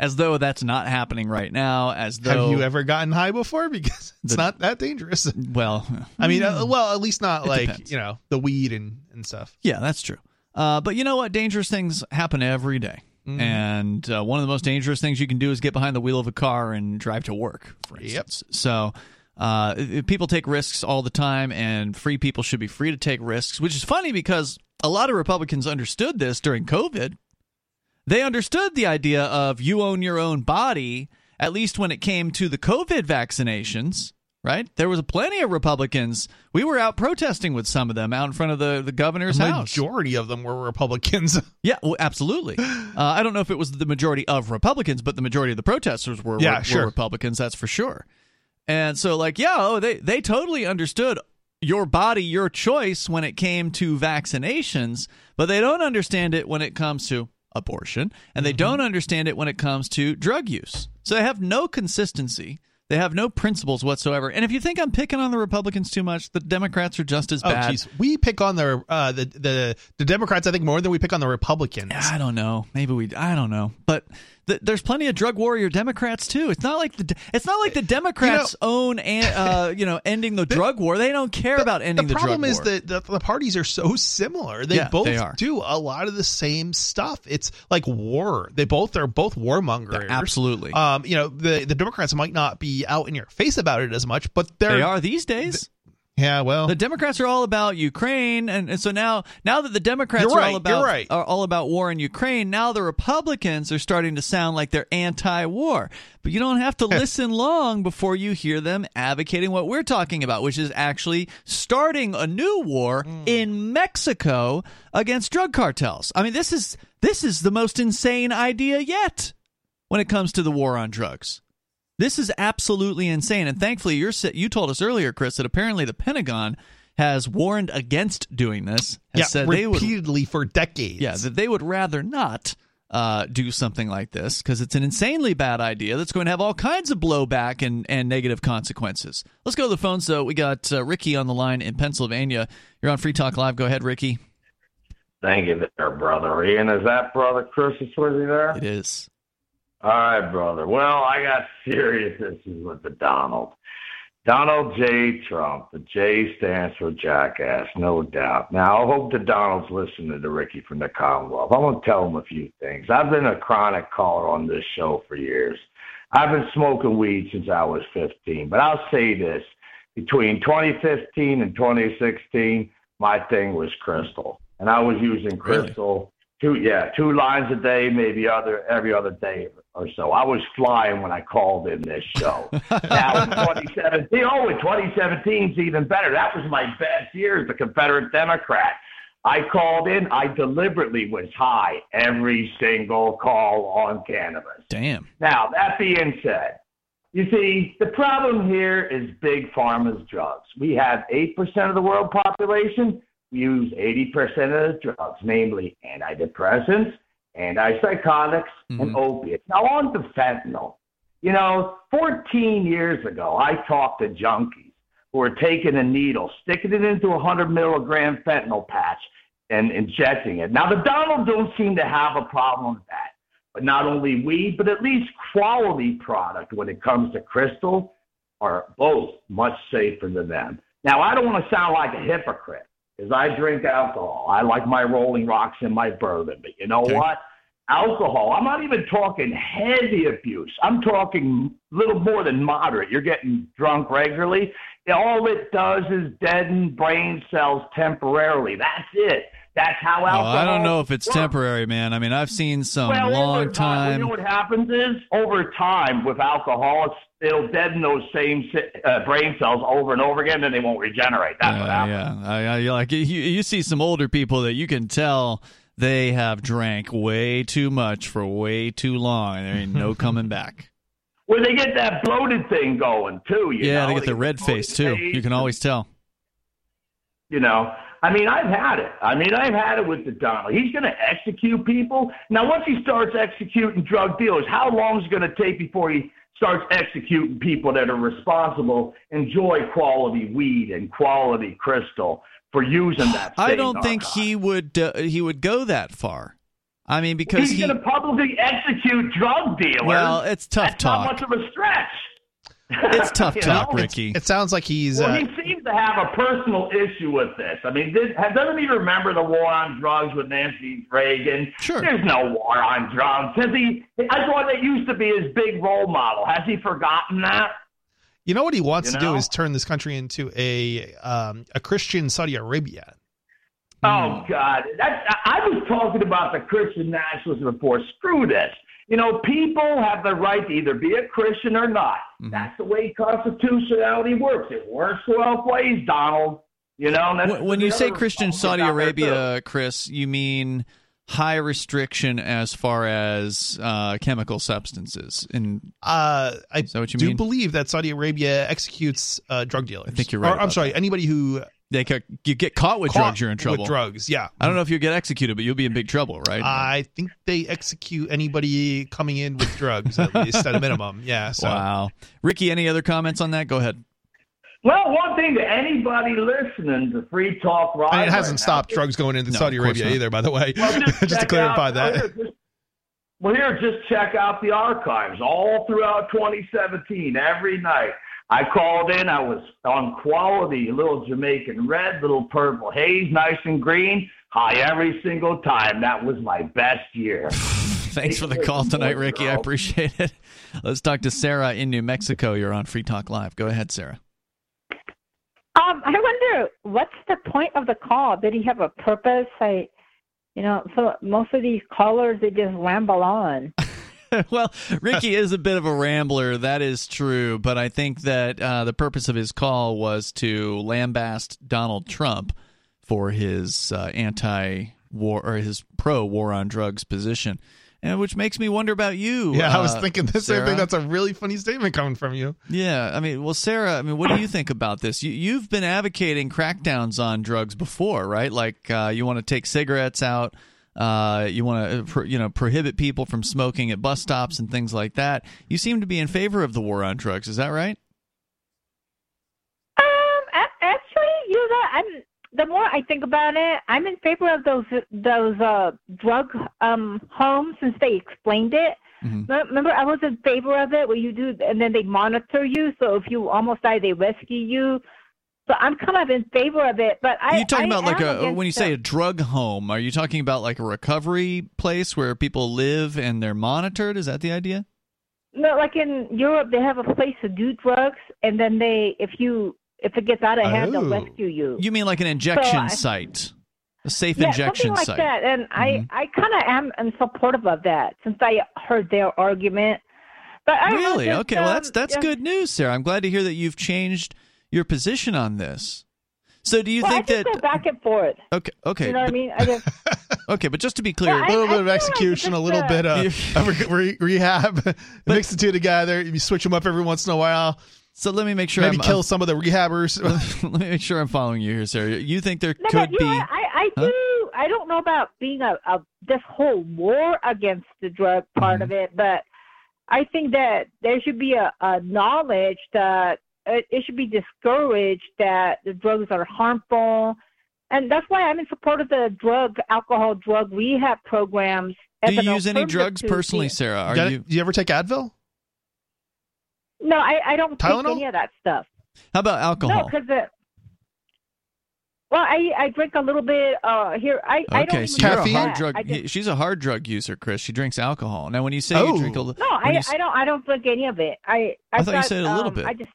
as though that's not happening right now. As though have you ever gotten high before? Because it's the, not that dangerous. Well, I mean, uh, well, at least not like depends. you know the weed and and stuff. Yeah, that's true. Uh, but you know what? Dangerous things happen every day. Mm-hmm. And uh, one of the most dangerous things you can do is get behind the wheel of a car and drive to work, for instance. Yep. So uh, people take risks all the time, and free people should be free to take risks, which is funny because a lot of Republicans understood this during COVID. They understood the idea of you own your own body, at least when it came to the COVID vaccinations right? There was plenty of Republicans. We were out protesting with some of them out in front of the, the governor's the house. Majority of them were Republicans. yeah, well, absolutely. Uh, I don't know if it was the majority of Republicans, but the majority of the protesters were, yeah, were, sure. were Republicans. That's for sure. And so, like, yeah, oh, they they totally understood your body, your choice when it came to vaccinations, but they don't understand it when it comes to abortion, and they mm-hmm. don't understand it when it comes to drug use. So they have no consistency. They have no principles whatsoever. And if you think I'm picking on the Republicans too much, the Democrats are just as oh, bad. Geez. We pick on the, uh, the the the Democrats, I think, more than we pick on the Republicans. I don't know. Maybe we. I don't know. But the, there's plenty of drug warrior Democrats too. It's not like the it's not like the Democrats you know, own and uh, you know ending the, the, drug war. They don't care the, about ending the, drug. the problem is that the, the, parties are so similar. They yeah, both they do a lot of the same stuff. It's like war. They both are both warmongers. Absolutely. Um, you know, the the Democrats might not be out in your face about it as much, but they're they are these days. Yeah, well, the Democrats are all about Ukraine, and, and so now, now that the Democrats are all about right. are all about war in Ukraine, now the Republicans are starting to sound like they're anti-war. But you don't have to listen long before you hear them advocating what we're talking about, which is actually starting a new war mm. in Mexico against drug cartels. I mean, this is this is the most insane idea yet when it comes to the war on drugs. This is absolutely insane. And thankfully, you're you told us earlier, Chris, that apparently the Pentagon has warned against doing this. Has yeah, said repeatedly would, for decades. Yeah, that they would rather not uh, do something like this because it's an insanely bad idea that's going to have all kinds of blowback and, and negative consequences. Let's go to the phones, though. We got uh, Ricky on the line in Pennsylvania. You're on Free Talk Live. Go ahead, Ricky. Thank you there, brother. Ian, is that brother Chris is with you there? It is. All right, brother. Well, I got serious issues with the Donald. Donald J. Trump. The J stands for jackass, no doubt. Now, I hope the Donald's listening to Ricky from the Commonwealth. I'm going to tell him a few things. I've been a chronic caller on this show for years. I've been smoking weed since I was 15. But I'll say this between 2015 and 2016, my thing was crystal. And I was using crystal two yeah two lines a day maybe other every other day or so. I was flying when i called in this show. Now in 2017 oh in 2017 is even better. That was my best year as a confederate democrat. I called in. I deliberately was high every single call on cannabis. Damn. Now that being said you see, the problem here is big pharma's drugs. We have 8% of the world population use 80% of the drugs, namely antidepressants, antipsychotics, mm-hmm. and opiates. Now, on to fentanyl. You know, 14 years ago, I talked to junkies who were taking a needle, sticking it into a 100 milligram fentanyl patch, and injecting it. Now, the Donald don't seem to have a problem with that. But not only weed, but at least quality product when it comes to crystal are both much safer than them. Now, I don't want to sound like a hypocrite, is I drink alcohol. I like my Rolling Rocks and my bourbon. But you know okay. what? Alcohol, I'm not even talking heavy abuse. I'm talking a little more than moderate. You're getting drunk regularly. All it does is deaden brain cells temporarily. That's it. That's how alcohol. Oh, I don't know if it's works. temporary, man. I mean, I've seen some well, long time. time. You know what happens is over time with alcohol, it'll deaden those same uh, brain cells over and over again, and they won't regenerate. That's uh, what happens. Yeah, I, I, like you, you see some older people that you can tell they have drank way too much for way too long, and there ain't no coming back. Well, they get that bloated thing going too. yeah, know? they get the they red face too. Face. You can always tell. You know, I mean, I've had it. I mean, I've had it with the Donald. He's going to execute people. Now, once he starts executing drug dealers, how long is it going to take before he starts executing people that are responsible, enjoy quality weed and quality crystal for using that? I don't think he would. Uh, he would go that far. I mean, because he's he, going to publicly execute drug dealers. Well, it's tough That's talk. Not much of a stretch. It's tough talk, know? Ricky. It sounds like he's. Well, uh, he seems to have a personal issue with this. I mean, this, doesn't he remember the war on drugs with Nancy Reagan? Sure. There's no war on drugs. Has he? I thought that used to be his big role model. Has he forgotten that? You know what he wants you to know? do is turn this country into a um, a Christian Saudi Arabia. Oh God, that's I was talking about the Christian nationalism before. Screw this. You know, people have the right to either be a Christian or not. Mm-hmm. That's the way constitutionality works. It works both ways, Donald. You know, when you say Christian Saudi Arabia, Chris, you mean high restriction as far as uh, chemical substances. And uh, I do mean? believe that Saudi Arabia executes uh, drug dealers. I think you're right. Or, I'm sorry, that. anybody who they ca- you get caught with caught drugs, you're in trouble. With drugs, yeah. I don't know if you get executed, but you'll be in big trouble, right? I think they execute anybody coming in with drugs at least at a minimum. Yeah. So. Wow, Ricky. Any other comments on that? Go ahead. Well, one thing to anybody listening to Free Talk Live. it hasn't right stopped now. drugs going into no, Saudi Arabia either, by the way. Well, just, just to clarify out, that. Well here, just, well, here, just check out the archives all throughout 2017, every night. I called in. I was on quality, little Jamaican red, little purple haze, nice and green. High every single time. That was my best year. Thanks for the call tonight, Ricky. I appreciate it. Let's talk to Sarah in New Mexico. You're on Free Talk Live. Go ahead, Sarah. Um, I wonder what's the point of the call? Did he have a purpose? I, you know, so most of these callers they just ramble on. well, Ricky is a bit of a rambler. That is true, but I think that uh, the purpose of his call was to lambast Donald Trump for his uh, anti-war or his pro-war on drugs position and which makes me wonder about you. Yeah, uh, I was thinking the same thing. That's a really funny statement coming from you. Yeah, I mean, well, Sarah, I mean, what do you think about this? You, you've been advocating crackdowns on drugs before, right? Like uh, you want to take cigarettes out. Uh, you want to, you know, prohibit people from smoking at bus stops and things like that. You seem to be in favor of the war on drugs. Is that right? Um, actually, you know, I'm the more I think about it, I'm in favor of those those uh, drug um, homes since they explained it. Mm-hmm. Remember, I was in favor of it where you do, and then they monitor you. So if you almost die, they rescue you. So I'm kind of in favor of it. But I, are you talking I about like a when you say a drug home? Are you talking about like a recovery place where people live and they're monitored? Is that the idea? No, like in Europe, they have a place to do drugs, and then they, if you if it gets out of hand, they'll rescue you. You mean like an injection so I, site, a safe yeah, injection something like site? that. And mm-hmm. I, I kind of am in supportive of that since I heard their argument. But I really, okay, um, well that's that's yeah. good news, Sarah. I'm glad to hear that you've changed your position on this. So do you well, think I that go back and forth? Okay, okay. You know what I mean? I just okay, but just to be clear, Well, a little I- bit I of execution, like a little it's bit of, of re- rehab, mix the two together. You switch them up every once in a while. so let me make sure Maybe I'm, kill some of the rehabbers. let me make sure I'm following you here, Sarah. You think there no, could be know. I, I Huh? do. I don't know about being a, a this whole war against the drug part Mm-hmm. of it, but I think that there should be a, a knowledge that it, it should be discouraged that the drugs are harmful, and that's why I'm in support of the drug, alcohol, drug rehab programs. Do you use any drugs personally, the- Sarah? Are Got you Do you ever take Advil? No, I, I don't Tylenol? take any of that stuff. How about alcohol? No, alcohol? because well, I I drink a little bit uh here. I I don't so you're a Caffeine? hard that. drug. Just- She's a hard drug user, Chris. She drinks alcohol. Now, when you say Oh. you drink a little, No, I, you s- I don't I don't drink any of it. I I, I thought you said a little um, bit. I just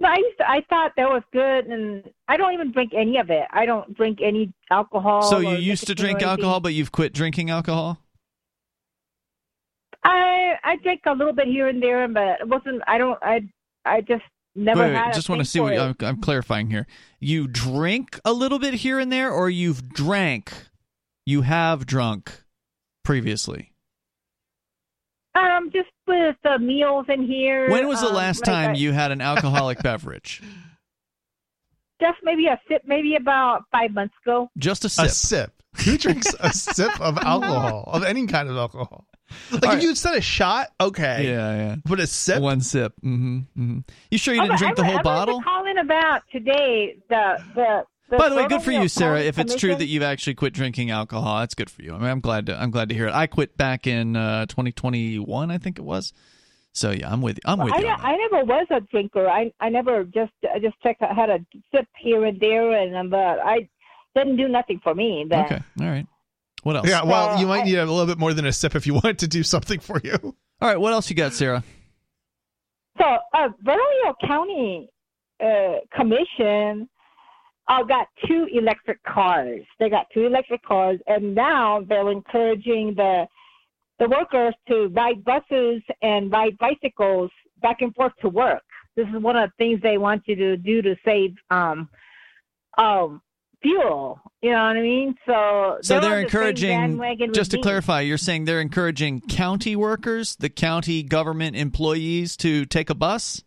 no, I used to, I thought that was good, and I don't even drink any of it. I don't drink any alcohol. So you used to drink alcohol, but you've quit drinking alcohol. I I drink a little bit here and there, but it wasn't. I don't. I I just never Wait, wait, just want to see what. I'm, I'm clarifying here. You drink a little bit here and there, or you've drank, you have drunk previously. Um, just with the meals in here. When was the um, last like time I- you had an alcoholic beverage? Just maybe a sip, maybe about five months ago. Just a sip. A sip. Who drinks a sip of alcohol, of any kind of alcohol? Like All if right. you said a shot, okay. Yeah, yeah. But a sip? One sip. Mm-hmm, mm-hmm. You sure you Oh, didn't but drink I the whole I bottle? wanted to call in about today the the. The By the way, good for you, Sarah. If it's true that you've actually quit drinking alcohol, that's good for you. I mean, I'm glad to I'm glad to hear it. I quit back in uh, 2021, I think it was. So yeah, I'm with you. I'm with I, you. on. I never was a drinker. I I never just I just check I had a sip here and there, and um, but I didn't do nothing for me. Then. Okay, all right. What else? Yeah, well, So, you might I- need a little bit more than a sip if you want it to do something for you. All right. What else you got, Sarah? So uh, Bernalillo County uh, Commission uh, got two electric cars. They got two electric cars, and now they're encouraging the the workers to ride buses and ride bicycles back and forth to work. This is one of the things they want you to do to save um, um, fuel. You know what I mean? So so they're, they're on the encouraging. Just to me. clarify, you're saying they're encouraging county workers, the county government employees, to take a bus.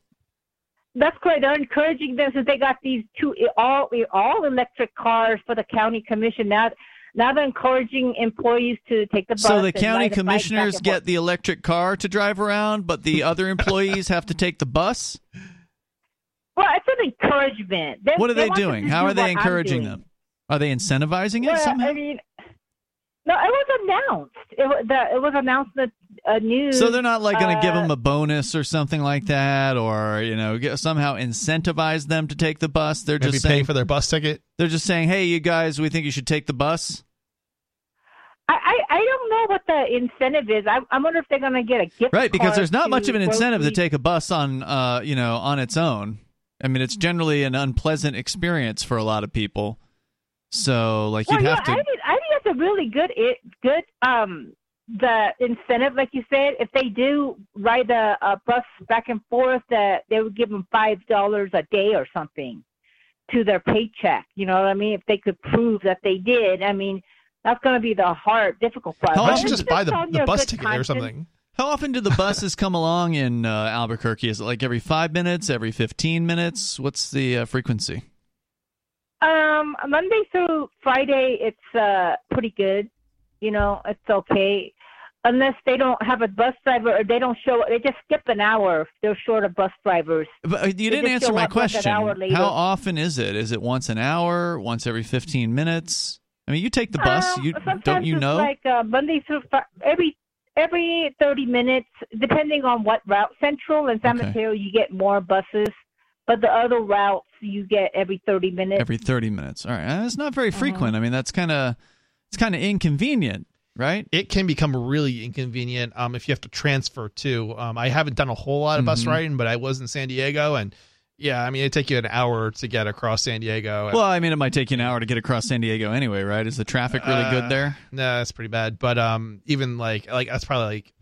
That's correct. They're encouraging them since they got these two all all electric cars for the county commission. Now, now they're encouraging employees to take the bus. So the county ride the bike back commissioners get the electric car to drive around, but the other employees have to take the bus. Well, it's an encouragement. They- What are they them doing? How do are they encouraging them? Are they incentivizing it Well, somehow? I mean, no, it was announced. It was, the, it was announced that a news. So they're not like going to give uh, them a bonus or something like that, or you know, get, somehow incentivize them to take the bus. They're Maybe just pay saying for their bus ticket. they're just saying, "Hey, you guys, we think you should take the bus." I, I I don't know what the incentive is. I, I wonder if they're going to get a gift. Right, because card there's not much of an incentive to take a bus on, uh, you know, on its own. I mean, it's generally an unpleasant experience for a lot of people. So, like, Well, you'd yeah, have to. I think I think that's a really good it good um the incentive, like you said, if they do ride a, a bus back and forth, that they would give them five dollars a day or something to their paycheck. You know what I mean? If they could prove that they did, I mean, that's going to be the hard, difficult part. How often it's just buy the, the bus good ticket or something. How often do the buses come along in uh, Albuquerque? Is it like every five minutes, every fifteen minutes? What's the uh, frequency? Um, Monday through Friday, it's uh pretty good. You know, it's okay, unless they don't have a bus driver or they don't show. They just skip an hour. if They're short of bus drivers. But uh, you didn't answer my like question. How often is it? Is it once an hour? Once every fifteen minutes? I mean, you take the bus. Um, you don't you it's know? Like uh, Monday through Fri every every thirty minutes, depending on what route. Central and San Okay. Mateo, you get more buses, but the other routes you get every thirty minutes. every 30 minutes. All right. Uh, It's not Uh-huh. very frequent. I mean, that's kind of it's kind of inconvenient, right? It can become really inconvenient um, if you have to transfer too. Um, I haven't done a whole lot of bus Mhm. riding, but I was in San Diego, and yeah, I mean it'd take you an hour to get across San Diego. Well, I mean, it might take you an hour to get across San Diego anyway, right? Is the traffic really Uh, good there? no, it's pretty bad. But um, even like like that's probably like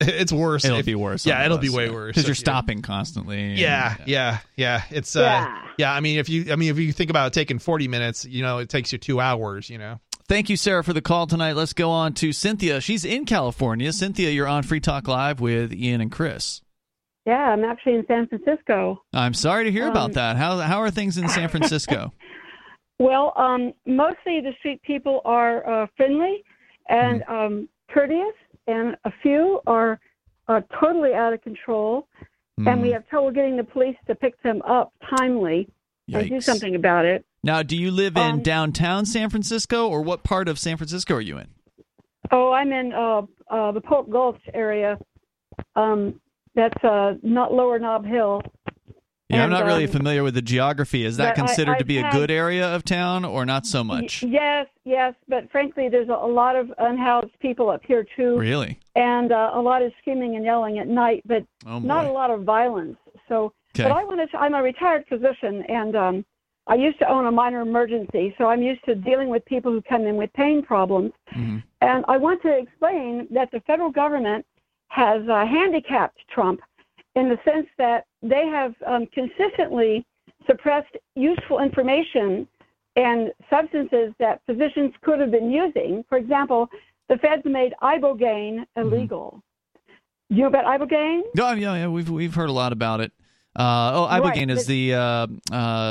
it's worse. It'll if- be worse. Yeah, it'll bus, be way yeah. worse because you're if you- stopping constantly. and- Yeah, yeah, yeah. It's uh, Yeah. yeah. I mean, if you, I mean, if you think about it taking forty minutes, you know, it takes you two hours. You know. Thank you, Sarah, for the call tonight. Let's go on to Cynthia. She's in California. Cynthia, you're on Free Talk Live with Ian and Chris. Yeah, I'm actually in San Francisco. I'm sorry to hear Um, about that. How how are things in San Francisco? Well, um, mostly the street people are uh, friendly and Mm-hmm. um, courteous, and a few are uh, totally out of control. And we Mm, have trouble getting the police to pick them up timely and do something about it. Now, do you live in Um, downtown San Francisco, or what part of San Francisco are you in? Oh, I'm in uh, uh, the Polk Gulch area. Um, that's uh, not Lower Nob Hill. Yeah, I'm not really um, familiar with the geography. Is that but I- considered to be a good area of town, or not so much? Yes, yes, but frankly, there's a, a lot of unhoused people up here too, Really? and uh, a lot of screaming and yelling at night, but Oh not a lot of violence. So, Okay. but I wanted to, I'm a retired physician, and um, I used to own a minor emergency, so I'm used to dealing with people who come in with pain problems. Mhm. And I want to explain that the federal government has uh, handicapped Trump in the sense that they have um, consistently suppressed useful information and substances that physicians could have been using. For example, the feds made ibogaine illegal. You know about ibogaine? Oh, yeah, yeah, we've we've heard a lot about it. Uh, oh, Right, ibogaine is the uh, uh,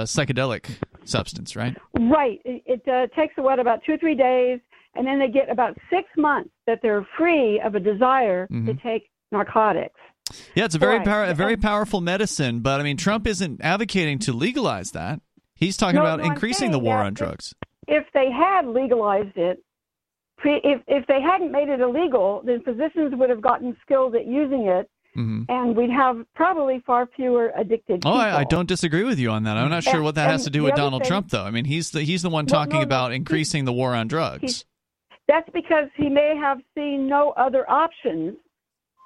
psychedelic substance, right? Right. It, it uh, takes what about two or three days, and then they get about six months that they're free of a desire to Mhm. take narcotics. Yeah, it's a very Right. power, a very powerful medicine, but I mean, Trump isn't advocating to legalize that. He's talking No, about no, increasing the war on drugs. If they had legalized it, if if they hadn't made it illegal, then physicians would have gotten skilled at using it, hmm and we'd have probably far fewer addicted Oh, people. I, I don't disagree with you on that. I'm not sure And- what that has to do with Donald thing- Trump, though. I mean, he's the he's the one talking no, about he- increasing the war on drugs. That's because he may have seen no other options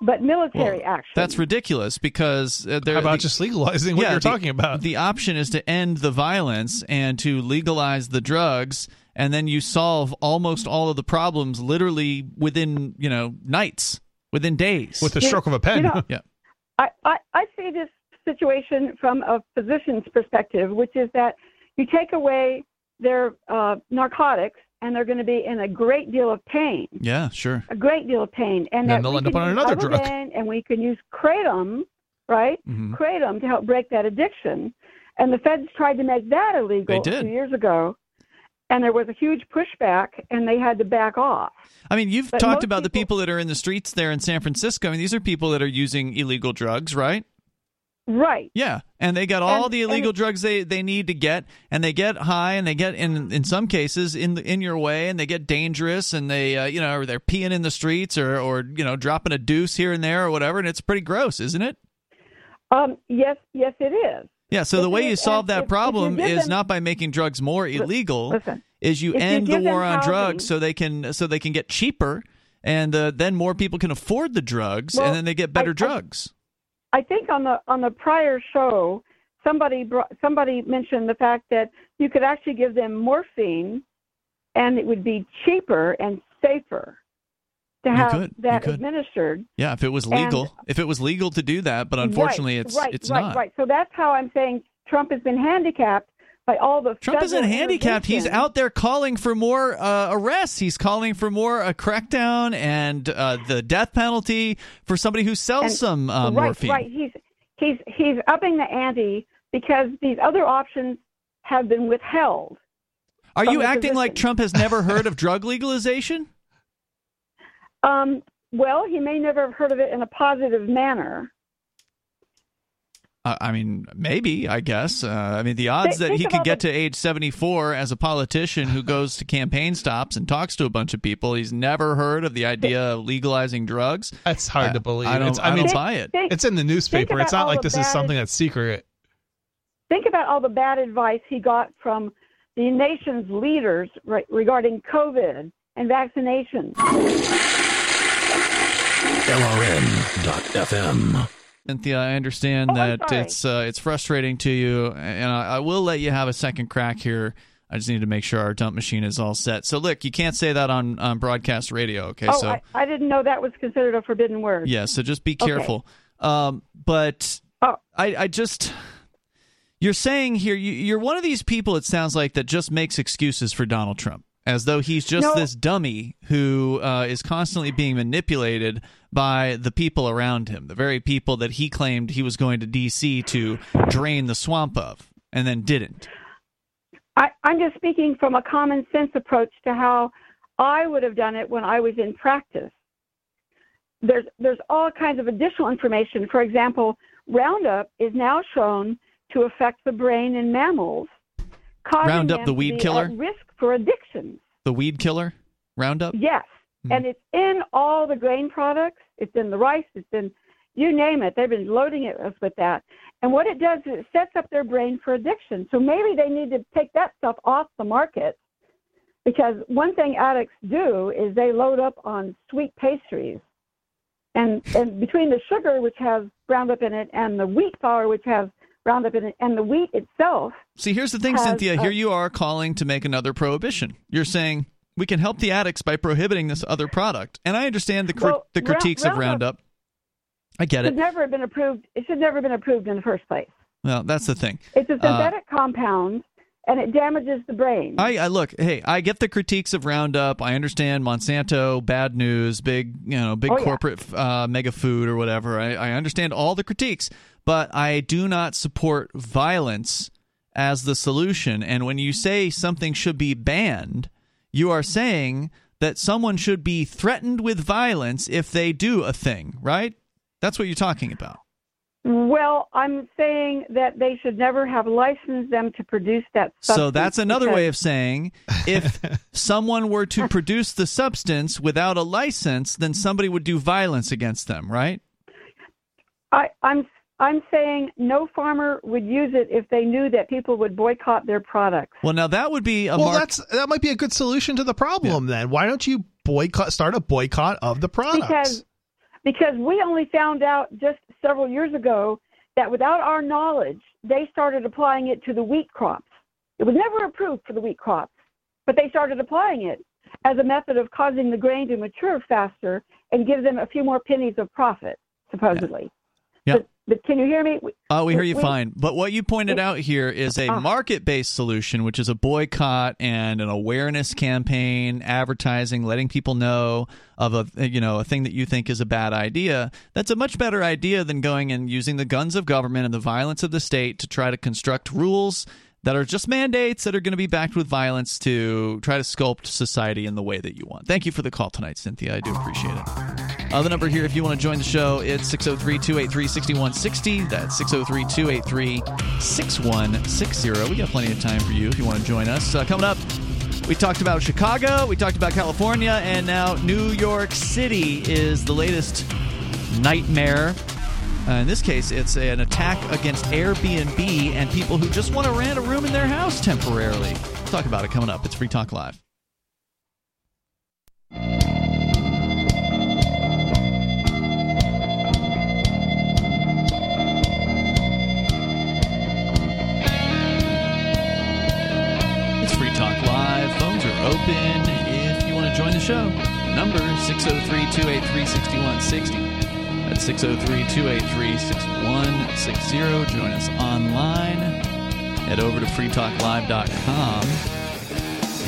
but military Well, action. That's ridiculous because uh, there. How about the- just legalizing what yeah, you're the- talking about? The option is to end the violence and to legalize the drugs, and then you solve almost all of the problems literally within you know nights, within days. With the You- stroke of a pen. you know- yeah. I, I, I see this situation from a physician's perspective, which is that you take away they're uh, narcotics and they're going to be in a great deal of pain. Yeah, sure. A great deal of pain, and then they'll end up on another drug. And we can use kratom, right? Mhm. Kratom to help break that addiction. And the feds tried to make that illegal two years ago, and there was a huge pushback, and they had to back off. I mean, you've But talked about the people- people that are in the streets there in San Francisco. I mean, these are people that are using illegal drugs, right? Right. Yeah, and they got all And- the illegal drugs they, they need to get, and they get high, and they get in in some cases in in your way, and they get dangerous, and they uh, you know or they're peeing in the streets or or you know dropping a deuce here and there or whatever, and it's pretty gross, isn't it? Um, yes, yes, it is. Yeah. So the way you- solve that if- if problem give is them- not by making drugs more illegal. Listen, is you if you end the war on housing- drugs so they can so they can get cheaper, and uh, then more people can afford the drugs, Well, and then they get better I- drugs. I think on the on the prior show, somebody brought, somebody mentioned the fact that you could actually give them morphine, and it would be cheaper and safer to You have could, you that could. administered. Yeah, if it was And- legal, if it was legal to do that, but unfortunately, right, it's right, it's right, not. Right. So that's how I'm saying Trump has been handicapped by all the Trump isn't handicapped. He's out there calling for more uh, arrests. He's calling for more a crackdown and uh, the death penalty for somebody who sells And- some uh, right, morphine. Right. He's he's he's upping the ante because these other options have been withheld. Are you acting like. Trump has never heard of drug legalization? Um, well, he may never have heard of it in a positive manner. Uh, I mean, maybe. I guess. Uh, I mean, the odds Think- that he think could get the- to age seventy-four as a politician who goes to campaign stops and talks to a bunch of people, he's never heard of the idea of legalizing drugs. That's hard I- to believe. I don't. I, I mean, don't buy it. Think, It's in the newspaper. It's not like this is something that's secret. think about all the bad advice he got from the nation's leaders re- regarding COVID and vaccinations. LRN.FM. Cynthia, I understand Oh, that it's uh, it's frustrating to you, and I, I will let you have a second crack here. I just need to make sure our dump machine is all set. So, look, you can't say that on, on broadcast radio, okay? oh, so, I, I didn't know that was considered a forbidden word. yeah, so just be Okay. careful. Um, but Oh. I, I just. You're saying here, you, you're one of these people, it sounds like, that just makes excuses for Donald Trump, as though he's just No. this dummy who uh, is constantly being manipulated by the people around him, the very people that he claimed he was going to D.C. to drain the swamp of, and then didn't. I, I'm just speaking from a common sense approach to how I would have done it when I was in practice. There's there's all kinds of additional information. For example, Roundup is now shown to affect the brain in mammals, causing Roundup, them the to weed be killer? at risk for addictions. The weed killer, Roundup? Yes, Hmm. and it's in all the grain products. It's in the rice. It's in you name it. They've been loading it us with that. And what it does is it sets up their brain for addiction. So maybe they need to take that stuff off the market because one thing addicts do is they load up on sweet pastries. And and between the sugar which has Roundup in it and the wheat flour which has Roundup in it and the wheat itself, See, here's the thing, Cynthia. a- Here you are calling to make another prohibition. You're saying we can help the addicts by prohibiting this other product. And I understand the, cri- Well, the critiques of Roundup-. I get should it. never have been approved. It should never have been approved in the first place. Well, that's the thing. It's a Uh, synthetic compound and it damages the brain. I, I look. Hey, I get the critiques of Roundup. I understand Monsanto, bad news, big, you know, big Oh, yeah. corporate uh, mega food or whatever. I, I understand all the critiques, but I do not support violence as the solution. And when you say something should be banned, you are saying that someone should be threatened with violence if they do a thing, right? That's what you're talking about. Well, I'm saying that they should never have licensed them to produce that substance. So that's another because way of saying if someone were to produce the substance without a license, then somebody would do violence against them, right? I, I'm I'm saying no farmer would use it if they knew that people would boycott their products. Well, now that would be a well, mark. that's that might be a good solution to the problem. Then why don't you boycott? Start a boycott of the products. Because because we only found out just several years ago that without our knowledge, they started applying it to the wheat crops. It was never approved for the wheat crops, but they started applying it as a method of causing the grain to mature faster and give them a few more pennies of profit, supposedly. Yeah. But But can you hear me? Oh, we hear you fine. But what you pointed out here is a Ah. market-based solution, which is a boycott and an awareness campaign, advertising, letting people know of a you know a thing that you think is a bad idea. That's a much better idea than going and using the guns of government and the violence of the state to try to construct rules that are just mandates that are going to be backed with violence to try to sculpt society in the way that you want. Thank you for the call tonight, Cynthia. I do appreciate it. Uh, the number here, if you want to join the show, it's 603 283 6160. That's 603 283 6160. We got plenty of time for you if you want to join us. Uh, coming up, we talked about Chicago, we talked about California, and now New York City is the latest nightmare. Uh, in this case, it's an attack against Airbnb and people who just want to rent a room in their house temporarily. We'll talk about it coming up. It's Free Talk Live. Open if you want to join the show. Number 603 283 6160. That's 603 283 6160. Join us online. Head over to freetalklive.com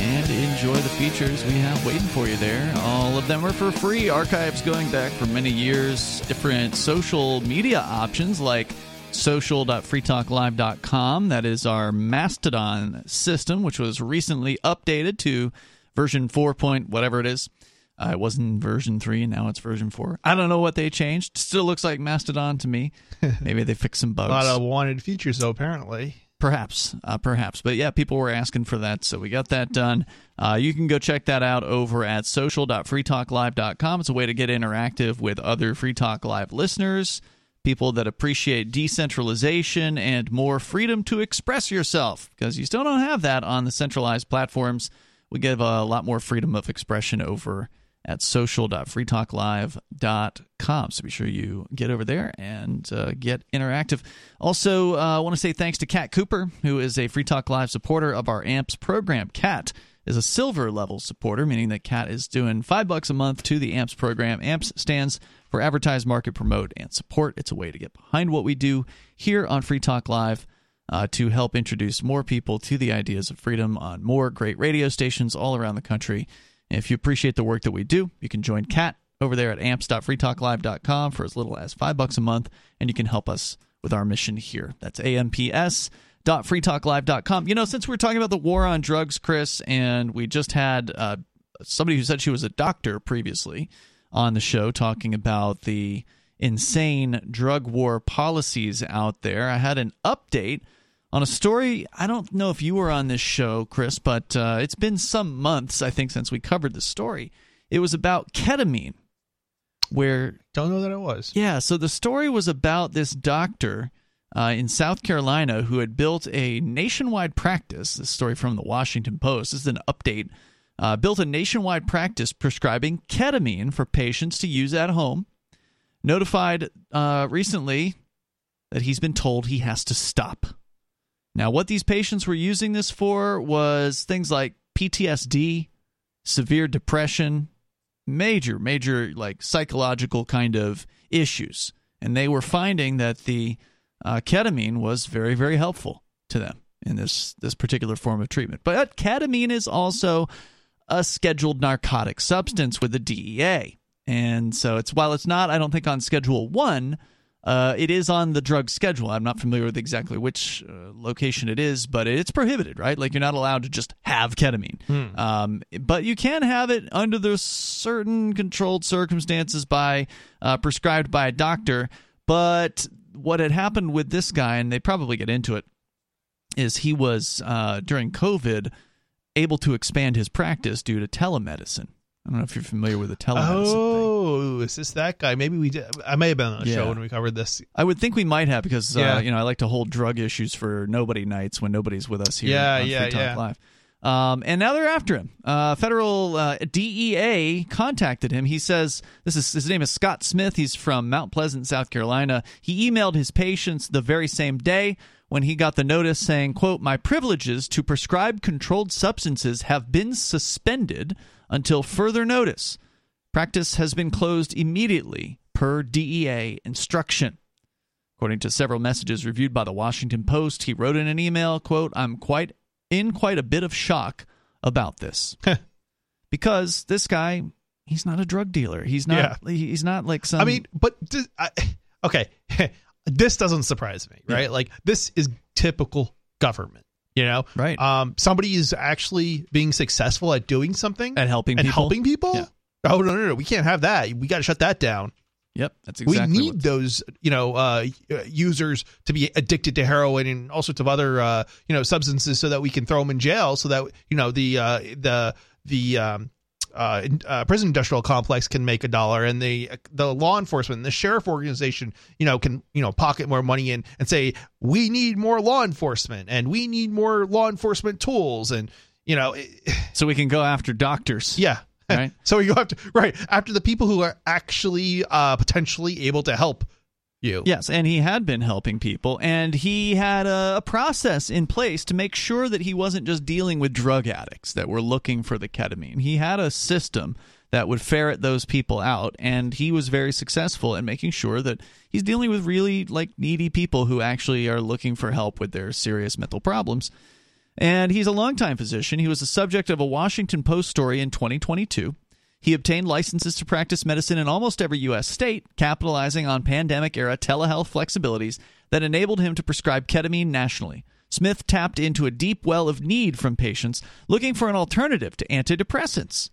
and enjoy the features we have waiting for you there. All of them are for free. Archives going back for many years. Different social media options like social.freetalklive.com. That is our Mastodon system, which was recently updated to version 4. Point whatever it is. Uh, it wasn't version 3, and now it's version 4. I don't know what they changed. Still looks like Mastodon to me. Maybe they fixed some A bugs. lot of wanted features, though, apparently. Perhaps, uh, perhaps, but yeah, people were asking for that, so we got that done. Uh, you can go check that out over at social.freetalklive.com. It's a way to get interactive with other Free Talk Live listeners, people that appreciate decentralization and more freedom to express yourself, because you still don't have that on the centralized platforms. We give a lot more freedom of expression over at social.freetalklive.com. So be sure you get over there and uh, get interactive. Also, uh, I want to say thanks to Kat Cooper, who is a Free Talk Live supporter of our AMPS program. Kat is a silver level supporter, meaning that Kat is doing five bucks a month to the AMPS program. AMPS stands for Advertise, Market, Promote, and Support. It's a way to get behind what we do here on Free Talk Live. Uh, to help introduce more people to the ideas of freedom on more great radio stations all around the country. If you appreciate the work that we do, you can join Kat over there at amps.freetalklive.com for as little as five bucks a month, and you can help us with our mission here. That's amps.freetalklive.com. You know, since we're talking about the war on drugs, Chris, and we just had uh, somebody who said she was a doctor previously on the show talking about the insane drug war policies out there, I had an update on a story. I don't know if you were on this show, Chris, but uh, it's been some months, I think, since we covered the story. It was about ketamine, where. Don't know that it was. Yeah, so the story was about this doctor uh, in South Carolina who had built a nationwide practice. This story from the Washington Post. This is an update. Uh, built a nationwide practice prescribing ketamine for patients to use at home. Notified uh, recently that he's been told he has to stop. Now, what these patients were using this for was things like PTSD, severe depression, major, major, like psychological kind of issues. And they were finding that the uh, ketamine was very, very helpful to them in this, this particular form of treatment. But ketamine is also a scheduled narcotic substance with the DEA. And so it's while it's not, I don't think, on Schedule One, uh, it is on the drug schedule. I'm not familiar with exactly which uh, location it is, but it's prohibited, right? Like you're not allowed to just have ketamine. Hmm. Um, but you can have it under the certain controlled circumstances by uh, prescribed by a doctor. But what had happened with this guy, and they probably get into it, is he was uh, during COVID able to expand his practice due to telemedicine. I don't know if you're familiar with the telemedicine thing. Oh, is this that guy? Maybe we did. I may have been on the Yeah. show when we covered this. I would think we might have because Yeah. uh, you know I like to hold drug issues for nobody nights when nobody's with us here. Yeah, on yeah, Free Talk yeah. Live. Um, and now they're after him. Uh, federal uh, DEA contacted him. He says this is his name is Scott Smith. He's from Mount Pleasant, South Carolina. He emailed his patients the very same day when he got the notice saying, "quote My privileges to prescribe controlled substances have been suspended until further notice. Practice has been closed immediately per DEA instruction." According to several messages reviewed by the Washington Post, he wrote in an email, quote, I'm quite in quite a bit of shock about this. because this guy, he's not a drug dealer. He's not yeah. he's not like some I mean, but I, okay, this doesn't surprise me, right? Yeah. Like this is typical government. You know, right? Um, somebody is actually being successful at doing something and helping and people. helping people. Yeah. Oh no, no, no! We can't have that. We got to shut that down. Yep, that's exactly. We need those, you know, uh, users to be addicted to heroin and all sorts of other, uh, you know, substances, so that we can throw them in jail, so that you know the uh, the the um, uh, uh, prison industrial complex can make a dollar, and the the law enforcement, the sheriff organization, you know, can you know pocket more money in and say we need more law enforcement and we need more law enforcement tools, and you know, so we can go after doctors. Yeah, right. so you have to right after the people who are actually uh, potentially able to help you. Yes, and he had been helping people, and he had a, a, process in place to make sure that he wasn't just dealing with drug addicts that were looking for the ketamine. He had a system that would ferret those people out, and he was very successful in making sure that he's dealing with really like needy people who actually are looking for help with their serious mental problems. And he's a longtime physician. He was the subject of a Washington Post story in 2022 he obtained licenses to practice medicine in almost every U.S. state, capitalizing on pandemic era telehealth flexibilities that enabled him to prescribe ketamine nationally. Smith tapped into a deep well of need from patients looking for an alternative to antidepressants,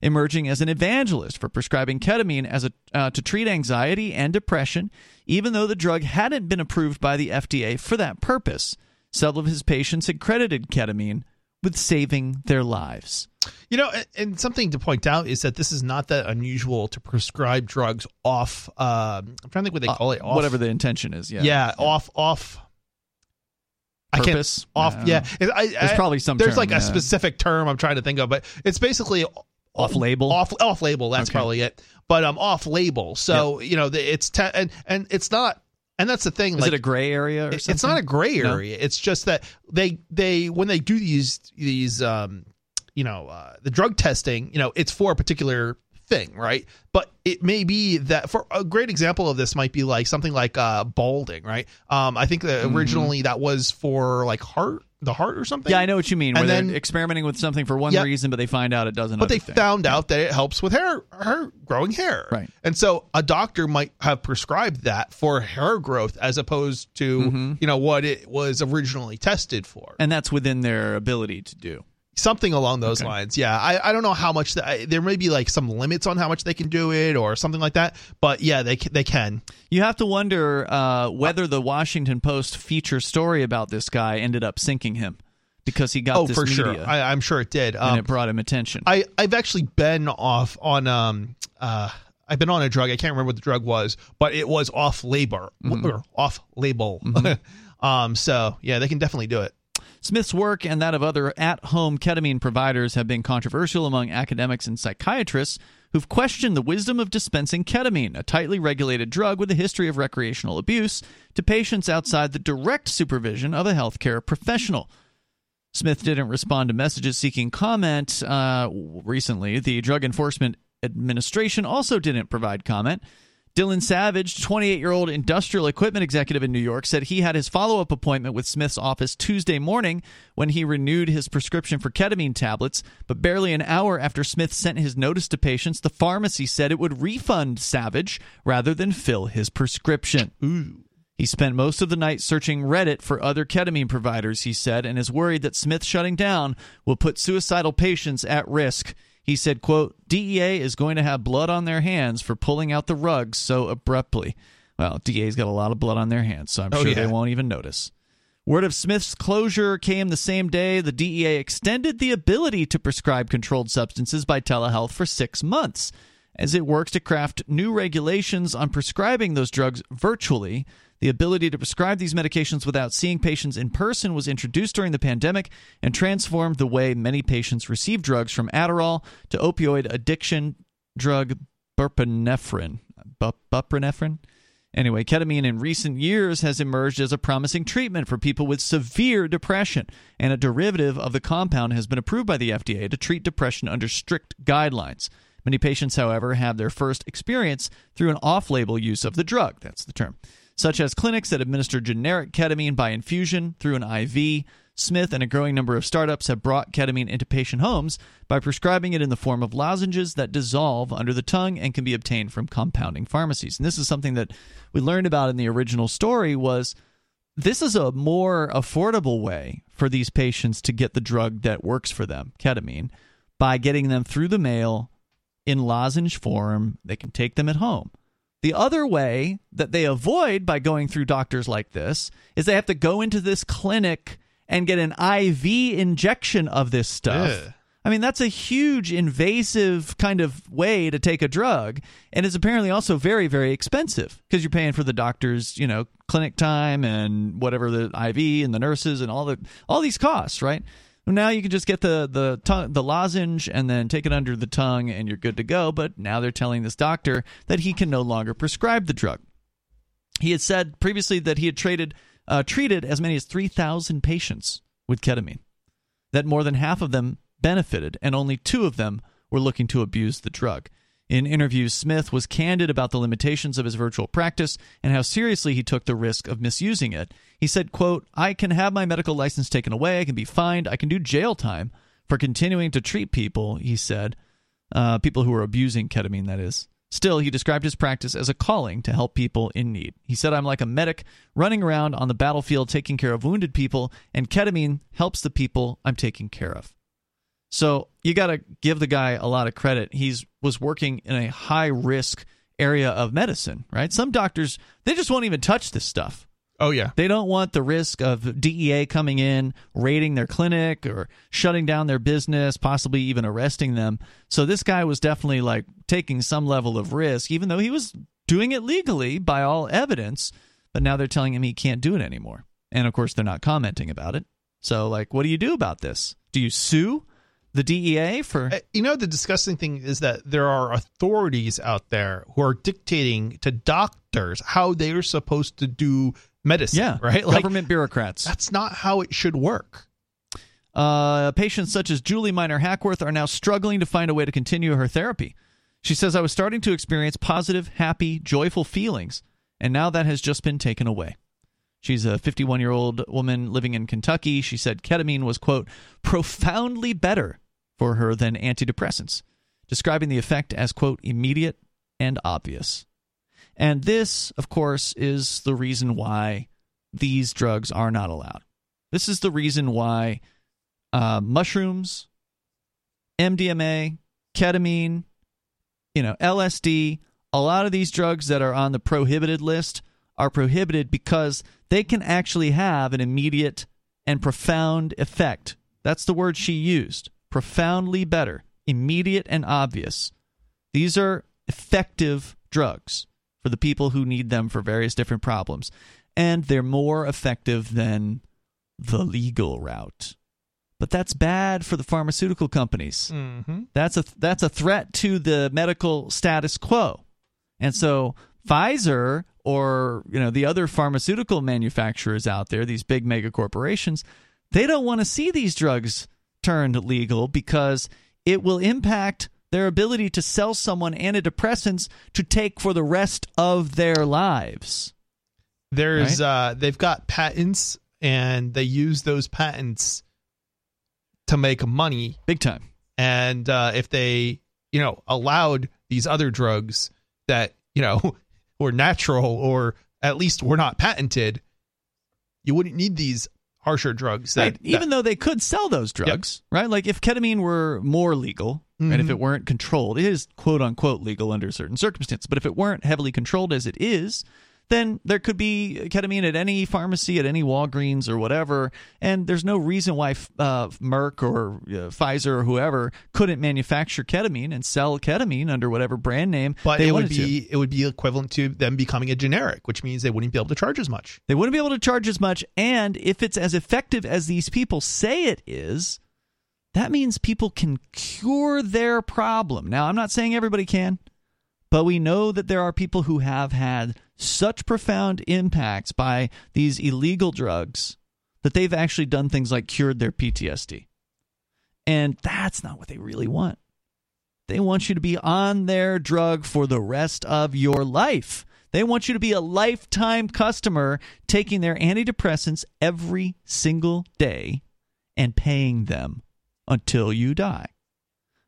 emerging as an evangelist for prescribing ketamine as a, uh, to treat anxiety and depression, even though the drug hadn't been approved by the FDA for that purpose. Several of his patients had credited ketamine with saving their lives. You know, and something to point out is that this is not that unusual to prescribe drugs off. Uh, I'm trying to think what they uh, call it. Off, whatever the intention is. Yeah. Yeah. yeah. Off. Off. Purpose? I can't. Off. Yeah. I, there's probably some. There's term, like yeah. a specific term I'm trying to think of, but it's basically off label. Off off label. That's okay. probably it. But um, off label. So you know, it's te- and and it's not and that's the thing. Is like, it a gray area or something? It's not a gray area. No? It's just that they they when they do these these um you know uh, the drug testing, you know, it's for a particular thing, right? But it may be that for a great example of this might be like something like uh balding, right? Um I think that mm-hmm. originally mm-hmm. that was for like heart the heart or something. Yeah, I know what you mean. And then experimenting with something for one reason, but they find out it doesn't. But they thing. found out that it helps with hair, hair growing hair. Right. And so a doctor might have prescribed that for hair growth as opposed to mm-hmm. you know what it was originally tested for. And that's within their ability to do something along those okay. lines. Yeah, I, I don't know how much the, there may be like some limits on how much they can do it or something like that. But yeah, they they can. You have to wonder uh, whether the Washington Post feature story about this guy ended up sinking him because he got oh for sure I, am sure it did um, and it brought him attention i i've actually been off on um uh I've been on a drug. I can't remember what the drug was, but it was off label mm-hmm. or off label. Mm-hmm. um, so yeah, they can definitely do it. Smith's work and that of other at home ketamine providers have been controversial among academics and psychiatrists who've questioned the wisdom of dispensing ketamine, a tightly regulated drug with a history of recreational abuse, to patients outside the direct supervision of a healthcare professional. Smith didn't respond to messages seeking comment uh, recently. The Drug Enforcement Administration also didn't provide comment. Dylan Savage, 28 year old industrial equipment executive in New York, said he had his follow up appointment with Smith's office Tuesday morning when he renewed his prescription for ketamine tablets. But barely an hour after Smith sent his notice to patients, the pharmacy said it would refund Savage rather than fill his prescription. Ooh. He spent most of the night searching Reddit for other ketamine providers, he said, and is worried that Smith shutting down will put suicidal patients at risk. He said, quote, DEA is going to have blood on their hands for pulling out the rug so abruptly. Well, DEA's got a lot of blood on their hands, so I'm oh, sure yeah. they won't even notice. Word of Smith's closure came the same day the DEA extended the ability to prescribe controlled substances by telehealth for six months as it works to craft new regulations on prescribing those drugs virtually the ability to prescribe these medications without seeing patients in person was introduced during the pandemic and transformed the way many patients receive drugs from Adderall to opioid addiction drug buprenorphine. Buprenorphine? Anyway, ketamine in recent years has emerged as a promising treatment for people with severe depression, and a derivative of the compound has been approved by the FDA to treat depression under strict guidelines. Many patients, however, have their first experience through an off label use of the drug. That's the term. Such as clinics that administer generic ketamine by infusion through an IV. Smith and a growing number of startups have brought ketamine into patient homes by prescribing it in the form of lozenges that dissolve under the tongue and can be obtained from compounding pharmacies. And this is something that we learned about in the original story was this is a more affordable way for these patients to get the drug that works for them, ketamine, by getting them through the mail in lozenge form. They can take them at home. The other way that they avoid by going through doctors like this is they have to go into this clinic and get an IV injection of this stuff. Ugh. I mean, that's a huge invasive kind of way to take a drug, and it's apparently also very, very expensive because you're paying for the doctor's, you know, clinic time and whatever the IV and the nurses and all the all these costs, right? Now you can just get the the tongue, the lozenge and then take it under the tongue, and you're good to go. But now they're telling this doctor that he can no longer prescribe the drug. He had said previously that he had traded uh, treated as many as 3,000 patients with ketamine, that more than half of them benefited, and only two of them were looking to abuse the drug. In interviews, Smith was candid about the limitations of his virtual practice and how seriously he took the risk of misusing it. He said, quote, I can have my medical license taken away, I can be fined, I can do jail time for continuing to treat people, he said. Uh, people who are abusing ketamine, that is. Still, he described his practice as a calling to help people in need. He said, I'm like a medic running around on the battlefield taking care of wounded people, and ketamine helps the people I'm taking care of. So you got to give the guy a lot of credit. He's was working in a high risk area of medicine, right? Some doctors they just won't even touch this stuff. Oh yeah. They don't want the risk of DEA coming in, raiding their clinic or shutting down their business, possibly even arresting them. So this guy was definitely like taking some level of risk even though he was doing it legally by all evidence, but now they're telling him he can't do it anymore. And of course they're not commenting about it. So like what do you do about this? Do you sue? The DEA for Uh, You know, the disgusting thing is that there are authorities out there who are dictating to doctors how they are supposed to do medicine. yeah, right. Government bureaucrats. That's not how it should work. Uh, patients such as Julie Miner Hackworth are now struggling to find a way to continue her therapy. She says, I was starting to experience positive, happy, joyful feelings, and now that has just been taken away. She's a 51 year old woman living in Kentucky. She said ketamine was, quote, profoundly better for her than antidepressants, describing the effect as, quote, immediate and obvious. And this, of course, is the reason why these drugs are not allowed. This is the reason why uh, mushrooms, MDMA, ketamine, you know, LSD, a lot of these drugs that are on the prohibited list are prohibited because they can actually have an immediate and profound effect. That's the word she used. Profoundly better, immediate and obvious. These are effective drugs for the people who need them for various different problems. And they're more effective than the legal route. But that's bad for the pharmaceutical companies. Mm-hmm. That's a that's a threat to the medical status quo. And so Pfizer or you know the other pharmaceutical manufacturers out there, these big mega corporations, they don't want to see these drugs turned legal because it will impact their ability to sell someone antidepressants to take for the rest of their lives. There's uh they've got patents and they use those patents to make money big time. And uh if they, you know, allowed these other drugs that, you know, were natural or at least were not patented, you wouldn't need these harsher drugs that, Right, even though they could sell those drugs, right? Like if ketamine were more legal, and if Mhm. it weren't controlled, it is quote unquote legal under certain circumstances. But if it weren't heavily controlled as it is, then there could be ketamine at any pharmacy, at any Walgreens or whatever, and there's no reason why uh, Merck or uh, Pfizer or whoever couldn't manufacture ketamine and sell ketamine under whatever brand name but they it would wanted to. be it would be equivalent to them becoming a generic, which means they wouldn't be able to charge as much. They wouldn't be able to charge as much. And if it's as effective as these people say it is, that means people can cure their problem. Now, I'm not saying everybody can, but we know that there are people who have had such profound impacts by these illegal drugs that they've actually done things like cured their PTSD. And that's not what they really want. They want you to be on their drug for the rest of your life. They want you to be a lifetime customer taking their antidepressants every single day and paying them until you die.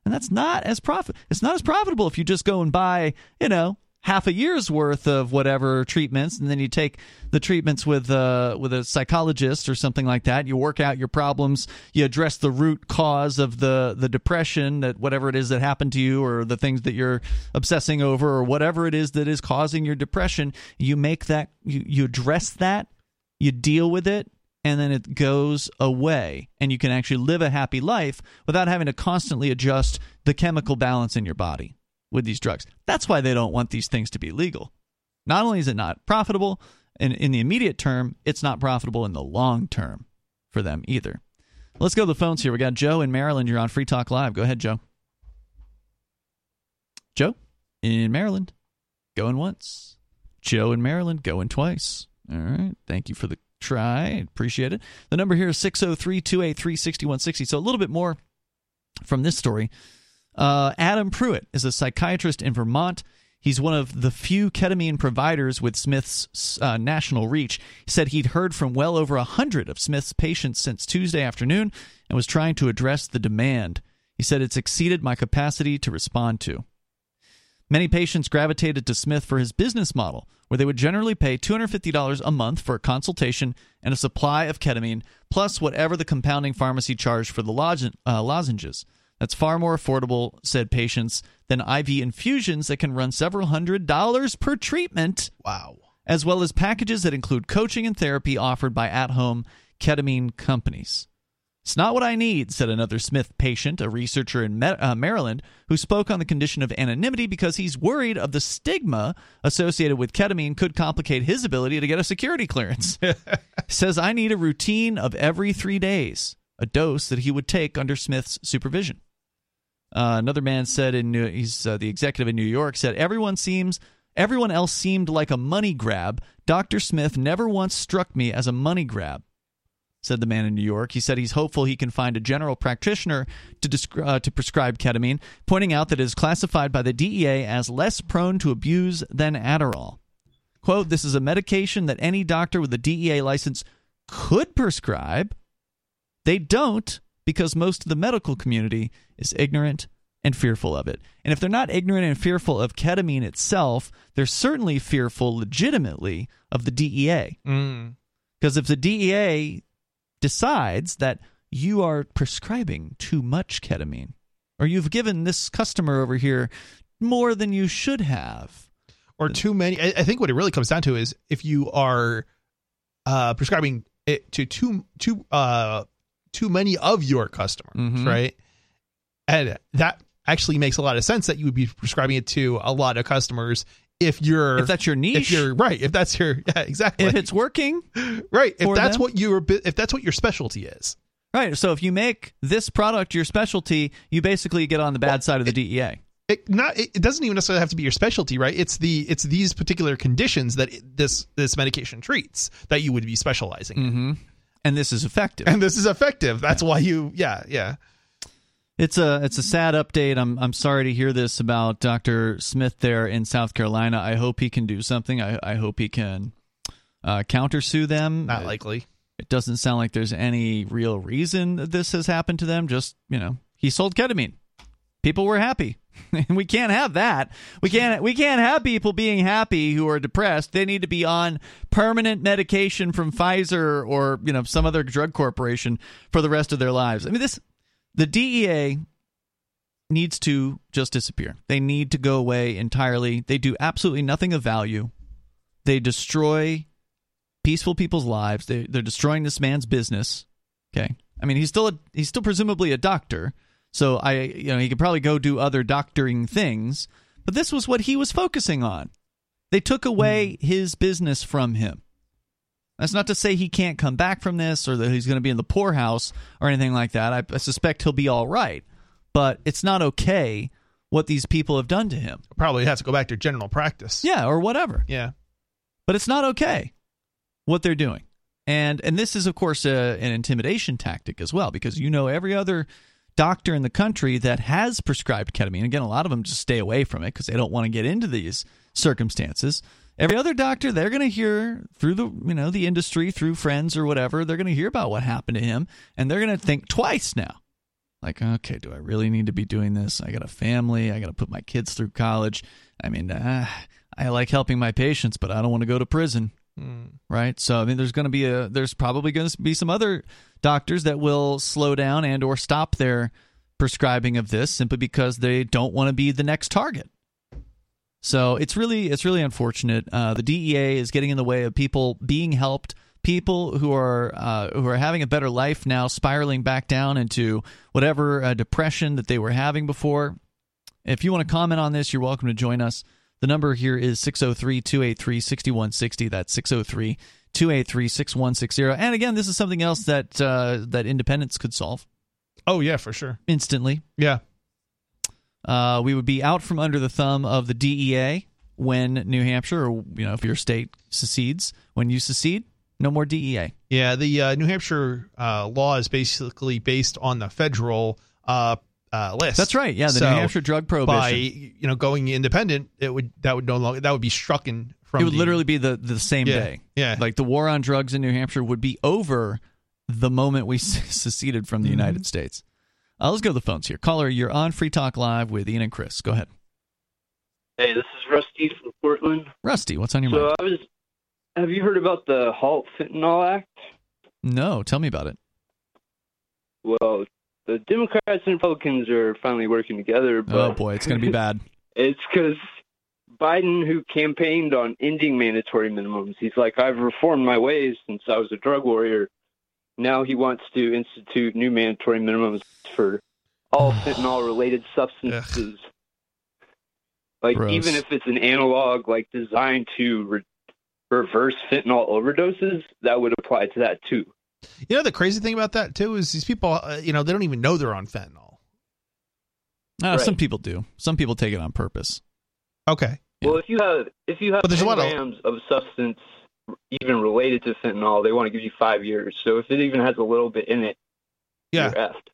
And that's not as profit it's not as profitable if you just go and buy, you know, half a year's worth of whatever treatments and then you take the treatments with uh, with a psychologist or something like that. You work out your problems. You address the root cause of the the depression that whatever it is that happened to you or the things that you're obsessing over or whatever it is that is causing your depression you make that you, you address that you deal with it and then it goes away. And you can actually live a happy life without having to constantly adjust the chemical balance in your body with these drugs. That's why they don't want these things to be legal. Not only is it not profitable in, in the immediate term, it's not profitable in the long term for them either. Let's go to the phones here. We got Joe in Maryland. You're on Free Talk Live. Go ahead, Joe. Joe in Maryland. Going once. Joe in Maryland. Going twice. All right. Thank you for the try. Appreciate it. The number here is 603 283 6160. So a little bit more from this story. Uh, Adam Pruitt is a psychiatrist in Vermont. He's one of the few ketamine providers with Smith's uh, national reach. He said he'd heard from well over a hundred of Smith's patients since Tuesday afternoon and was trying to address the demand. He said it's exceeded my capacity to respond to. Many patients gravitated to Smith for his business model, where they would generally pay $250 a month for a consultation and a supply of ketamine, plus whatever the compounding pharmacy charged for the uh, lozenges. That's far more affordable, said patients, than IV infusions that can run several hundred dollars per treatment. Wow. As well as packages that include coaching and therapy offered by at home ketamine companies. It's not what I need, said another Smith patient, a researcher in uh, Maryland, who spoke on the condition of anonymity because he's worried of the stigma associated with ketamine could complicate his ability to get a security clearance. Says, I need a routine of every three days, a dose that he would take under Smith's supervision. Uh, another man said in New, he's uh, the executive in New York said everyone seems everyone else seemed like a money grab. Dr. Smith never once struck me as a money grab. Said the man in New York. He said he's hopeful he can find a general practitioner to, descri- uh, to prescribe ketamine, pointing out that it is classified by the DEA as less prone to abuse than Adderall. Quote, this is a medication that any doctor with a DEA license could prescribe. They don't because most of the medical community is ignorant and fearful of it. And if they're not ignorant and fearful of ketamine itself, they're certainly fearful legitimately of the DEA. Mm. Because if the DEA decides that you are prescribing too much ketamine, or you've given this customer over here more than you should have, or too many, I think what it really comes down to is if you are uh, prescribing it to too too uh, too many of your customers, mm-hmm. right? And that actually makes a lot of sense that you would be prescribing it to a lot of customers if you're if that's your niche if you're right if that's your yeah exactly if it's working right if that's them. what your if that's what your specialty is right so if you make this product your specialty you basically get on the bad well, side of the it, DEA it not it doesn't even necessarily have to be your specialty right it's the it's these particular conditions that this this medication treats that you would be specializing mm-hmm. in and this is effective. And this is effective. That's yeah. why you, yeah, yeah. It's a it's a sad update. I'm I'm sorry to hear this about Dr. Smith there in South Carolina. I hope he can do something. I I hope he can uh, countersue them. Not likely. It doesn't sound like there's any real reason that this has happened to them. Just you know, he sold ketamine. People were happy. we can't have that. We can't we can't have people being happy who are depressed. They need to be on permanent medication from Pfizer or, you know, some other drug corporation for the rest of their lives. I mean this the DEA needs to just disappear. They need to go away entirely. They do absolutely nothing of value. They destroy peaceful people's lives. They they're destroying this man's business. Okay. I mean, he's still a, he's still presumably a doctor so I, you know, he could probably go do other doctoring things, but this was what he was focusing on. They took away mm. his business from him. That's not to say he can't come back from this or that he's going to be in the poorhouse or anything like that. I, I suspect he'll be all right, but it's not okay what these people have done to him. Probably has to go back to general practice. Yeah, or whatever. Yeah. But it's not okay what they're doing. And and this is of course a, an intimidation tactic as well because you know every other doctor in the country that has prescribed ketamine. Again, a lot of them just stay away from it because they don't want to get into these circumstances. every other doctor they're going to hear through the you know the industry through friends or whatever they're going to hear about what happened to him and they're going to think twice now like okay do i really need to be doing this i got a family i got to put my kids through college i mean uh, i like helping my patients but i don't want to go to prison mm. right so i mean there's going to be a there's probably going to be some other doctors that will slow down and or stop their prescribing of this simply because they don't want to be the next target so it's really it's really unfortunate. Uh, the DEA is getting in the way of people being helped. People who are uh, who are having a better life now, spiraling back down into whatever uh, depression that they were having before. If you want to comment on this, you're welcome to join us. The number here is 603 283 6160. That's 603 283 6160. And again, this is something else that uh, that independents could solve. Oh, yeah, for sure. Instantly. Yeah. Uh, we would be out from under the thumb of the DEA when New Hampshire, or you know, if your state secedes. When you secede, no more DEA. Yeah, the uh, New Hampshire uh, law is basically based on the federal uh, list. That's right. Yeah, the so New Hampshire drug prohibition. By you know going independent, it would that would no longer that would be struck in from. It would the, literally be the the same yeah, day. Yeah, like the war on drugs in New Hampshire would be over the moment we seceded from the mm-hmm. United States. Uh, let's go to the phones here. Caller, you're on Free Talk Live with Ian and Chris. Go ahead. Hey, this is Rusty from Portland. Rusty, what's on your so mind? I was. Have you heard about the Halt Fentanyl Act? No, tell me about it. Well, the Democrats and Republicans are finally working together. Oh, but oh boy, it's going to be bad. it's because Biden, who campaigned on ending mandatory minimums, he's like, I've reformed my ways since I was a drug warrior now he wants to institute new mandatory minimums for all fentanyl related substances. Ugh. Like Gross. even if it's an analog like designed to re- reverse fentanyl overdoses, that would apply to that too. You know the crazy thing about that too is these people, uh, you know, they don't even know they're on fentanyl. Uh, right. Some people do. Some people take it on purpose. Okay. Well, if you have if you have but there's 10 a lot grams of... of substance even related to fentanyl, they want to give you five years. So if it even has a little bit in it, yeah. you're effed.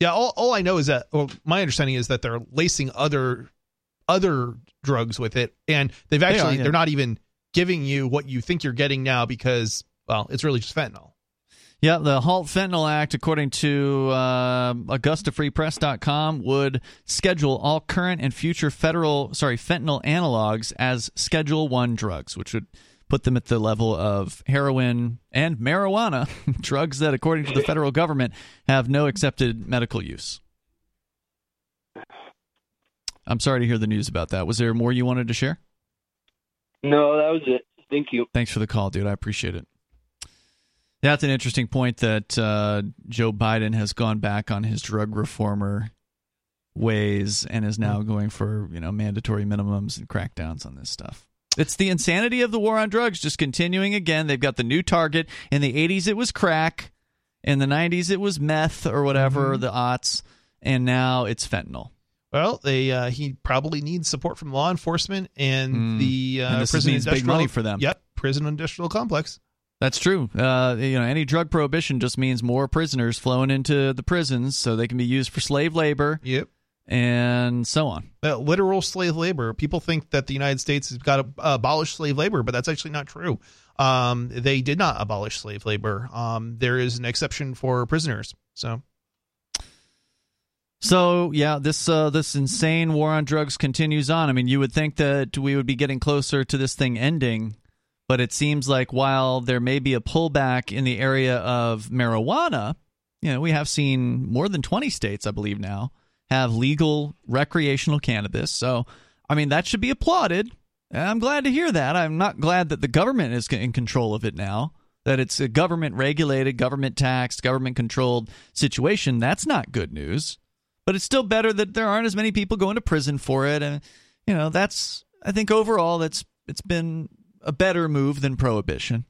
Yeah, all, all I know is that well, my understanding is that they're lacing other other drugs with it, and they've actually they are, yeah. they're not even giving you what you think you're getting now because well, it's really just fentanyl. Yeah, the Halt Fentanyl Act, according to uh, AugustaFreePress.com, would schedule all current and future federal, sorry, fentanyl analogs as Schedule One drugs, which would put them at the level of heroin and marijuana, drugs that, according to the federal government, have no accepted medical use. I'm sorry to hear the news about that. Was there more you wanted to share? No, that was it. Thank you. Thanks for the call, dude. I appreciate it. That's an interesting point that uh, Joe Biden has gone back on his drug reformer ways and is now going for you know mandatory minimums and crackdowns on this stuff. It's the insanity of the war on drugs just continuing again. They've got the new target. In the 80s, it was crack. In the 90s, it was meth or whatever, mm-hmm. the aughts. And now it's fentanyl. Well, they uh, he probably needs support from law enforcement and mm. the uh, and prison means big money for them. Yep, prison industrial complex. That's true. Uh, you know, any drug prohibition just means more prisoners flowing into the prisons, so they can be used for slave labor. Yep and so on. Uh, literal slave labor. People think that the United States has got to abolish slave labor, but that's actually not true. Um, they did not abolish slave labor. Um, there is an exception for prisoners. So. So yeah, this uh, this insane war on drugs continues on. I mean, you would think that we would be getting closer to this thing ending, but it seems like while there may be a pullback in the area of marijuana, you know, we have seen more than twenty states, I believe now, have legal recreational cannabis. So, I mean, that should be applauded. I'm glad to hear that. I'm not glad that the government is in control of it now, that it's a government regulated, government taxed, government controlled situation. That's not good news. But it's still better that there aren't as many people going to prison for it. And, you know, that's, I think overall, that's, it's been a better move than prohibition.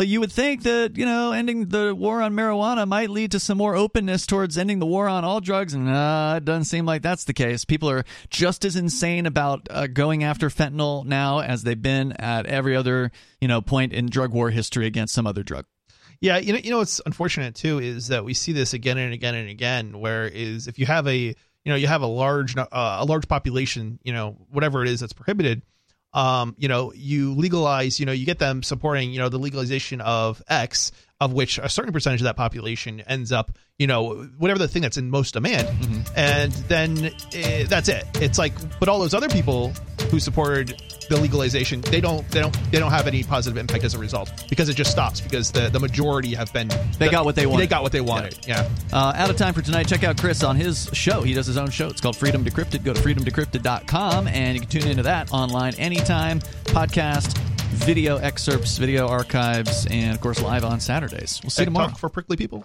But you would think that, you know, ending the war on marijuana might lead to some more openness towards ending the war on all drugs. And uh, it doesn't seem like that's the case. People are just as insane about uh, going after fentanyl now as they've been at every other, you know, point in drug war history against some other drug. Yeah, you know, you know what's unfortunate too is that we see this again and again and again. Where is if you have a you know you have a large uh, a large population, you know, whatever it is that's prohibited, um, you know, you legalize, you know, you get them supporting, you know, the legalization of X, of which a certain percentage of that population ends up, you know, whatever the thing that's in most demand, mm-hmm. and then eh, that's it. It's like, but all those other people who supported the legalization, they don't, they don't, they don't have any positive impact as a result because it just stops because the the majority have been they the, got what they wanted. They got what they wanted. Yeah. yeah. Uh, out of time for tonight. Check out Chris on his show. He does his own show. It's called Freedom Decrypted. Go to freedomdecrypted.com and you can tune into that online anytime. Podcast video excerpts, video archives, and of course live on Saturdays. We'll see you tomorrow. for prickly people.